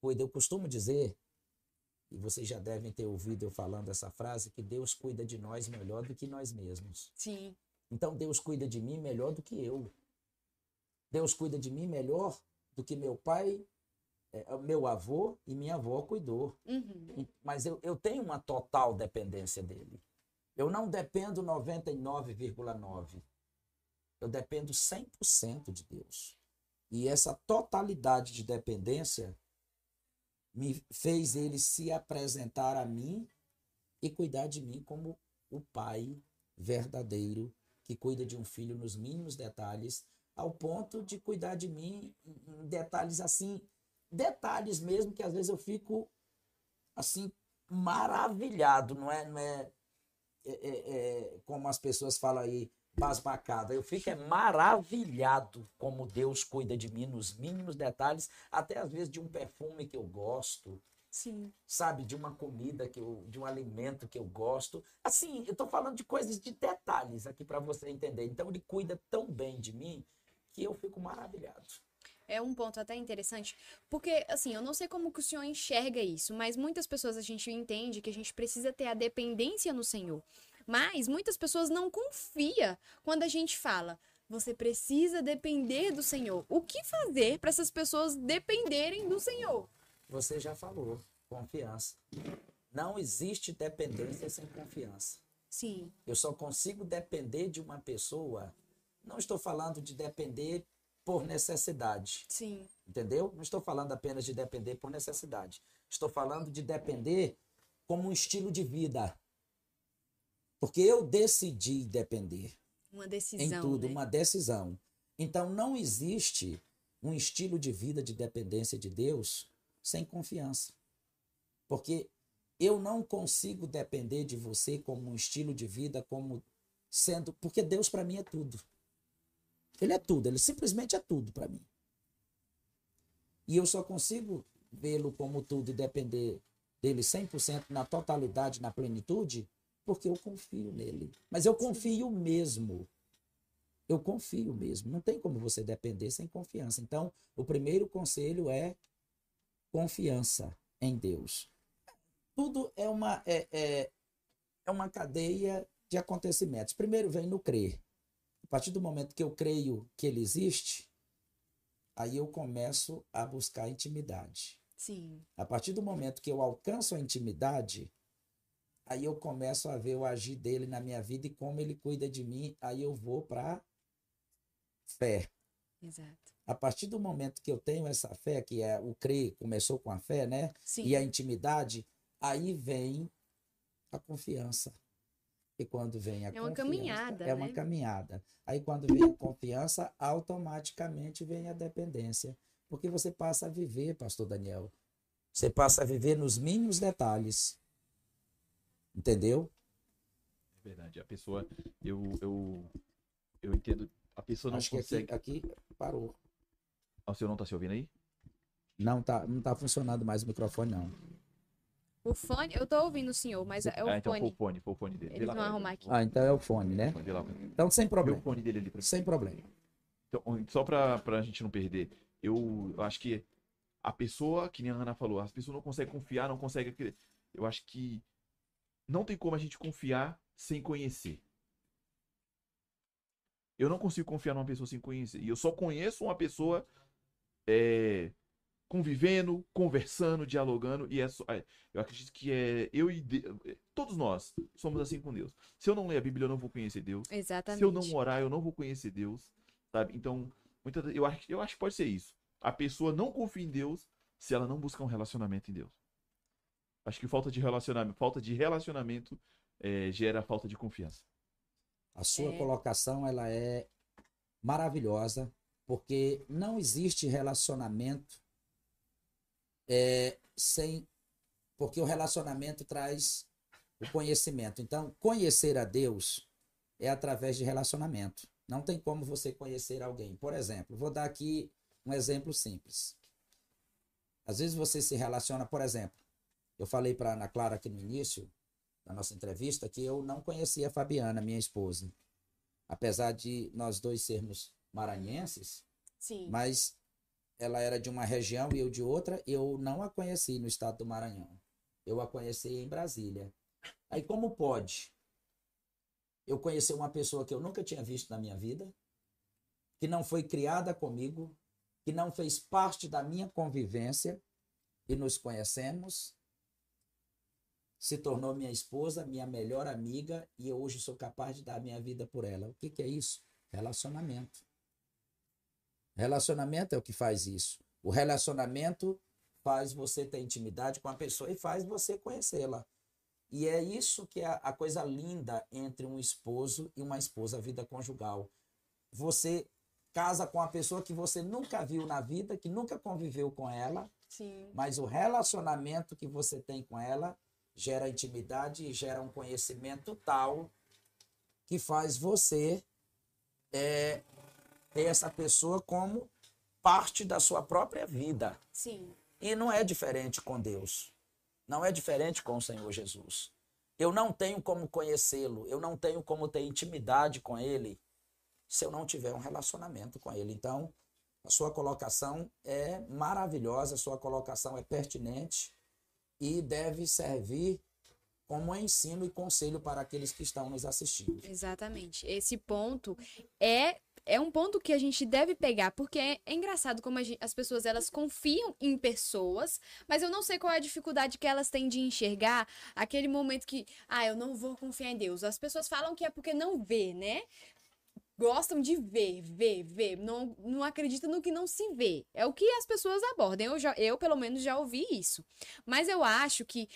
cuidam. Eu costumo dizer, e vocês já devem ter ouvido eu falando essa frase, que Deus cuida de nós melhor do que nós mesmos. Sim. Então Deus cuida de mim melhor do que eu. Deus cuida de mim melhor do que meu pai, é, meu avô e minha avó cuidou. Uhum. Mas eu, eu tenho uma total dependência dele. Eu não dependo 99,9. Eu dependo 100% de Deus. E essa totalidade de dependência me fez ele se apresentar a mim e cuidar de mim como o pai verdadeiro que cuida de um filho nos mínimos detalhes ao ponto de cuidar de mim em detalhes assim, detalhes mesmo que às vezes eu fico assim maravilhado, não é, não é, é, é, é como as pessoas falam aí, basbacada. Eu fico é maravilhado como Deus cuida de mim nos mínimos detalhes, até às vezes de um perfume que eu gosto, Sim. sabe, de uma comida que eu, de um alimento que eu gosto. Assim, eu estou falando de coisas de detalhes aqui para você entender. Então ele cuida tão bem de mim que eu fico maravilhado. É um ponto até interessante, porque assim, eu não sei como que o senhor enxerga isso, mas muitas pessoas a gente entende que a gente precisa ter a dependência no Senhor. Mas muitas pessoas não confiam quando a gente fala, você precisa depender do Senhor. O que fazer para essas pessoas dependerem do Senhor? Você já falou, confiança. Não existe dependência sem confiança. Sim. Eu só consigo depender de uma pessoa. Não estou falando de depender por necessidade, Sim. entendeu? Não estou falando apenas de depender por necessidade. Estou falando de depender como um estilo de vida. Porque eu decidi depender Uma em decisão. tudo, né? uma decisão. Então não existe um estilo de vida de dependência de Deus sem confiança. Porque eu não consigo depender de você como um estilo de vida, como sendo. Porque Deus para mim é tudo. Ele é tudo, ele simplesmente é tudo para mim. E eu só consigo vê-lo como tudo e depender dele 100% na totalidade, na plenitude, porque eu confio nele. Mas eu confio mesmo. Eu confio mesmo. Não tem como você depender sem confiança. Então, o primeiro conselho é confiança em Deus. Tudo é uma, é, é, é uma cadeia de acontecimentos. Primeiro vem no crer. A partir do momento que eu creio que ele existe, aí eu começo a buscar intimidade. Sim. A partir do momento que eu alcanço a intimidade, aí eu começo a ver o agir dele na minha vida e como ele cuida de mim, aí eu vou para fé. Exato. A partir do momento que eu tenho essa fé, que é o crer, começou com a fé, né? Sim. E a intimidade, aí vem a confiança. E quando vem a É uma confiança, caminhada, é uma né? caminhada. Aí quando vem a confiança, automaticamente vem a dependência. Porque você passa a viver, pastor Daniel. Você passa a viver nos mínimos detalhes. Entendeu? É verdade. A pessoa, eu, eu, eu entendo. A pessoa não Acho que consegue. aqui, aqui parou. Ah, o senhor não tá se ouvindo aí? Não tá, não tá funcionando mais o microfone, não. O fone, eu tô ouvindo o senhor, mas é o ah, então foi fone. o fone, foi o fone dele. Eles lá, vão arrumar aqui. Ah, então é o fone, né? Então sem Vê o problema. fone dele ali pra. Sem problema. Então, só pra, pra gente não perder, eu, eu acho que a pessoa, que nem a Ana falou, as pessoas não conseguem confiar, não conseguem. Eu acho que não tem como a gente confiar sem conhecer. Eu não consigo confiar numa pessoa sem conhecer. E eu só conheço uma pessoa é, convivendo, conversando, dialogando. E é só- é, eu acredito que é eu e De- todos nós somos assim com Deus. Se eu não ler a Bíblia, eu não vou conhecer Deus. Exatamente. Se eu não orar, eu não vou conhecer Deus, sabe? Então, muitas, eu, acho, eu acho que pode ser isso. A pessoa não confia em Deus se ela não buscar um relacionamento em Deus. Acho que falta de relacionamento, falta de relacionamento eh, gera falta de confiança. A sua É. colocação ela é maravilhosa, porque não existe relacionamento é, sem. Porque o relacionamento traz o conhecimento. Então, conhecer a Deus é através de relacionamento. Não tem como você conhecer alguém. Por exemplo, vou dar aqui um exemplo simples. Às vezes você se relaciona, por exemplo, eu falei para Ana Clara aqui no início da nossa entrevista que eu não conhecia a Fabiana, minha esposa. Apesar de nós dois sermos maranhenses, Sim. mas ela era de uma região e eu de outra, eu não a conheci no estado do Maranhão. Eu a conheci em Brasília. Aí como pode eu conhecer uma pessoa que eu nunca tinha visto na minha vida, que não foi criada comigo, que não fez parte da minha convivência e nos conhecemos, se tornou minha esposa, minha melhor amiga e eu hoje sou capaz de dar minha vida por ela. O que, que é isso? Relacionamento. Relacionamento é o que faz isso. O relacionamento faz você ter intimidade com a pessoa e faz você conhecê-la. E é isso que é a, coisa linda entre um esposo e uma esposa, a vida conjugal. Você casa com a pessoa que você nunca viu na vida, que nunca conviveu com ela, Sim. mas o relacionamento que você tem com ela gera intimidade e gera um conhecimento tal que faz você é, ter essa pessoa como parte da sua própria vida. Sim. E não é diferente com Deus. Não é diferente com o Senhor Jesus. Eu não tenho como conhecê-lo, eu não tenho como ter intimidade com ele se eu não tiver um relacionamento com ele. Então, a sua colocação é maravilhosa, a sua colocação é pertinente e deve servir como ensino e conselho para aqueles que estão nos assistindo. Exatamente. Esse ponto é é um ponto que a gente deve pegar, porque é, é engraçado como gente, as pessoas elas confiam em pessoas, mas eu não sei qual é a dificuldade que elas têm de enxergar aquele momento que, ah, eu não vou confiar em Deus. As pessoas falam que é porque não vê, né? Gostam de ver, ver, ver. Não, não acreditam no que não se vê. É o que as pessoas abordam. Eu, já, eu, pelo menos, já ouvi isso. Mas eu acho que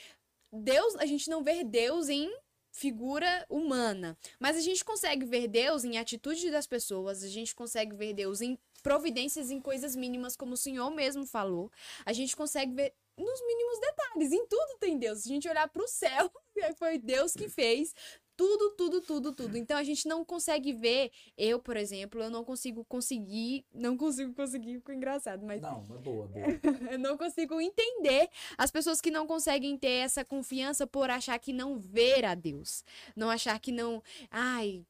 Deus, a gente não vê Deus em figura humana. Mas a gente consegue ver Deus em atitude das pessoas, a gente consegue ver Deus em providências em coisas mínimas, como o Senhor mesmo falou. A gente consegue ver nos mínimos detalhes, em tudo tem Deus. Se a gente olhar para o céu, foi Deus que fez. Tudo, tudo, tudo, tudo. Então a gente não consegue ver. Eu, por exemplo, eu não consigo conseguir. Não consigo conseguir, ficou engraçado, mas. Não, é boa, boa. eu não consigo entender as pessoas que não conseguem ter essa confiança por achar que não ver a Deus. Não achar que não. Ai,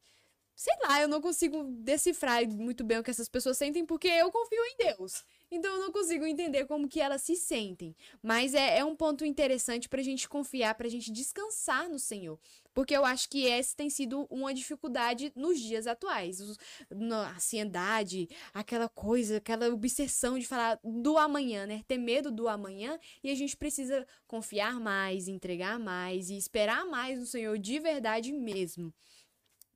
sei lá, eu não consigo decifrar muito bem o que essas pessoas sentem porque eu confio em Deus. Então eu não consigo entender como que elas se sentem. Mas é, é um ponto interessante pra gente confiar, pra gente descansar no Senhor. Porque eu acho que essa tem sido uma dificuldade nos dias atuais. A ansiedade, aquela coisa, aquela obsessão de falar do amanhã, né? Ter medo do amanhã. E a gente precisa confiar mais, entregar mais e esperar mais no Senhor de verdade mesmo.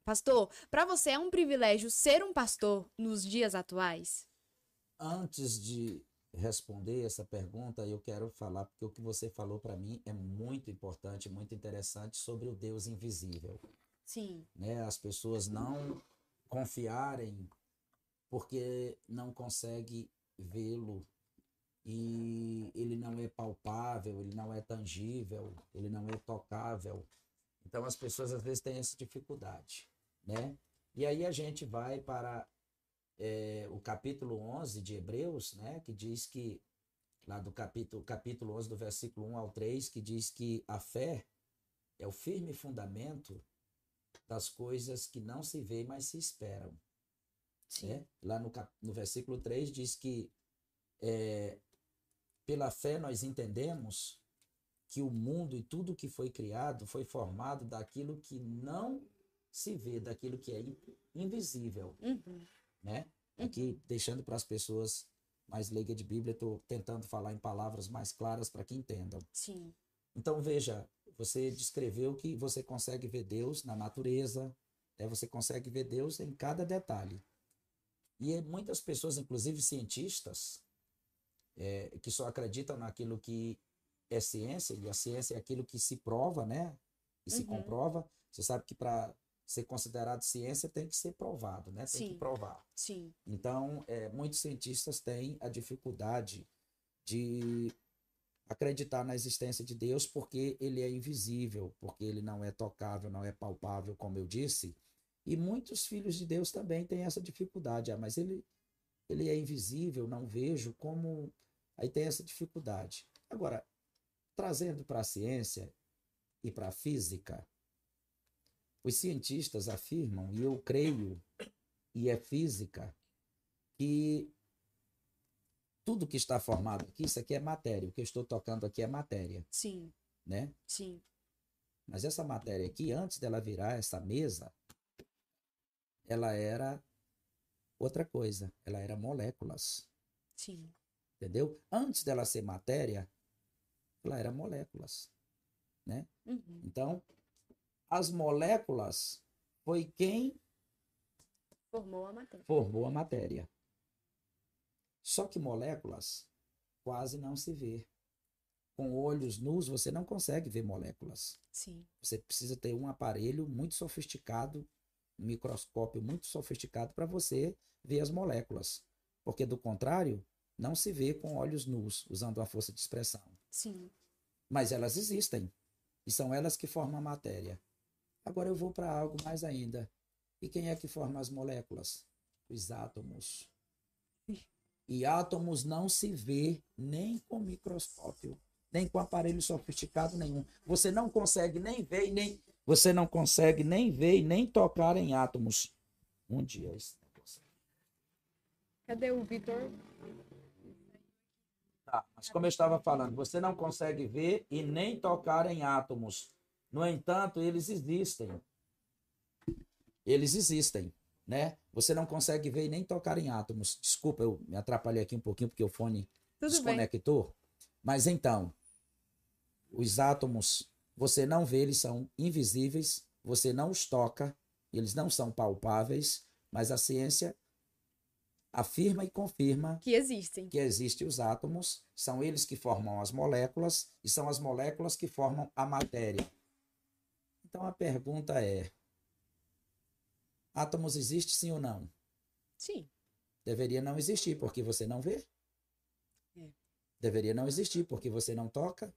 Pastor, para você é um privilégio ser um pastor nos dias atuais? Antes de responder essa pergunta, eu quero falar, porque o que você falou para mim é muito importante, muito interessante sobre o Deus invisível. Sim. Né? As pessoas não confiarem porque não consegue vê-lo e ele não é palpável, ele não é tangível, ele não é tocável. Então as pessoas às vezes têm essa dificuldade, né? E aí a gente vai para é, o capítulo 11 de Hebreus, né, que diz que, lá do capítulo, capítulo 11, do versículo 1 ao 3, que diz que a fé é o firme fundamento das coisas que não se veem, mas se esperam. Né? Lá no, no versículo 3 diz que é, pela fé nós entendemos que o mundo e tudo que foi criado foi formado daquilo que não se vê, daquilo que é invisível. Uhum né? Aqui, deixando para as pessoas mais leigas de Bíblia, estou tentando falar em palavras mais claras para que entendam. Sim. Então, veja, você descreveu que você consegue ver Deus na natureza, né? você consegue ver Deus em cada detalhe. E muitas pessoas, inclusive cientistas, é, que só acreditam naquilo que é ciência, e a ciência é aquilo que se prova, né? E se uhum. comprova. Você sabe que para ser considerado ciência tem que ser provado, né? Tem Sim. que provar. Sim. Então, é, muitos cientistas têm a dificuldade de acreditar na existência de Deus porque ele é invisível, porque ele não é tocável, não é palpável, como eu disse. E muitos filhos de Deus também têm essa dificuldade. Ah, mas ele, ele é invisível, não vejo como. Aí tem essa dificuldade. Agora, trazendo para a ciência e para a física, os cientistas afirmam, e eu creio, e é física, que tudo que está formado aqui, isso aqui é matéria. O que eu estou tocando aqui é matéria. Sim. Né? Sim. Mas essa matéria aqui, antes dela virar essa mesa, ela era outra coisa. Ela era moléculas. Sim. Entendeu? Antes dela ser matéria, ela era moléculas. Né? Uhum. Então, as moléculas foi quem formou a matéria. Formou a matéria. Só que moléculas quase não se vê. Com olhos nus você não consegue ver moléculas. Sim. Você precisa ter um aparelho muito sofisticado, um microscópio muito sofisticado para você ver as moléculas. Porque do contrário, não se vê com olhos nus, usando a força de expressão. Sim. Mas elas existem. E são elas que formam a matéria. Agora eu vou para algo mais ainda. E quem é que forma as moléculas? Os átomos. E átomos não se vê nem com microscópio, nem com aparelho sofisticado nenhum. Você não consegue nem ver nem você não consegue nem ver e nem tocar em átomos. Um dia isso. Cadê o Vitor? Tá, mas como eu estava falando, você não consegue ver e nem tocar em átomos No entanto, eles existem. Eles existem, né? Você não consegue ver e nem tocar em átomos. Desculpa, eu me atrapalhei aqui um pouquinho porque o fone Tudo bem. desconectou. Mas então, os átomos, você não vê, eles são invisíveis, você não os toca, eles não são palpáveis, mas a ciência afirma e confirma Que existem. que existem os átomos, são eles que formam as moléculas e são as moléculas que formam a matéria. Então a pergunta é: átomos existem sim ou não? Sim. Deveria não existir porque você não vê? É. Deveria não existir porque você não toca?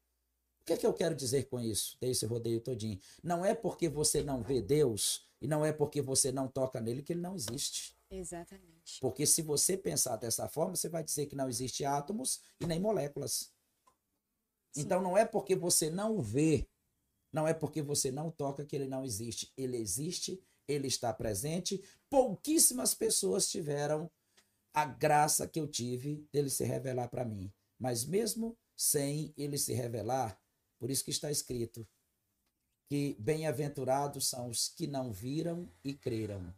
O que é que eu quero dizer com isso? Dei esse rodeio todinho. Não é porque você não vê Deus e não é porque você não toca nele que ele não existe. Exatamente. Porque se você pensar dessa forma, você vai dizer que não existe átomos e nem moléculas. Sim. Então não é porque você não vê, não é porque você não toca que ele não existe. Ele existe, ele está presente. Pouquíssimas pessoas tiveram a graça que eu tive dele se revelar para mim. Mas mesmo sem ele se revelar, por isso que está escrito que bem-aventurados são os que não viram e creram.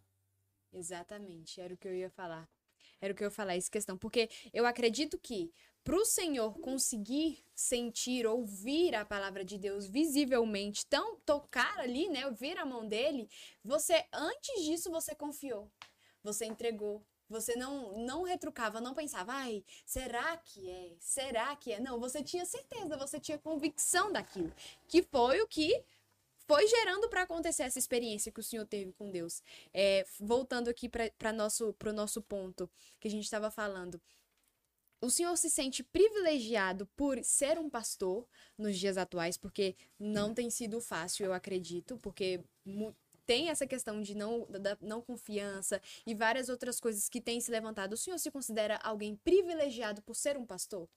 Exatamente, era o que eu ia falar. Era o que eu ia falar, essa questão. Porque eu acredito que para o Senhor conseguir sentir, ouvir a palavra de Deus visivelmente, tão tocar ali, né? Ver a mão dele, você, antes disso, você confiou. Você entregou. Você não, não retrucava, não pensava, ai, será que é? Será que é? Não, você tinha certeza, você tinha convicção daquilo. Que foi o que foi gerando para acontecer essa experiência que o senhor teve com Deus. É, voltando aqui para nosso pro nosso ponto que a gente estava falando. O senhor se sente privilegiado por ser um pastor nos dias atuais, porque não tem sido fácil, eu acredito, porque tem essa questão de não, da não confiança e várias outras coisas que têm se levantado. O senhor se considera alguém privilegiado por ser um pastor?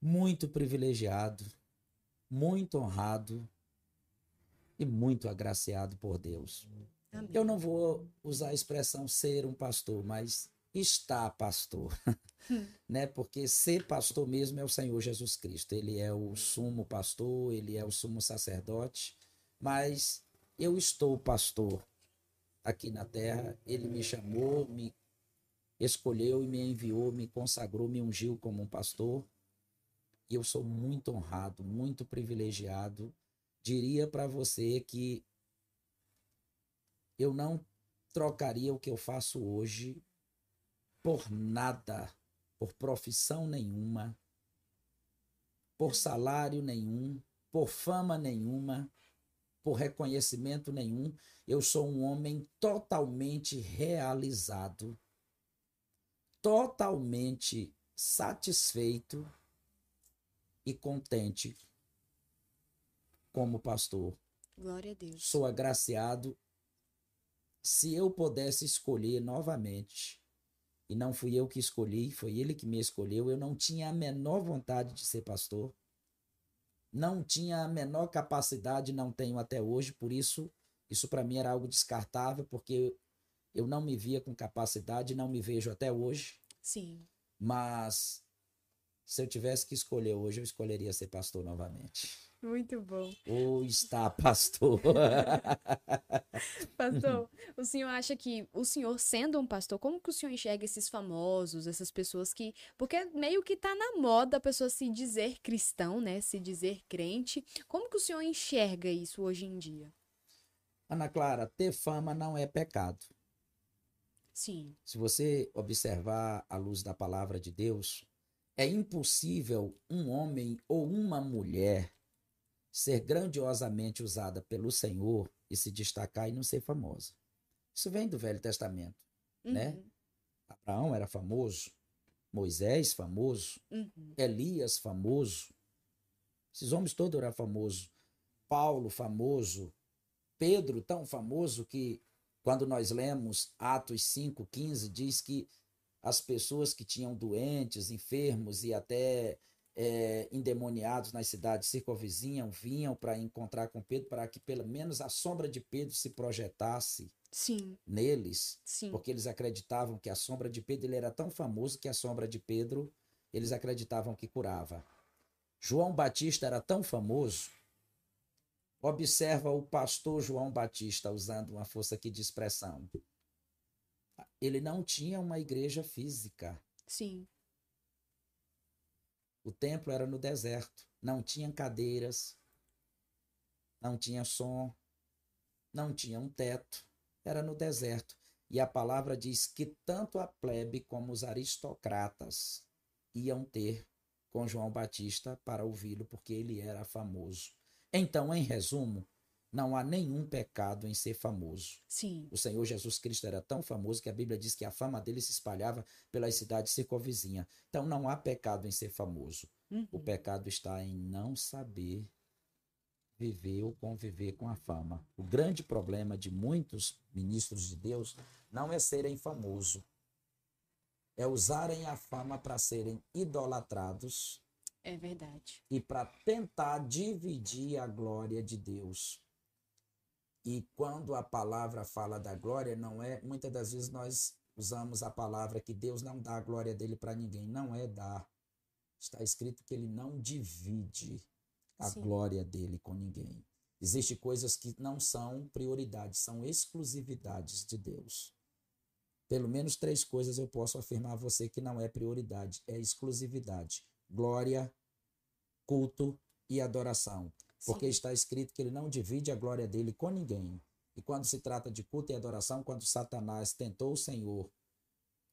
muito privilegiado, muito honrado e muito agraciado por Deus. Amém. Eu não vou usar a expressão ser um pastor, mas estar pastor, né? Porque ser pastor mesmo é o Senhor Jesus Cristo. Ele é o sumo pastor, ele é o sumo sacerdote, mas eu estou pastor aqui na terra. Ele me chamou, me escolheu e me enviou, me consagrou, me ungiu como um pastor. E eu sou muito honrado, muito privilegiado. Diria para você que eu não trocaria o que eu faço hoje por nada, por profissão nenhuma, por salário nenhum, por fama nenhuma, por reconhecimento nenhum. Eu sou um homem totalmente realizado, totalmente satisfeito e contente como pastor. Glória a Deus. Sou agraciado. Se eu pudesse escolher novamente, e não fui eu que escolhi, foi ele que me escolheu, eu não tinha a menor vontade de ser pastor. Não tinha a menor capacidade, não tenho até hoje, por isso, isso para mim era algo descartável, porque eu não me via com capacidade, não me vejo até hoje. Sim. Mas se eu tivesse que escolher hoje, eu escolheria ser pastor novamente. Muito bom. Ou está pastor. Pastor, o senhor acha que o senhor sendo um pastor, como que o senhor enxerga esses famosos, essas pessoas que, porque meio que tá na moda a pessoa se dizer cristão, né, se dizer crente. Como que o senhor enxerga isso hoje em dia? Ana Clara, ter fama não é pecado. Sim. Se você observar à luz da palavra de Deus, é impossível um homem ou uma mulher ser grandiosamente usada pelo Senhor e se destacar e não ser famosa. Isso vem do Velho Testamento, né? Uhum, Abraão era famoso, Moisés famoso, uhum. Elias famoso. Esses homens todos eram famosos. Paulo famoso, Pedro tão famoso que quando nós lemos Atos 5:15 diz que as pessoas que tinham doentes, enfermos e até é, endemoniados nas cidades circunvizinham vinham para encontrar com Pedro para que pelo menos a sombra de Pedro se projetasse Sim, neles sim. porque eles acreditavam que a sombra de Pedro ele era tão famoso que a sombra de Pedro eles acreditavam que curava. João Batista era tão famoso Observa o pastor João Batista usando uma força aqui de expressão. Ele não tinha uma igreja física. Sim. O templo era no deserto, não tinha cadeiras, não tinha som, não tinha um teto, era no deserto. E a palavra diz que tanto a plebe como os aristocratas iam ter com João Batista para ouvi-lo, porque ele era famoso. Então, em resumo, não há nenhum pecado em ser famoso. Sim. O Senhor Jesus Cristo era tão famoso que a Bíblia diz que a fama dele se espalhava pelas cidades circunvizinhas. Então não há pecado em ser famoso. Uhum. O pecado está em não saber viver ou conviver com a fama. O grande problema de muitos ministros de Deus não é serem famosos, é usarem a fama para serem idolatrados É verdade. e para tentar dividir a glória de Deus. E quando a palavra fala da glória, não é. Muitas das vezes nós usamos a palavra que Deus não dá a glória dele para ninguém. Não é dar. Está escrito que ele não divide a Sim. glória dele com ninguém. Existem coisas que não são prioridades, são exclusividades de Deus. Pelo menos três coisas eu posso afirmar a você que não é prioridade, é exclusividade: glória, culto e adoração. Porque Sim. está escrito que ele não divide a glória dele com ninguém. E quando se trata de culto e adoração, quando Satanás tentou o Senhor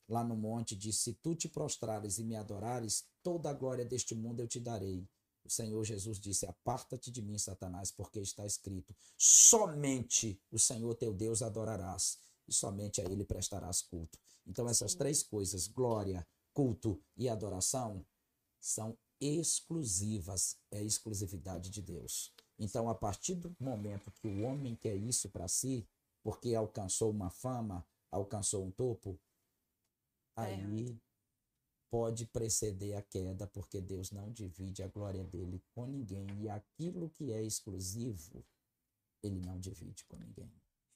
lá no monte, disse: Se tu te prostrares e me adorares, toda a glória deste mundo eu te darei. O Senhor Jesus disse: Aparta-te de mim, Satanás, porque está escrito: somente o Senhor teu Deus adorarás e somente a ele prestarás culto. Então, essas Sim. três coisas, glória, culto e adoração, são exclusivas, é exclusividade de Deus. Então, a partir do momento que o homem quer isso para si, porque alcançou uma fama, alcançou um topo, Tá aí pode preceder a queda, porque Deus não divide a glória dele com ninguém. E aquilo que é exclusivo, ele não divide com ninguém.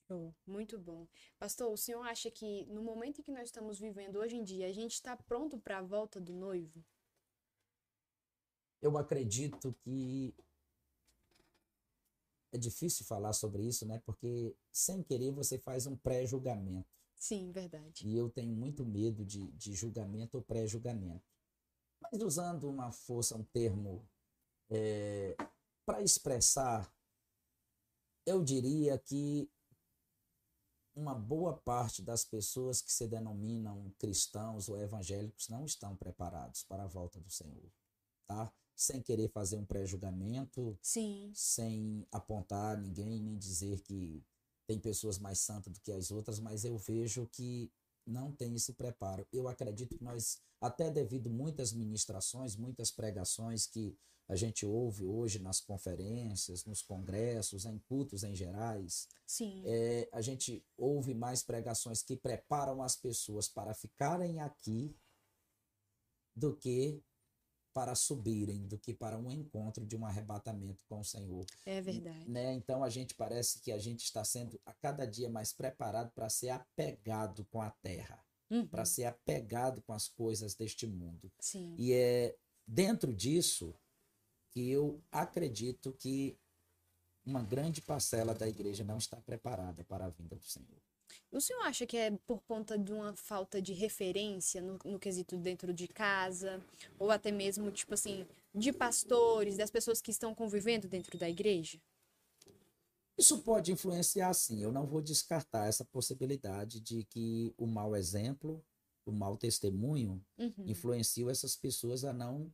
Show. Muito bom. Pastor, o senhor acha que no momento em que nós estamos vivendo hoje em dia, a gente está pronto para a volta do noivo? Eu acredito que é difícil falar sobre isso, né? Porque sem querer você faz um pré-julgamento. Sim, verdade. E eu tenho muito medo de, de julgamento ou pré-julgamento. Mas usando uma força, um termo para expressar, eu diria que uma boa parte das pessoas que se denominam cristãos ou evangélicos não estão preparados para a volta do Senhor, tá? Sem querer fazer um pré-julgamento, Sim. sem apontar ninguém, nem dizer que tem pessoas mais santas do que as outras, mas eu vejo que não tem esse preparo. Eu acredito que nós, até devido muitas ministrações, muitas pregações que a gente ouve hoje nas conferências, nos congressos, em cultos em gerais, Sim. é, a gente ouve mais pregações que preparam as pessoas para ficarem aqui do que para subirem, do que para um encontro de um arrebatamento com o Senhor. É verdade. Né? Então a gente parece que a gente está sendo a cada dia mais preparado para ser apegado com a terra, Uhum. para ser apegado com as coisas deste mundo. Sim. E é dentro disso que eu acredito que uma grande parcela da igreja não está preparada para a vinda do Senhor. O senhor acha que é por conta de uma falta de referência no, no quesito dentro de casa? Ou até mesmo, tipo assim, de pastores, das pessoas que estão convivendo dentro da igreja? Isso pode influenciar, sim. Eu não vou descartar essa possibilidade de que o mau exemplo, o mau testemunho, Uhum. influenciam essas pessoas a não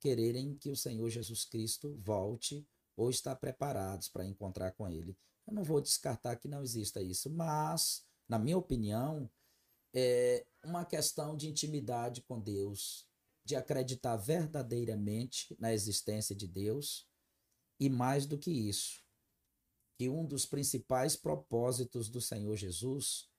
quererem que o Senhor Jesus Cristo volte ou estar preparados para encontrar com Ele. Eu não vou descartar que não exista isso, mas, na minha opinião, é uma questão de intimidade com Deus, de acreditar verdadeiramente na existência de Deus e mais do que isso, que um dos principais propósitos do Senhor Jesus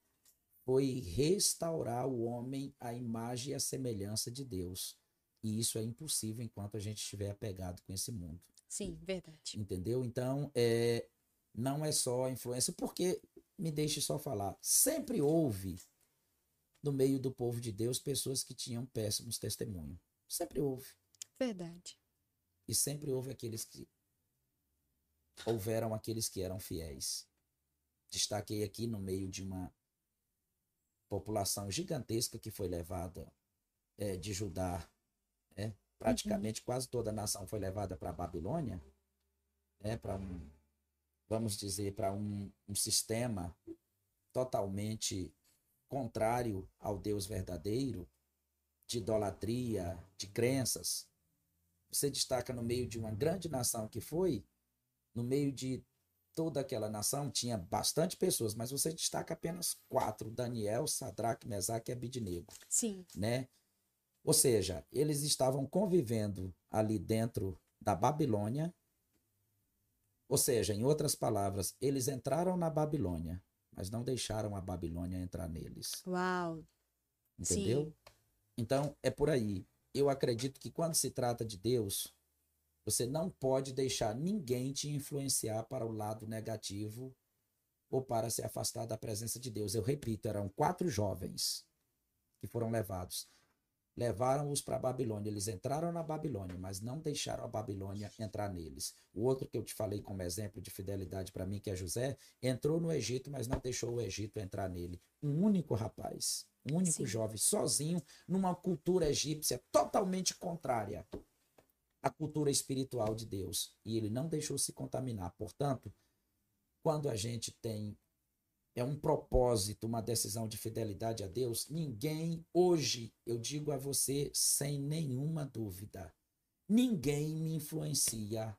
foi restaurar o homem à imagem e à semelhança de Deus. E isso é impossível enquanto a gente estiver apegado com esse mundo. Sim, verdade. Entendeu? Então, é, não é só a influência, porque, me deixe só falar, sempre houve no meio do povo de Deus pessoas que tinham péssimos testemunhos. Sempre houve. Verdade. E sempre houve aqueles que houveram aqueles que eram fiéis. Destaquei aqui no meio de uma população gigantesca que foi levada é, de Judá, é, praticamente uhum. quase toda a nação foi levada para a Babilônia, é, para um, vamos dizer, para um, um sistema totalmente contrário ao Deus verdadeiro, de idolatria, de crenças. Você destaca no meio de uma grande nação que foi, no meio de toda aquela nação tinha bastante pessoas, mas você destaca apenas quatro: Daniel, Sadraque, Mesaque e Abidnego. Sim. Né? Ou seja, eles estavam convivendo ali dentro da Babilônia. Ou seja, em outras palavras, eles entraram na Babilônia, mas não deixaram a Babilônia entrar neles. Uau! Entendeu? Sim. Então, é por aí. Eu acredito que quando se trata de Deus, você não pode deixar ninguém te influenciar para o lado negativo ou para se afastar da presença de Deus. Eu repito, eram quatro jovens que foram levados. Levaram-os para a Babilônia. Eles entraram na Babilônia, mas não deixaram a Babilônia entrar neles. O outro que eu te falei como exemplo de fidelidade para mim, que é José, entrou no Egito, mas não deixou o Egito entrar nele. Um único rapaz, um único Sim. jovem, sozinho, numa cultura egípcia totalmente contrária a cultura espiritual de Deus e ele não deixou se contaminar. Portanto, quando a gente tem é um propósito, uma decisão de fidelidade a Deus, ninguém hoje, eu digo a você sem nenhuma dúvida, ninguém me influencia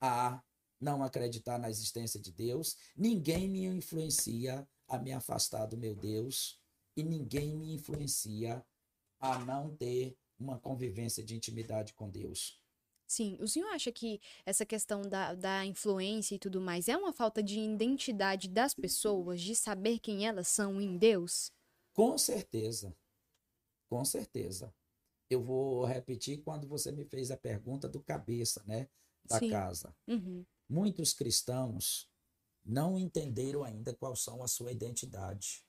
a não acreditar na existência de Deus, ninguém me influencia a me afastar do meu Deus e ninguém me influencia a não ter uma convivência de intimidade com Deus. Sim, o senhor acha que essa questão da, da influência e tudo mais é uma falta de identidade das pessoas, de saber quem elas são em Deus? Com certeza. Com certeza. Eu vou repetir quando você me fez a pergunta do cabeça, né? Da Sim. casa. Uhum. Muitos cristãos não entenderam ainda qual são a sua identidade.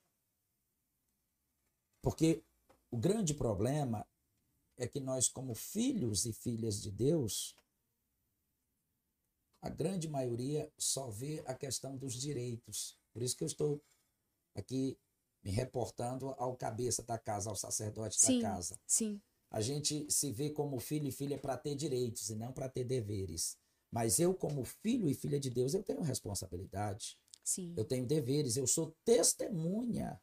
Porque o grande problema é que nós, como filhos e filhas de Deus, a grande maioria só vê a questão dos direitos. Por isso que eu estou aqui me reportando ao cabeça da casa, ao sacerdote sim, da casa. Sim. A gente se vê como filho e filha para ter direitos e não para ter deveres. Mas eu, como filho e filha de Deus, eu tenho responsabilidade. Sim. Eu tenho deveres, eu sou testemunha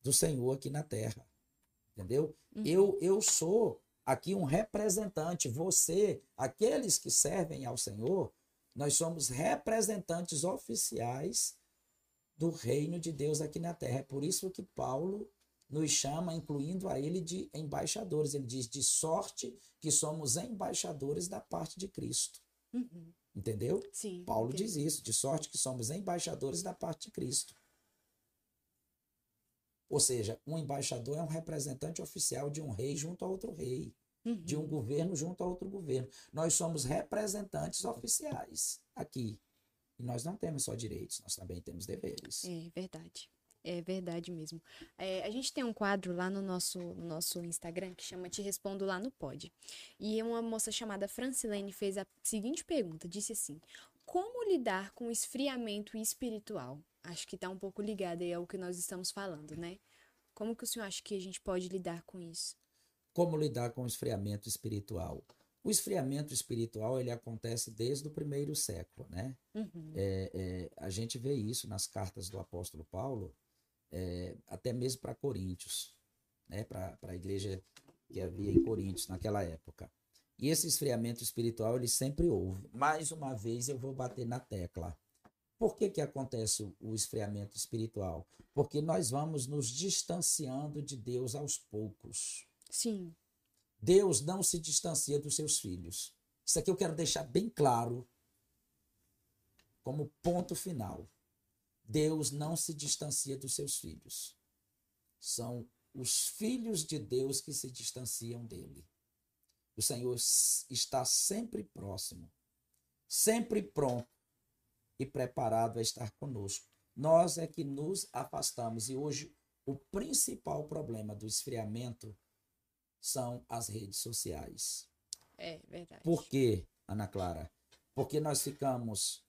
do Senhor aqui na terra entendeu? Uhum. Eu, eu sou aqui um representante, você, aqueles que servem ao Senhor, nós somos representantes oficiais do reino de Deus aqui na terra. É por isso que Paulo nos chama, incluindo a ele, de embaixadores. Ele diz, de sorte que somos embaixadores da parte de Cristo. Uhum. Entendeu? Sim. Paulo entendi. diz isso, de sorte que somos embaixadores da parte de Cristo. Ou seja, um embaixador é um representante oficial de um rei junto a outro rei, uhum. de um governo junto a outro governo. Nós somos representantes oficiais aqui. E nós não temos só direitos, nós também temos deveres. É verdade. É verdade mesmo. É, a gente tem um quadro lá no nosso, no nosso Instagram que chama Te Respondo Lá no Pod. E uma moça chamada Francilene fez a seguinte pergunta: disse assim: Como lidar com o esfriamento espiritual? Acho que está um pouco ligado aí ao que nós estamos falando, né? Como que o senhor acha que a gente pode lidar com isso? Como lidar com o esfriamento espiritual? O esfriamento espiritual ele acontece desde o primeiro século, né? Uhum. É, é, a gente vê isso nas cartas do apóstolo Paulo, é, até mesmo para Coríntios, né? Para a igreja que havia em Coríntios naquela época. E esse esfriamento espiritual ele sempre houve. Mais uma vez eu vou bater na tecla. Por que, que acontece o esfriamento espiritual? Porque nós vamos nos distanciando de Deus aos poucos. Sim. Deus não se distancia dos seus filhos. Isso aqui eu quero deixar bem claro como ponto final. Deus não se distancia dos seus filhos. São os filhos de Deus que se distanciam dele. O Senhor está sempre próximo, sempre pronto e preparado a estar conosco. Nós é que nos afastamos e hoje o principal problema do esfriamento são as redes sociais. É verdade. Por quê, Ana Clara? Porque nós ficamos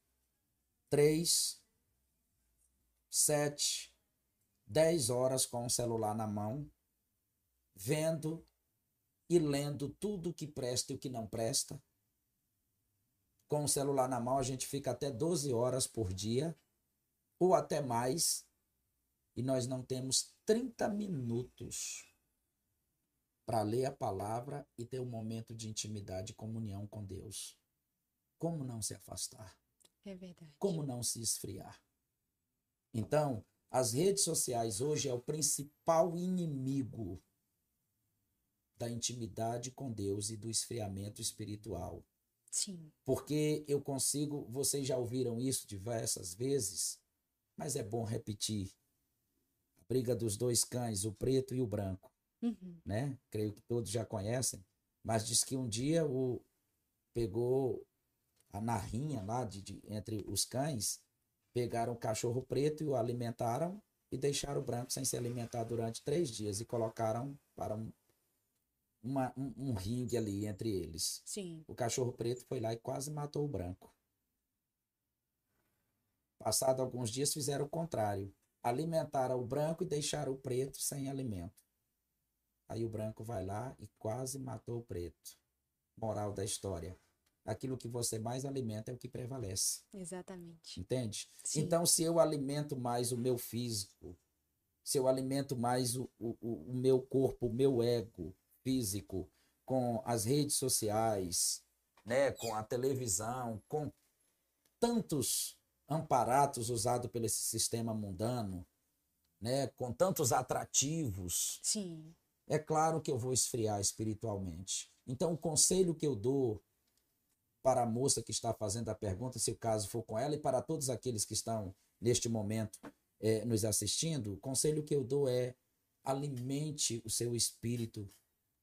três, sete, dez horas com o celular na mão, vendo e lendo tudo o que presta e o que não presta. Com o celular na mão, a gente fica até 12 horas por dia, ou até mais, e nós não temos 30 minutos para ler a palavra e ter um momento de intimidade e comunhão com Deus. Como não se afastar? É verdade. Como não se esfriar? Então, as redes sociais hoje é o principal inimigo da intimidade com Deus e do esfriamento espiritual. Sim. Porque eu consigo, vocês já ouviram isso diversas vezes, mas é bom repetir. A briga dos dois cães, o preto e o branco, Uhum. né? Creio que todos já conhecem, mas diz que um dia o pegou a narrinha lá de, de- entre os cães, pegaram o cachorro preto e o alimentaram e deixaram o branco sem se alimentar durante três dias e colocaram para um, uma, um, um ringue ali entre eles. Sim. O cachorro preto foi lá e quase matou o branco. Passado alguns dias fizeram o contrário. Alimentaram o branco e deixaram o preto sem alimento. Aí o branco vai lá e quase matou o preto. Moral da história. Aquilo que você mais alimenta é o que prevalece. Exatamente. Entende? Sim. Então, se eu alimento mais o meu físico, se eu alimento mais o, o, o o meu corpo, o meu ego físico, com as redes sociais, né, com a televisão, com tantos amparatos usados pelo sistema mundano, né, com tantos atrativos, Sim. é claro que eu vou esfriar espiritualmente. Então, o conselho que eu dou para a moça que está fazendo a pergunta, se o caso for com ela, e para todos aqueles que estão neste momento eh, nos assistindo, o conselho que eu dou é alimente o seu espírito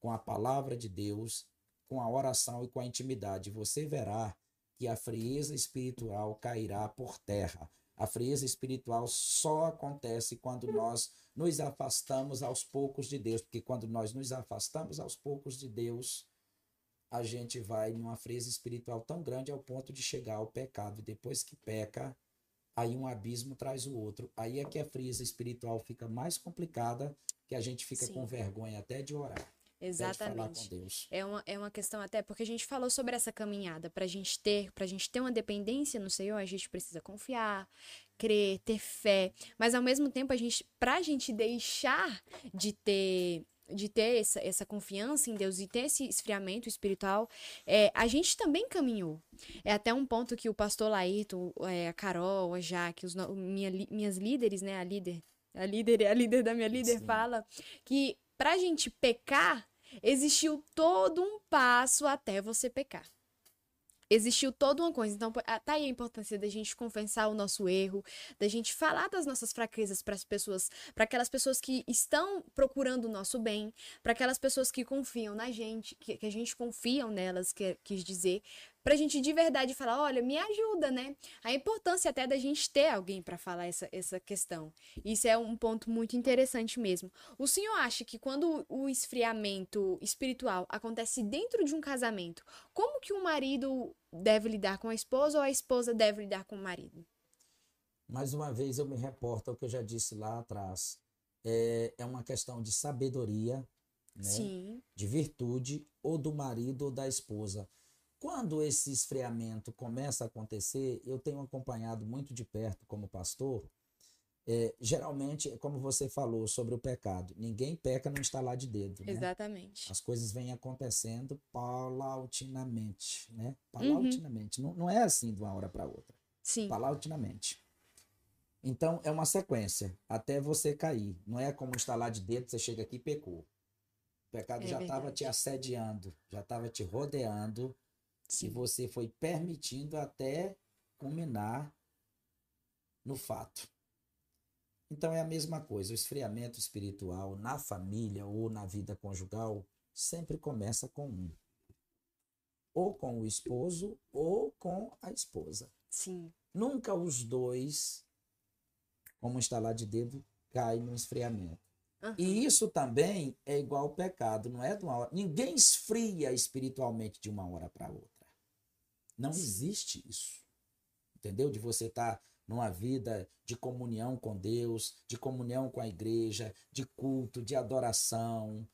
com a palavra de Deus, com a oração e com a intimidade. Você verá que a frieza espiritual cairá por terra. A frieza espiritual só acontece quando nós nos afastamos aos poucos de Deus, porque quando nós nos afastamos aos poucos de Deus, a gente vai numa frieza espiritual tão grande ao ponto de chegar ao pecado. E depois que peca, aí um abismo traz o outro. Aí é que a frieza espiritual fica mais complicada, que a gente fica Sim. com vergonha até de orar, Exatamente. É uma, é uma questão até porque a gente falou sobre essa caminhada. Pra gente ter, pra gente ter uma dependência no Senhor, a gente precisa confiar, crer, ter fé. Mas ao mesmo tempo, a gente, pra gente deixar de ter de ter essa, essa confiança em Deus e ter esse esfriamento espiritual, é, a gente também caminhou. É até um ponto que o pastor Laírton, é, a Carol, a Jaque, os, minha, minhas líderes, né, a líder, a líder, a líder da minha líder Sim. fala que pra gente pecar, existiu todo um passo até você pecar. Existiu toda uma coisa. Então, ah, tá aí a importância da gente confessar o nosso erro, da gente falar das nossas fraquezas para as pessoas, para aquelas pessoas que estão procurando o nosso bem, para aquelas pessoas que confiam na gente, que, que a gente confia nelas, que, quis dizer, pra gente de verdade falar, olha, me ajuda, né? A importância até da gente ter alguém para falar essa, essa questão. Isso é um ponto muito interessante mesmo. O senhor acha que quando o esfriamento espiritual acontece dentro de um casamento, como que o marido deve lidar com a esposa ou a esposa deve lidar com o marido? Mais uma vez eu me reporto ao que eu já disse lá atrás. É, é uma questão de sabedoria, né? Sim, de virtude, ou do marido ou da esposa. Quando esse esfriamento começa a acontecer, eu tenho acompanhado muito de perto como pastor. é, geralmente, como você falou sobre o pecado, ninguém peca no estalar de dedo, né? exatamente. As coisas vêm acontecendo paulatinamente, né? Paulatinamente. Não, não é assim de uma hora para outra. Sim, Paulatinamente. Então, é uma sequência, até você cair. Não é como estalar de dedo, você chega aqui e pecou. O pecado É já estava te assediando, já estava te rodeando, e sim, você foi permitindo até culminar no fato. Então, é a mesma coisa. O esfriamento espiritual na família ou na vida conjugal sempre começa com um. Ou com o esposo ou com a esposa. sim, Nunca os dois, como estalar de dedo, caem no esfriamento. Aham. E isso também é igual ao pecado, não é de uma hora. Ninguém esfria espiritualmente de uma hora para outra. Não existe isso. Entendeu? De você estar tá numa vida de comunhão com Deus, de comunhão com a igreja, de culto, de adoração,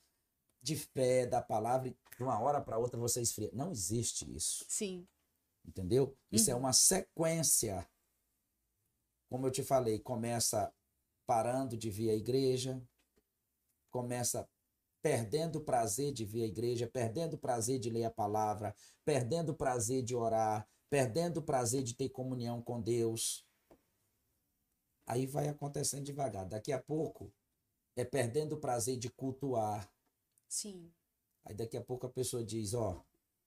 de fé, da palavra, e de uma hora para outra você esfria. Não existe isso. Sim. Entendeu? Isso é Uhum. uma sequência. Como eu te falei, começa parando de vir à igreja, começa perdendo o prazer de vir à igreja, perdendo o prazer de ler a palavra, perdendo o prazer de orar, perdendo o prazer de ter comunhão com Deus. Aí vai acontecendo devagar. Daqui a pouco é perdendo o prazer de cultuar. Sim. Aí daqui a pouco a pessoa diz, ó,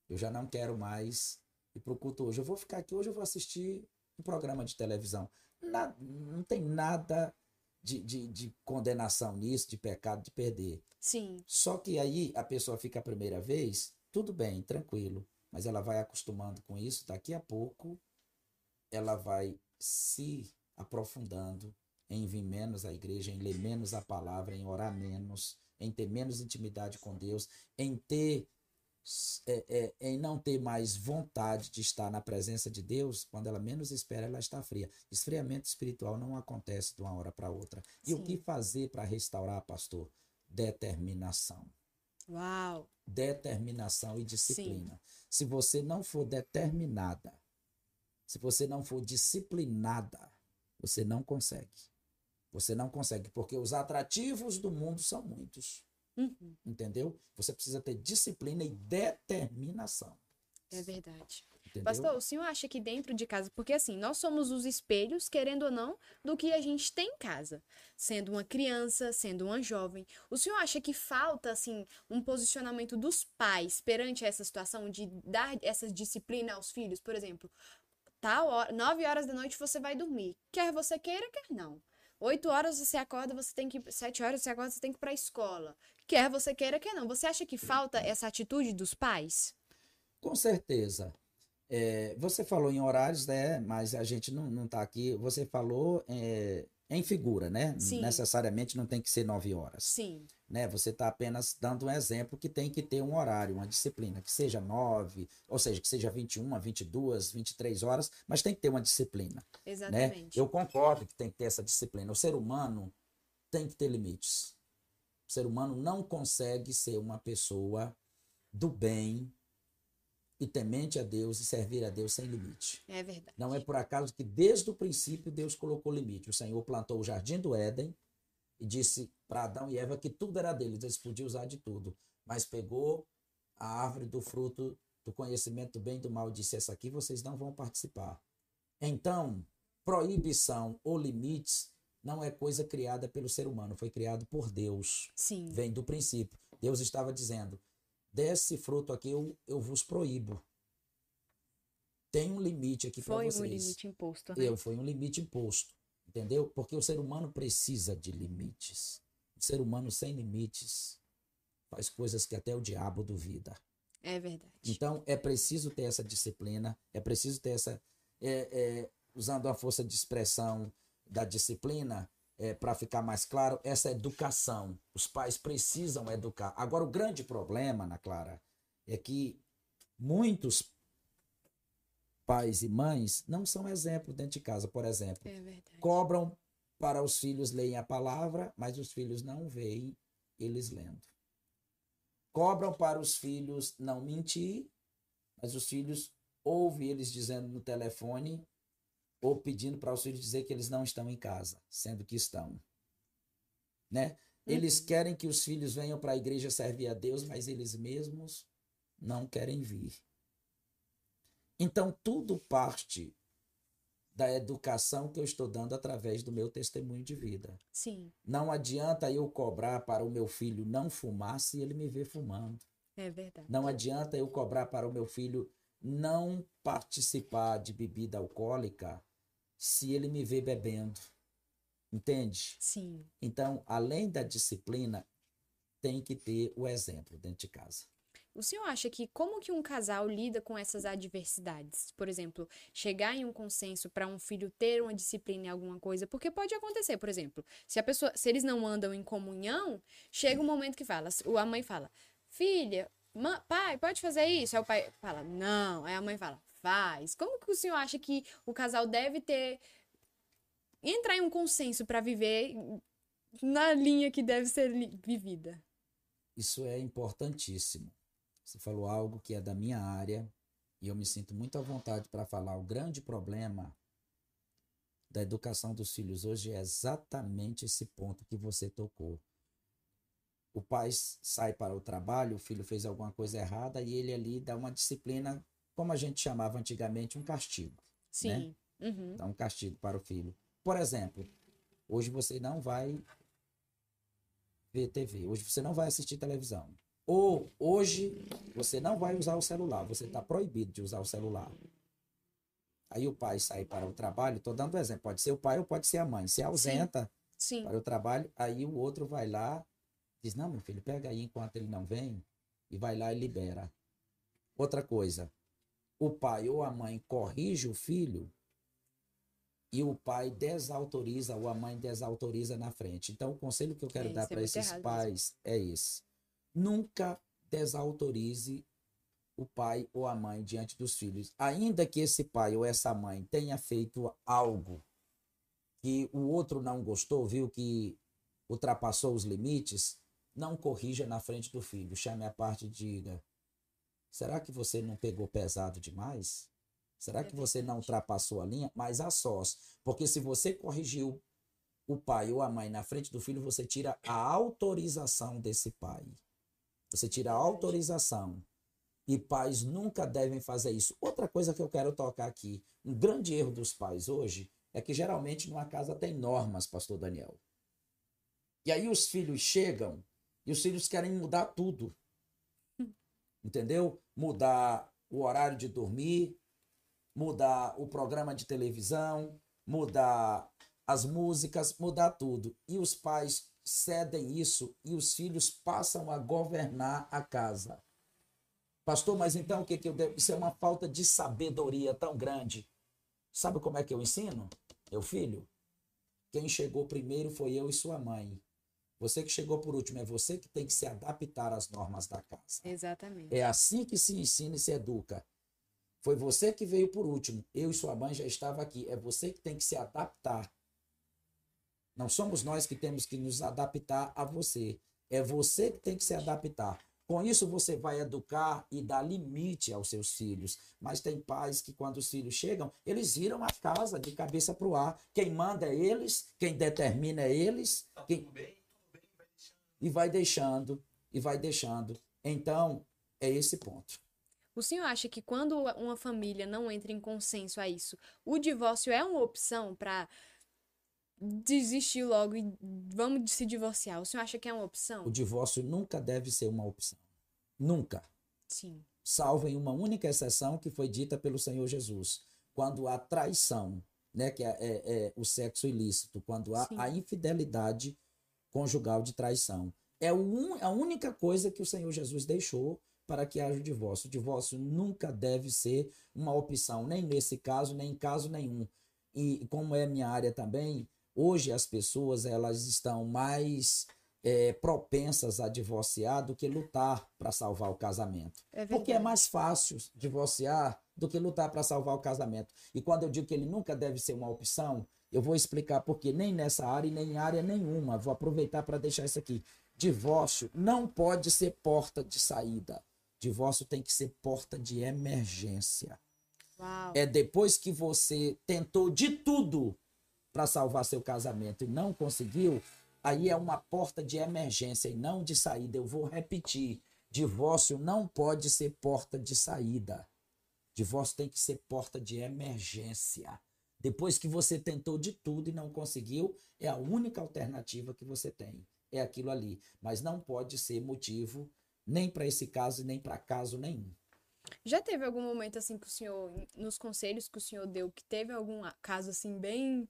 eu já não quero mais ir pro culto hoje. Eu vou ficar aqui hoje, eu vou assistir um programa de televisão. Na- não tem nada de, de, de condenação nisso, de pecado, de perder. Sim. Só que aí a pessoa fica a primeira vez, tudo bem, tranquilo. Mas ela vai acostumando com isso, daqui a pouco ela vai se aprofundando em vir menos à igreja, em ler menos a palavra, em orar menos, em ter menos intimidade com Deus, em ter é, é, em não ter mais vontade de estar na presença de Deus, quando ela menos espera, ela está fria. Esfriamento espiritual não acontece de uma hora para outra. E o Sim. que fazer para restaurar, pastor? Determinação Uau. determinação e disciplina. Se você não for determinada, se você não for disciplinada, você não consegue. Você não consegue, porque os atrativos do mundo são muitos, Uhum. entendeu? Você precisa ter disciplina e determinação. É verdade. Entendeu? Pastor, o senhor acha que dentro de casa, porque assim, nós somos os espelhos, querendo ou não, do que a gente tem em casa. Sendo uma criança, sendo uma jovem. O senhor acha que falta, assim, um posicionamento dos pais perante essa situação de dar essa disciplina aos filhos? Por exemplo, tal hora, 9 horas da noite você vai dormir. Quer você queira, quer não. 8 horas você acorda, você tem que. 7 horas você acorda, você tem que ir pra escola. Quer você queira, quer não. Você acha que falta essa atitude dos pais? Com certeza. É, você falou em horários, né? Mas a gente não, não tá aqui. Você falou é, em figura, né? Sim. Necessariamente não tem que ser nove horas. Sim. né? Você está apenas dando um exemplo que tem que ter um horário, uma disciplina, que seja 9, ou seja, que seja 21, 22, 23 horas, mas tem que ter uma disciplina, né? Exatamente. Eu concordo que tem que ter essa disciplina. O ser humano tem que ter limites. O ser humano não consegue ser uma pessoa do bem e temente a Deus e servir a Deus sem limite. É verdade. Não é por acaso que desde o princípio Deus colocou limite. O Senhor plantou o jardim do Éden e disse para Adão e Eva que tudo era deles, eles podiam usar de tudo, mas pegou a árvore do fruto do conhecimento do bem e do mal e disse: essa aqui vocês não vão participar. Então, proibição ou limites não é coisa criada pelo ser humano, foi criado por Deus. Sim. Vem do princípio. Deus estava dizendo: desse fruto aqui eu, eu vos proíbo. Tem um limite aqui para Foi um vocês. limite imposto, né? Eu, foi um limite imposto. Entendeu? Porque o ser humano precisa de limites. O ser humano sem limites faz coisas que até o diabo duvida. É verdade. Então é preciso ter essa disciplina, é preciso ter essa. é, é, usando a força de expressão da disciplina, para ficar mais claro, essa educação. Os pais precisam educar. Agora, o grande problema, Ana Clara, é que muitos pais e mães não são exemplo dentro de casa, por exemplo É cobram para os filhos lerem a palavra, mas os filhos não veem eles lendo. Cobram para os filhos não mentir, mas os filhos ouvem eles dizendo no telefone ou pedindo para os filhos dizer que eles não estão em casa, sendo que estão. Né? Eles Uhum. querem que os filhos venham para a igreja servir a Deus, mas eles mesmos não querem vir. Então, tudo parte da educação que eu estou dando através do meu testemunho de vida. Sim, Não adianta eu cobrar para o meu filho não fumar se ele me vê fumando. é verdade. Não adianta eu cobrar para o meu filho não participar de bebida alcoólica se ele me vê bebendo. Entende? Sim. Então, além da disciplina, tem que ter o exemplo dentro de casa. O senhor acha que como que um casal lida com essas adversidades? Por exemplo, chegar em um consenso para um filho ter uma disciplina em alguma coisa, porque pode acontecer, por exemplo, se a pessoa, se eles não andam em comunhão, chega um momento que fala, a mãe fala: "Filha, pai, pode fazer isso?" Aí o pai fala: "Não". Aí a mãe fala: faz? Como que o senhor acha que o casal deve ter entrar em um consenso para viver na linha que deve ser vivida? Isso é importantíssimo. Você falou algo que é da minha área e eu me sinto muito à vontade para falar. O grande problema da educação dos filhos hoje é exatamente esse ponto que você tocou. O pai sai para o trabalho, o filho fez alguma coisa errada e ele ali dá uma disciplina, como a gente chamava antigamente, um castigo. Né? Sim. Né? Uhum. Dá um castigo para o filho. Por exemplo, hoje você não vai ver TV, hoje você não vai assistir televisão. Ou hoje você não vai usar o celular, você está proibido de usar o celular. Aí o pai sai para o trabalho, estou dando um exemplo, pode ser o pai ou pode ser a mãe. Se ausenta Sim. para o trabalho, aí o outro vai lá, diz: Não, meu filho, pega aí enquanto ele não vem, e vai lá e libera. Outra coisa, o pai ou a mãe corrige o filho e o pai desautoriza ou a mãe desautoriza na frente. Então, o conselho que eu quero É, dar é para esses pais é esse: nunca desautorize o pai ou a mãe diante dos filhos, ainda que esse pai ou essa mãe tenha feito algo que o outro não gostou, viu que ultrapassou os limites, não corrija na frente do filho, chame a parte e diga: será que você não pegou pesado demais? Será que você não ultrapassou a linha? Mas a sós. Porque se você corrigiu o pai ou a mãe na frente do filho, você tira a autorização desse pai. Você tira a autorização. E pais nunca devem fazer isso. Outra coisa que eu quero tocar aqui: um grande erro dos pais hoje é que geralmente numa casa tem normas, Pastor Daniel. E aí os filhos chegam e os filhos querem mudar tudo. Entendeu? Mudar o horário de dormir, mudar o programa de televisão, mudar as músicas, mudar tudo. E os pais cedem isso e os filhos passam a governar a casa. Pastor, mas então o que, que eu devo? Isso é uma falta de sabedoria tão grande. Sabe como é que eu ensino? Meu filho, quem chegou primeiro foi eu e sua mãe. Você que chegou por último, é você que tem que se adaptar às normas da casa. Exatamente. É assim que se ensina e se educa. Foi você que veio por último. Eu e sua mãe já estava aqui. É você que tem que se adaptar. Não somos nós que temos que nos adaptar a você. É você que tem que se adaptar. Com isso, você vai educar e dar limite aos seus filhos. Mas tem pais que, quando os filhos chegam, eles viram a casa de cabeça para o ar. Quem manda é eles, quem determina é eles. Tá quem... tudo bem, tudo bem, vai deixando. E vai deixando, e vai deixando. Então, é esse ponto. O senhor acha que quando uma família não entra em consenso a isso, o divórcio é uma opção para desistir logo e vamos se divorciar? O senhor acha que é uma opção? O divórcio nunca deve ser uma opção. Nunca. Sim. Salvo em uma única exceção que foi dita pelo Senhor Jesus. Quando há traição, né, que é, é, é o sexo ilícito, quando há Sim. a infidelidade conjugal de traição. É un- a única coisa que o Senhor Jesus deixou para que haja o divórcio. O divórcio nunca deve ser uma opção, nem nesse caso, nem em caso nenhum. E como é minha área também, hoje as pessoas elas estão mais é, propensas a divorciar do que lutar para salvar o casamento. É Porque é mais fácil divorciar do que lutar para salvar o casamento. E quando eu digo que ele nunca deve ser uma opção, eu vou explicar por quê. Nem nessa área e nem em área nenhuma. Vou aproveitar para deixar isso aqui. Divórcio não pode ser porta de saída. Divórcio tem que ser porta de emergência. Uau. É depois que você tentou de tudo para salvar seu casamento e não conseguiu, aí é uma porta de emergência e não de saída. Eu vou repetir: divórcio não pode ser porta de saída. Divórcio tem que ser porta de emergência. Depois que você tentou de tudo e não conseguiu, é a única alternativa que você tem. É aquilo ali. Mas não pode ser motivo nem para esse caso e nem para caso nenhum. Já teve algum momento assim que o senhor, nos conselhos que o senhor deu, que teve algum caso assim bem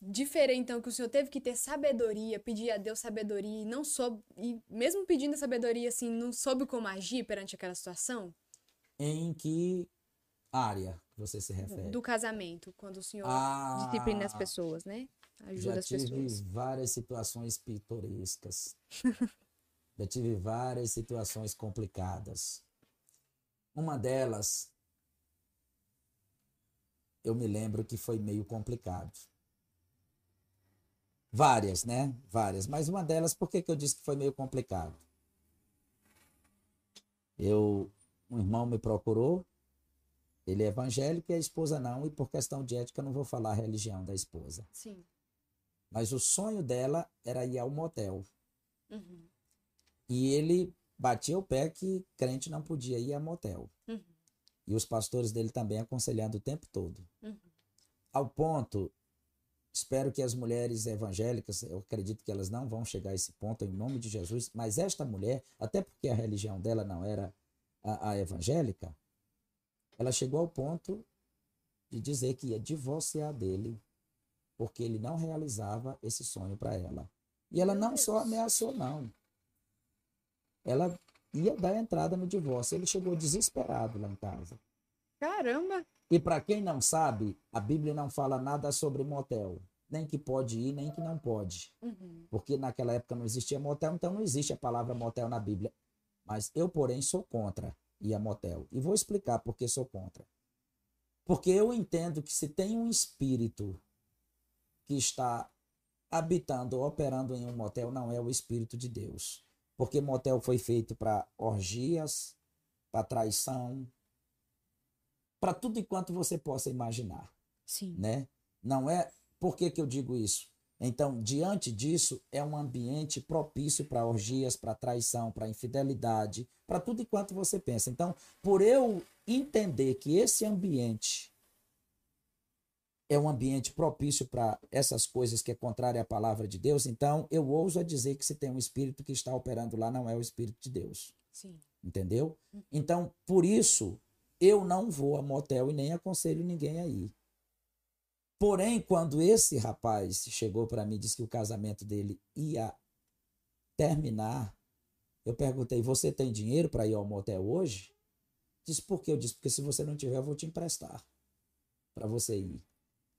diferente, então que o senhor teve que ter sabedoria, pedir a Deus sabedoria e não soube, e mesmo pedindo sabedoria assim, não soube como agir perante aquela situação Em que área você se refere? do casamento, quando o senhor Ah, disciplina as pessoas, né? Ajuda Já as tive pessoas. várias situações pitorescas. Já tive várias situações complicadas. Uma delas eu me lembro que foi meio complicado. Várias, né? Várias. Mas uma delas, por que, que eu disse que foi meio complicado? Eu, um irmão me procurou, ele é evangélico e a esposa não, e por questão de ética não vou falar a religião da esposa. Sim. Mas o sonho dela era ir ao motel. Uhum. E ele batia o pé que crente não podia ir a motel. Uhum. E os pastores dele também aconselhando o tempo todo. Uhum. Ao ponto, espero que as mulheres evangélicas, eu acredito que elas não vão chegar a esse ponto em nome de Jesus, mas esta mulher, até porque a religião dela não era a, a evangélica, ela chegou ao ponto de dizer que ia divorciar dele, porque ele não realizava esse sonho para ela. E ela não só ameaçou, não. Ela ia dar entrada no divórcio. Ele chegou desesperado lá em casa. Caramba! E para quem não sabe, a Bíblia não fala nada sobre motel. Nem que pode ir, nem que não pode. Uhum. Porque naquela época não existia motel, então não existe a palavra motel na Bíblia. Mas eu, porém, sou contra ir a motel. E vou explicar por que sou contra. Porque eu entendo que se tem um espírito que está habitando, operando em um motel, não é o espírito de Deus. Porque motel foi feito para orgias, para traição, para tudo enquanto você possa imaginar Sim. né? Não é. Por que, que eu digo isso? Então, diante disso, é um ambiente propício para orgias, para traição, para infidelidade, para tudo enquanto você pensa. Então, por eu entender que esse ambiente é um ambiente propício para essas coisas que é contrária à palavra de Deus, então eu ouso a dizer que se tem um espírito que está operando lá, não é o espírito de Deus. Sim. Entendeu? Então, por isso, eu não vou a motel e nem aconselho ninguém a ir. Porém, quando esse rapaz chegou para mim e disse que o casamento dele ia terminar, eu perguntei: Você tem dinheiro para ir ao motel hoje? Disse: Por quê? Eu disse: Porque se você não tiver, eu vou te emprestar para você ir.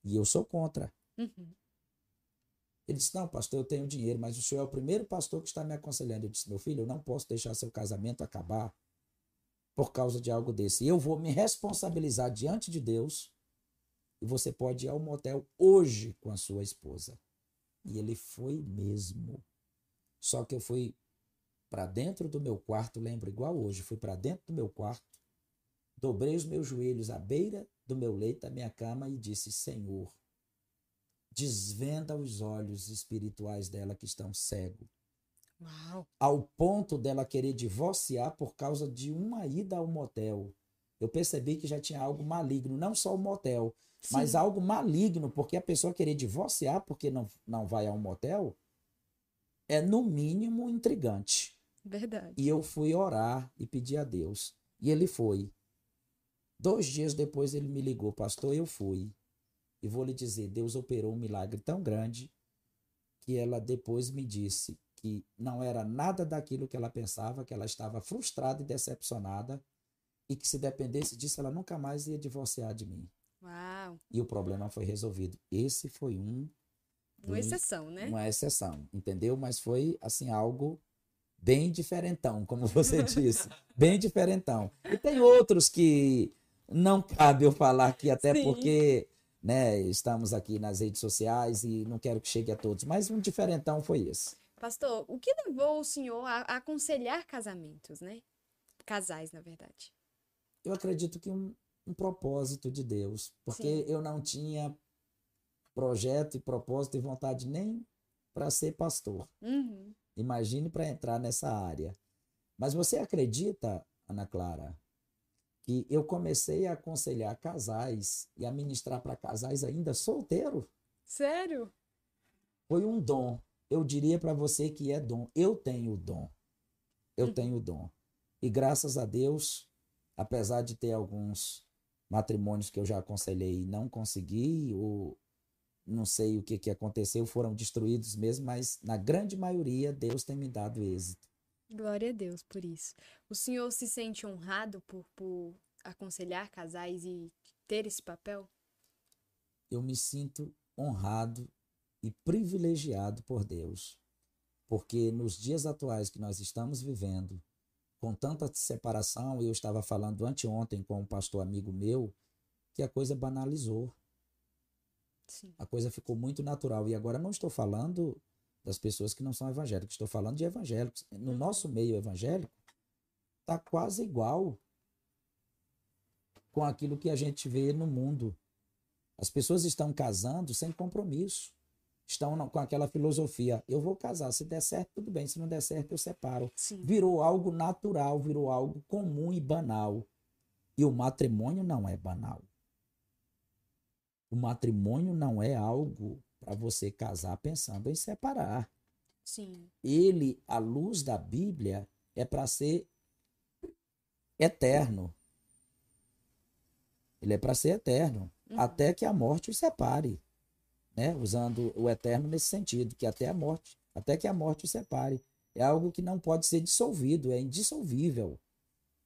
E eu sou contra. Uhum. Ele disse: Não, pastor, eu tenho dinheiro, mas o senhor é o primeiro pastor que está me aconselhando. Eu disse: Meu filho, eu não posso deixar seu casamento acabar por causa de algo desse. Eu vou me responsabilizar diante de Deus e você pode ir ao motel hoje com a sua esposa. E ele foi mesmo. Só que eu fui para dentro do meu quarto, lembro igual hoje, fui para dentro do meu quarto, dobrei os meus joelhos à beira do meu leito, da minha cama e disse: Senhor, desvenda os olhos espirituais dela que estão cegos ao ponto dela querer divorciar por causa de uma ida ao motel. Eu percebi que já tinha algo maligno, não só o motel, mas Sim. algo maligno, porque a pessoa querer divorciar porque não, não vai a um motel é, no mínimo, intrigante. Verdade. E eu fui orar e pedir a Deus. E ele foi. Dois dias depois ele me ligou, pastor, eu fui. E vou lhe dizer, Deus operou um milagre tão grande que ela depois me disse que não era nada daquilo que ela pensava, que ela estava frustrada e decepcionada e que se dependesse disso ela nunca mais ia divorciar de mim. Uau! E o problema foi resolvido. Esse foi um Uma dos- exceção, né? uma exceção, entendeu? Mas foi assim algo bem diferentão, como você disse, bem diferentão. E tem outros que não cabe eu falar aqui até Sim. porque, né, estamos aqui nas redes sociais e não quero que chegue a todos, mas um diferentão foi esse. Pastor, o que levou o senhor a aconselhar casamentos, né? Casais, na verdade. Eu acredito que um, um propósito de Deus, porque eu não tinha projeto e propósito e vontade nem para ser pastor. Uhum. Imagine para entrar nessa área. Mas você acredita, Ana Clara, que eu comecei a aconselhar casais e a ministrar para casais ainda solteiro? Sério? Foi um dom. Eu diria para você que é dom. Eu tenho o dom. Eu Uhum. tenho o dom. E graças a Deus, apesar de ter alguns matrimônios que eu já aconselhei e não consegui, ou não sei o que, que aconteceu, foram destruídos mesmo, mas na grande maioria Deus tem me dado êxito. Glória a Deus por isso. O senhor se sente honrado por, por aconselhar casais e ter esse papel? eu me sinto honrado e privilegiado por Deus. Porque nos dias atuais que nós estamos vivendo, com tanta separação, eu estava falando anteontem com um pastor amigo meu, que a coisa banalizou. Sim. A coisa ficou muito natural. E agora não estou falando das pessoas que não são evangélicas, estou falando de evangélicos. No nosso meio evangélico, está quase igual com aquilo que a gente vê no mundo. As pessoas estão casando sem compromisso. Estão com aquela filosofia: eu vou casar, se der certo, tudo bem, se não der certo, eu separo. Sim. Virou algo natural, virou algo comum e banal. E o matrimônio não é banal. O matrimônio não é algo para você casar pensando em separar. Sim. Ele, à luz da Bíblia, é para ser eterno. Ele é para ser eterno, Uhum. até que a morte os separe, né? Usando o eterno nesse sentido, que até a morte, até que a morte os separe. É algo que não pode ser dissolvido, é indissolvível.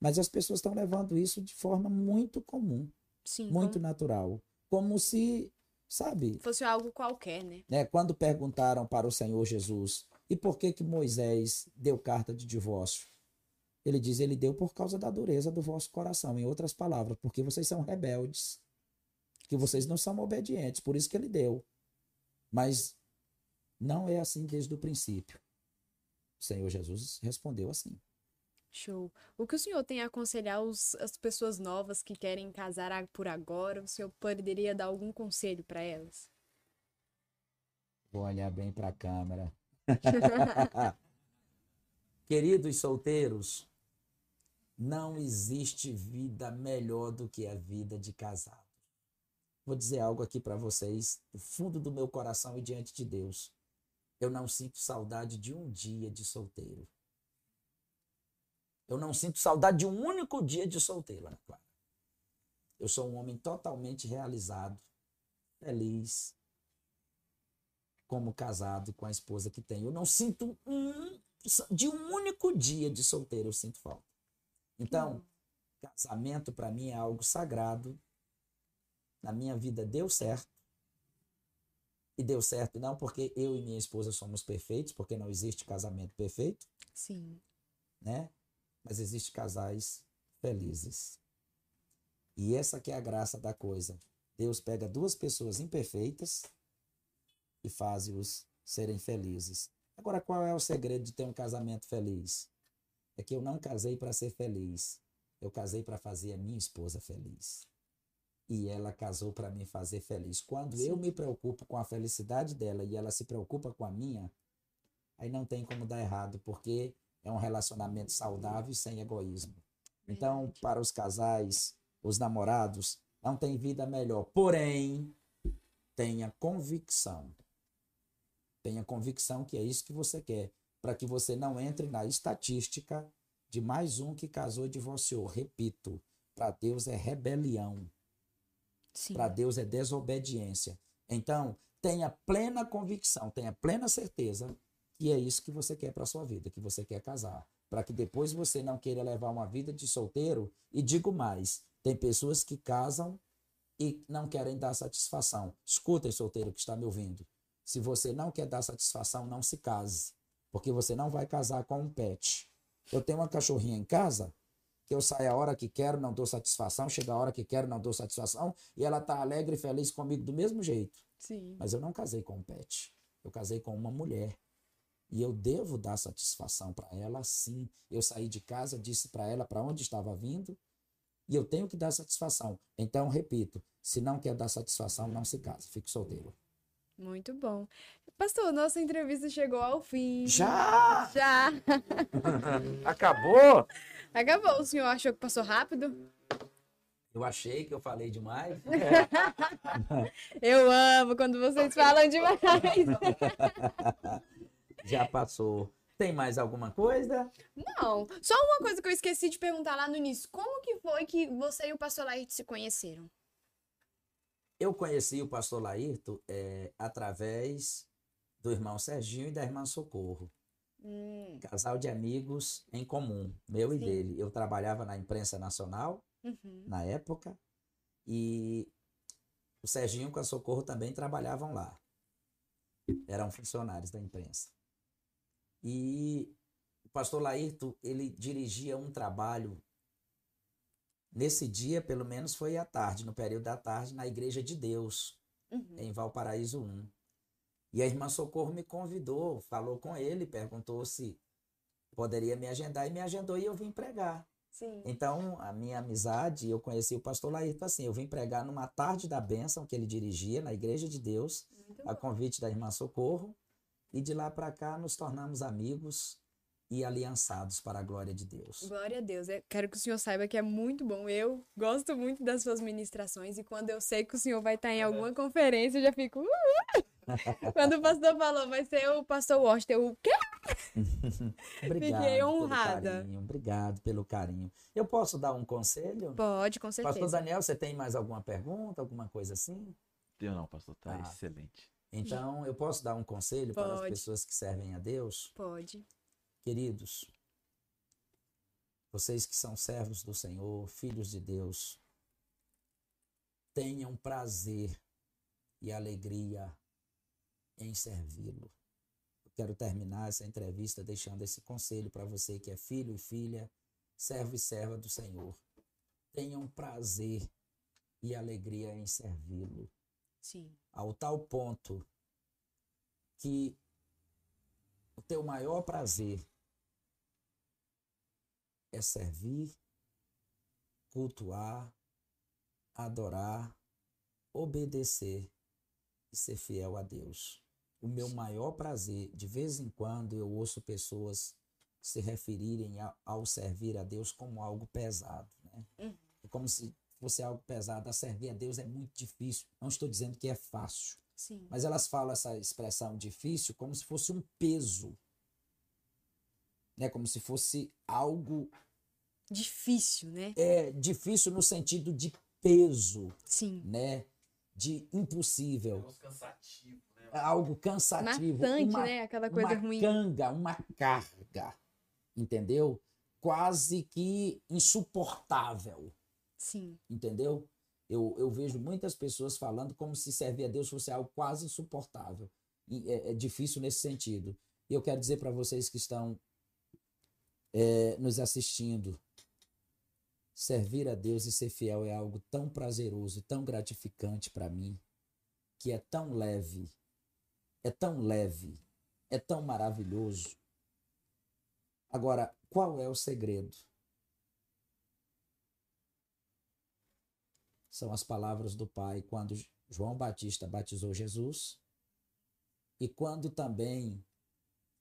Mas as pessoas estão levando isso de forma muito comum, Sim. muito como natural, como se, sabe, fosse algo qualquer, né? né? Quando perguntaram para o Senhor Jesus, e por que que Moisés deu carta de divórcio? Ele diz, ele deu por causa da dureza do vosso coração. Em outras palavras, porque vocês são rebeldes, que vocês não são obedientes, por isso que ele deu. Mas não é assim desde o princípio. O Senhor Jesus respondeu assim. Show. O que o senhor tem a aconselhar os- as pessoas novas que querem casar por agora? O senhor poderia dar algum conselho para elas? Vou olhar bem para a câmera. Queridos solteiros, não existe vida melhor do que a vida de casado. Vou dizer algo aqui para vocês, do fundo do meu coração e diante de Deus. Eu não sinto saudade de um dia de solteiro. Eu não sinto saudade de um único dia de solteiro, Ana Clara. Eu sou um homem totalmente realizado, feliz, como casado com a esposa que tenho. Eu não sinto um de um único dia de solteiro eu sinto falta. Então, casamento para mim é algo sagrado. Na minha vida deu certo. E deu certo não porque eu e minha esposa somos perfeitos, porque não existe casamento perfeito, Sim. né? Mas existe casais felizes. E essa que é a graça da coisa. Deus pega duas pessoas imperfeitas e faz-os serem felizes. Agora, qual é o segredo de ter um casamento feliz? É que eu não casei para ser feliz. Eu casei para fazer a minha esposa feliz. E ela casou para me fazer feliz. Quando eu Sim. me preocupo com a felicidade dela e ela se preocupa com a minha, aí não tem como dar errado, porque é um relacionamento saudável e sem egoísmo. Então, para os casais, os namorados, não tem vida melhor. Porém, tenha convicção. Tenha convicção que é isso que você quer, para que você não entre na estatística de mais um que casou e divorciou. Repito, para Deus é rebelião. Para Deus é desobediência. Então, tenha plena convicção, tenha plena certeza que é isso que você quer para sua vida, que você quer casar, para que depois você não queira levar uma vida de solteiro. E digo mais, tem pessoas que casam e não querem dar satisfação. Escutem, solteiro que está me ouvindo. Se você não quer dar satisfação, não se case, porque você não vai casar com um pet. Eu tenho uma cachorrinha em casa que eu saio a hora que quero, não dou satisfação, chega a hora que quero, não dou satisfação, e ela tá alegre e feliz comigo do mesmo jeito. Sim. Mas eu não casei com um pet. Eu casei com uma mulher. E eu devo dar satisfação para ela, sim. Eu saí de casa, disse para ela para onde estava vindo, e eu tenho que dar satisfação. Então, repito, se não quer dar satisfação, não se case, fique solteiro. Muito bom. Pastor, nossa entrevista chegou ao fim. Já! Já. Acabou? Acabou. O senhor achou que passou rápido? Eu achei que eu falei demais. Eu amo quando vocês falam demais. Já passou. Tem mais alguma coisa? Não, só uma coisa que eu esqueci de perguntar lá no início. Como que foi que você e o pastor Laerte se conheceram? Eu conheci o pastor Laírto é, através do irmão Serginho e da irmã Socorro. Hum, Casal de amigos em comum, meu e Sim. dele. Eu trabalhava na imprensa nacional uhum. na época e o Serginho com a Socorro também trabalhavam lá. Eram funcionários da imprensa. E o pastor Laírto, ele dirigia um trabalho nesse dia, pelo menos foi à tarde, no período da tarde, na Igreja de Deus, Uhum. em Valparaíso 1. E a irmã Socorro me convidou, falou com ele, perguntou se poderia me agendar e me agendou e eu vim pregar. Sim. Então, a minha amizade, eu conheci o pastor Laírto assim, eu vim pregar numa tarde da bênção que ele dirigia na Igreja de Deus, Muito a bom. convite da irmã Socorro, e de lá para cá nos tornamos amigos e aliançados para a glória de Deus. Glória a Deus. Eu quero que o senhor saiba que é muito bom. Eu gosto muito das suas ministrações e quando eu sei que o senhor vai estar em alguma conferência, eu já fico. "Uh!" quando o pastor falou, vai ser o pastor Washington, eu, o quê? Obrigado Fiquei pelo honrada. carinho, obrigado pelo carinho. Eu posso dar um conselho? Pode, com Pastor certeza. Daniel, você tem mais alguma pergunta, alguma coisa assim? Eu não, pastor, tá Tá. excelente. Então, eu posso dar um conselho para as Pode. pessoas que servem a Deus? Pode. Queridos, vocês que são servos do Senhor, filhos de Deus, tenham prazer e alegria em servi-lo. Eu quero terminar essa entrevista deixando esse conselho para você que é filho e filha, servo e serva do Senhor. Tenham prazer e alegria em servi-lo Sim. ao tal ponto que o teu maior prazer é servir, cultuar, adorar, obedecer e ser fiel a Deus. O meu maior prazer, de vez em quando eu ouço pessoas se referirem a- ao servir a Deus como algo pesado, né? Uhum. É como se fosse algo pesado. A servir a Deus é muito difícil. Não estou dizendo que é fácil. Sim. Mas elas falam essa expressão difícil como se fosse um peso. Né? Como se fosse algo Difícil, né? é, difícil no sentido de peso, Sim. né? de impossível. cansativo? É algo cansativo. Maçante, uma, né? Aquela coisa uma ruim. canga, uma carga. Entendeu? Quase que insuportável. Sim. entendeu? Eu, eu vejo muitas pessoas falando como se servir a Deus fosse algo quase insuportável. E é, é difícil nesse sentido. E eu quero dizer para vocês que estão é, nos assistindo, servir a Deus e ser fiel é algo tão prazeroso, tão gratificante para mim, que é tão leve, é tão leve, é tão maravilhoso. Agora, qual é o segredo? são as palavras do Pai quando João Batista batizou Jesus e quando também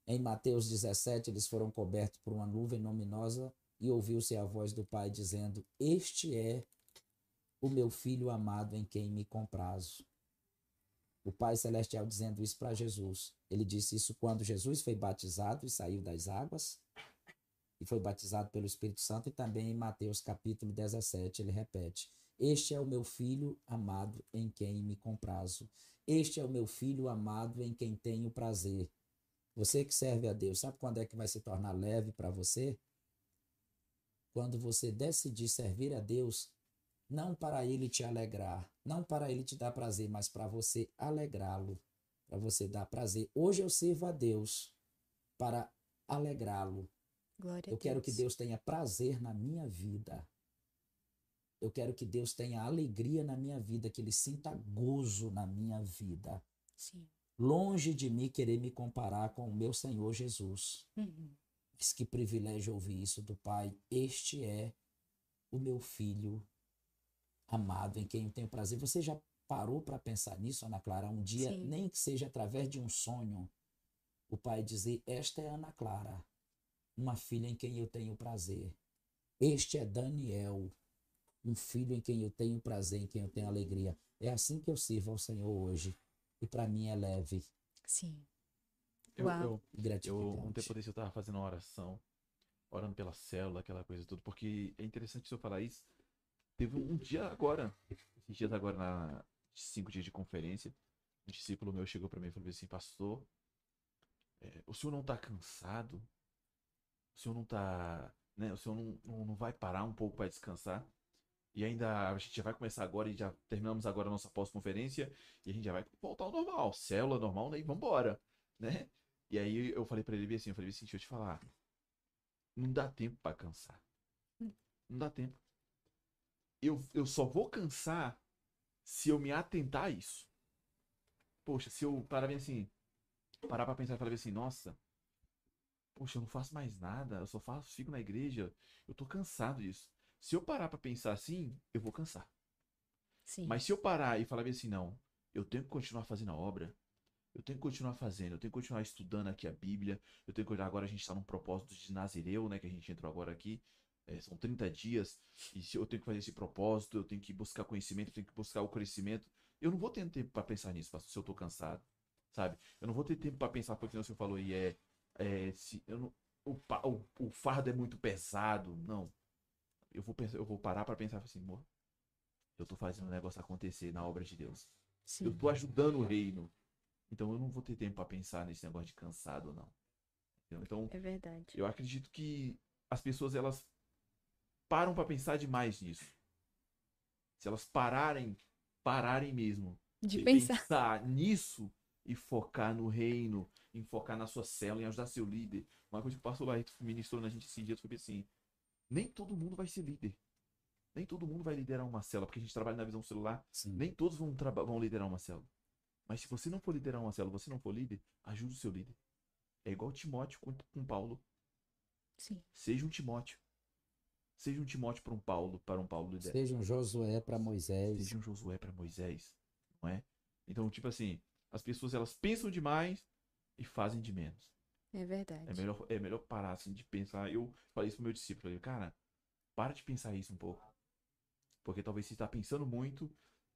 em Mateus 17 eles foram cobertos por uma nuvem luminosa e ouviu-se a voz do Pai dizendo: Este é o meu filho amado em quem me comprazo. O Pai Celestial dizendo isso para Jesus. Ele disse isso quando Jesus foi batizado e saiu das águas e foi batizado pelo Espírito Santo e também em Mateus capítulo 17 ele repete: este é o meu filho amado em quem me comprazo. Este é o meu filho amado em quem tenho prazer. Você que serve a Deus, sabe quando é que vai se tornar leve para você? Quando você decidir servir a Deus, não para ele te alegrar, não para ele te dar prazer, mas para você alegrá-lo, para você dar prazer. Hoje eu sirvo a Deus para alegrá-lo. Eu quero que Deus tenha prazer na minha vida. Eu quero que Deus tenha alegria na minha vida, que Ele sinta gozo na minha vida. Sim. Longe de mim querer me comparar com o meu Senhor Jesus. Uhum. Mas que privilégio ouvir isso do Pai. Este é o meu filho amado, em quem eu tenho prazer. Você já parou para pensar nisso, Ana Clara? Um dia, Sim. nem que seja através de um sonho, o Pai dizer: Esta é Ana Clara, uma filha em quem eu tenho prazer. Este é Daniel, um filho em quem eu tenho prazer, em quem eu tenho alegria. É assim que eu sirvo ao Senhor hoje. E para mim é leve Sim. Eu, Uau. eu, eu, um tempo desse eu tava fazendo uma oração, orando pela célula, aquela coisa tudo, porque é interessante eu falar isso. Teve um dia agora, esses dias agora, na cinco dias de conferência, um discípulo meu chegou para mim e falou assim, pastor, é, o senhor não tá cansado? O senhor não tá, né, o senhor não, não, não vai parar um pouco para descansar? E ainda a gente já vai começar agora e já terminamos agora a nossa pós-conferência e a gente já vai voltar ao normal, célula normal, né? E vambora, né? E aí eu falei pra ele assim, eu falei assim, deixa eu te falar, não dá tempo pra cansar. Não dá tempo. Eu, eu só vou cansar se eu me atentar a isso. poxa, se eu parar bem assim, parar pra pensar e falar assim, nossa, poxa, eu não faço mais nada, eu só faço, fico na igreja, eu tô cansado disso. Se eu parar pra pensar assim, eu vou cansar. Sim. Mas se eu parar e falar bem assim, não, eu tenho que continuar fazendo a obra, eu tenho que continuar fazendo, eu tenho que continuar estudando aqui a Bíblia, eu tenho que agora a gente está num propósito de Nazireu, né, que a gente entrou agora aqui, é, são 30 dias, e se eu tenho que fazer esse propósito, eu tenho que buscar conhecimento, eu tenho que buscar o crescimento, eu não vou ter tempo para pensar nisso, se eu tô cansado, sabe? Eu não vou ter tempo para pensar, porque o senhor falou aí, é, é se eu não, o, o, o fardo é muito pesado, não. Eu vou, pensar, eu vou parar para pensar assim, amor, eu tô fazendo o negócio acontecer na obra de Deus. Sim. Eu tô ajudando o reino. Então eu não vou ter tempo para pensar nesse negócio de cansado ou não. Então, É verdade. eu acredito que as pessoas elas param para pensar demais nisso. Se elas pararem, pararem mesmo De e pensar. nisso e focar no reino, em focar na sua célula, em ajudar seu líder. Uma coisa que o pastor Barreto ministrou na gente esses dias foi assim: nem todo mundo vai ser líder. Nem todo mundo vai liderar uma célula, porque a gente trabalha na visão celular. Sim. Nem todos vão, vão liderar uma célula. Mas se você não for liderar uma célula, você não for líder, ajude o seu líder. É igual Timóteo com, com Paulo. Sim. Seja um Timóteo. Seja um Timóteo para um Paulo, para um Paulo liderar. Seja um Josué para Moisés. Seja um Josué para Moisés, não é? Então, tipo assim, as pessoas elas pensam demais e fazem de menos. É verdade. É melhor, é melhor parar assim de pensar. Eu falei isso pro meu discípulo, eu falei, cara, para de pensar isso um pouco. Porque talvez você está pensando muito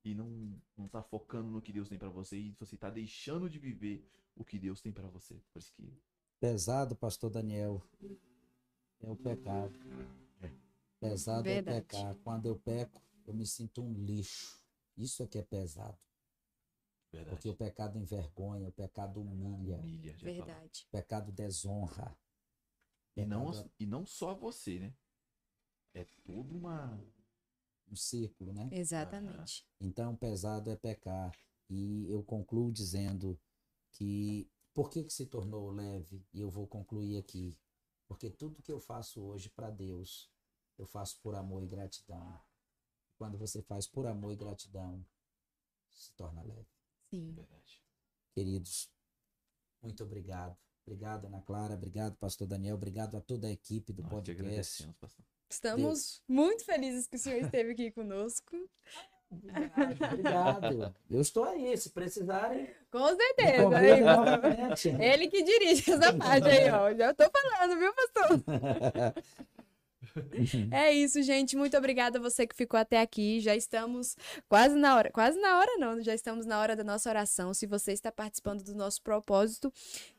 e não não tá focando no que Deus tem para você e você tá deixando de viver o que Deus tem para você. Por isso que Pesado, pastor Daniel, é o pecado. Pesado Verdade. é pecar. Quando eu peco, eu me sinto um lixo. Isso é que é pesado. verdade. Porque o pecado envergonha, o pecado humilha, fala. Verdade. o pecado desonra. E não, e não só você, né? É toda uma. é um círculo, né? Exatamente. Então, pesado é pecar. E eu concluo dizendo que por que, que se tornou leve? E eu vou concluir aqui. Porque tudo que eu faço hoje para Deus, eu faço por amor e gratidão. Quando você faz por amor e gratidão, se torna leve. Sim. Verdade. Queridos, muito obrigado. Obrigado, Ana Clara. Obrigado, Pastor Daniel. Obrigado a toda a equipe do Nós podcast. Estamos muito felizes que o senhor esteve aqui conosco. Obrigado. Eu estou aí, se precisarem. Com certeza. novamente. Ele que dirige essa parte aí, ó. Já tô falando, viu, pastor? É isso, gente. Muito obrigada a você que ficou até aqui. Já estamos quase na hora. Quase na hora, não. Já estamos na hora da nossa oração. Se você está participando do nosso propósito,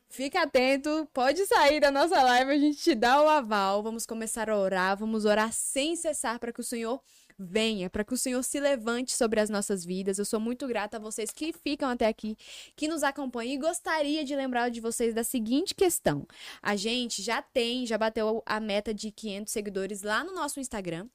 fica atento. Pode sair da nossa live, a gente te dá o aval. Vamos começar a orar. Vamos orar sem cessar para que o Senhor venha, para que o Senhor se levante sobre as nossas vidas. Eu sou muito grata a vocês que ficam até aqui, que nos acompanham e gostaria de lembrar de vocês da seguinte questão. A gente já tem, já bateu a meta de 500 seguidores lá no nosso Instagram.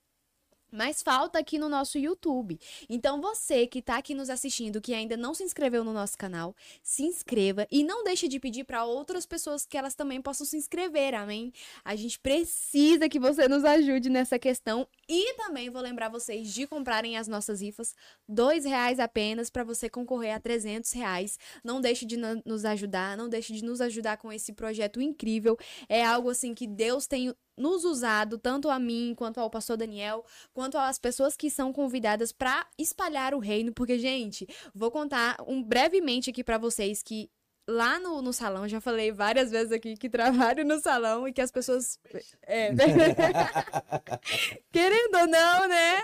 Mas falta aqui no nosso YouTube. Então você que está aqui nos assistindo, que ainda não se inscreveu no nosso canal, se inscreva e não deixe de pedir para outras pessoas que elas também possam se inscrever, amém? A gente precisa que você nos ajude nessa questão e também vou lembrar vocês de comprarem as nossas rifas, dois reais apenas para você concorrer a 300 reais. Não deixe de nos ajudar, não deixe de nos ajudar com esse projeto incrível. É algo assim que Deus tem nos usado, tanto a mim quanto ao pastor Daniel, quanto às pessoas que são convidadas para espalhar o reino, porque gente, vou contar um brevemente aqui para vocês que lá no, no salão, já falei várias vezes aqui que trabalho no salão e que as pessoas é, querendo ou não, né?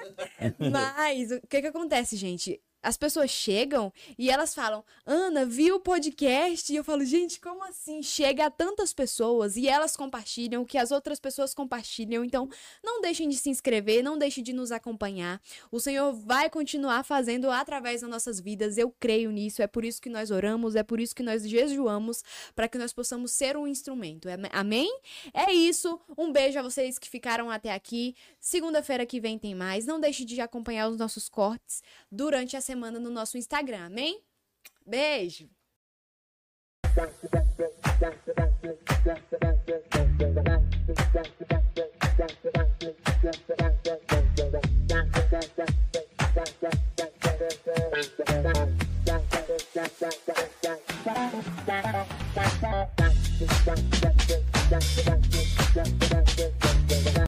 Mas o que que acontece, gente? As pessoas chegam e elas falam, Ana, vi o podcast? E eu falo, gente, como assim? Chega a tantas pessoas e elas compartilham o que as outras pessoas compartilham. Então, não deixem de se inscrever, não deixem de nos acompanhar. O Senhor vai continuar fazendo através das nossas vidas. Eu creio nisso. É por isso que nós oramos, é por isso que nós jejuamos, para que nós possamos ser um instrumento. Am- Amém? É isso. Um beijo a vocês que ficaram até aqui. Segunda-feira que vem tem mais. Não deixe de acompanhar os nossos cortes durante a semana no nosso Instagram. Amém? Beijo.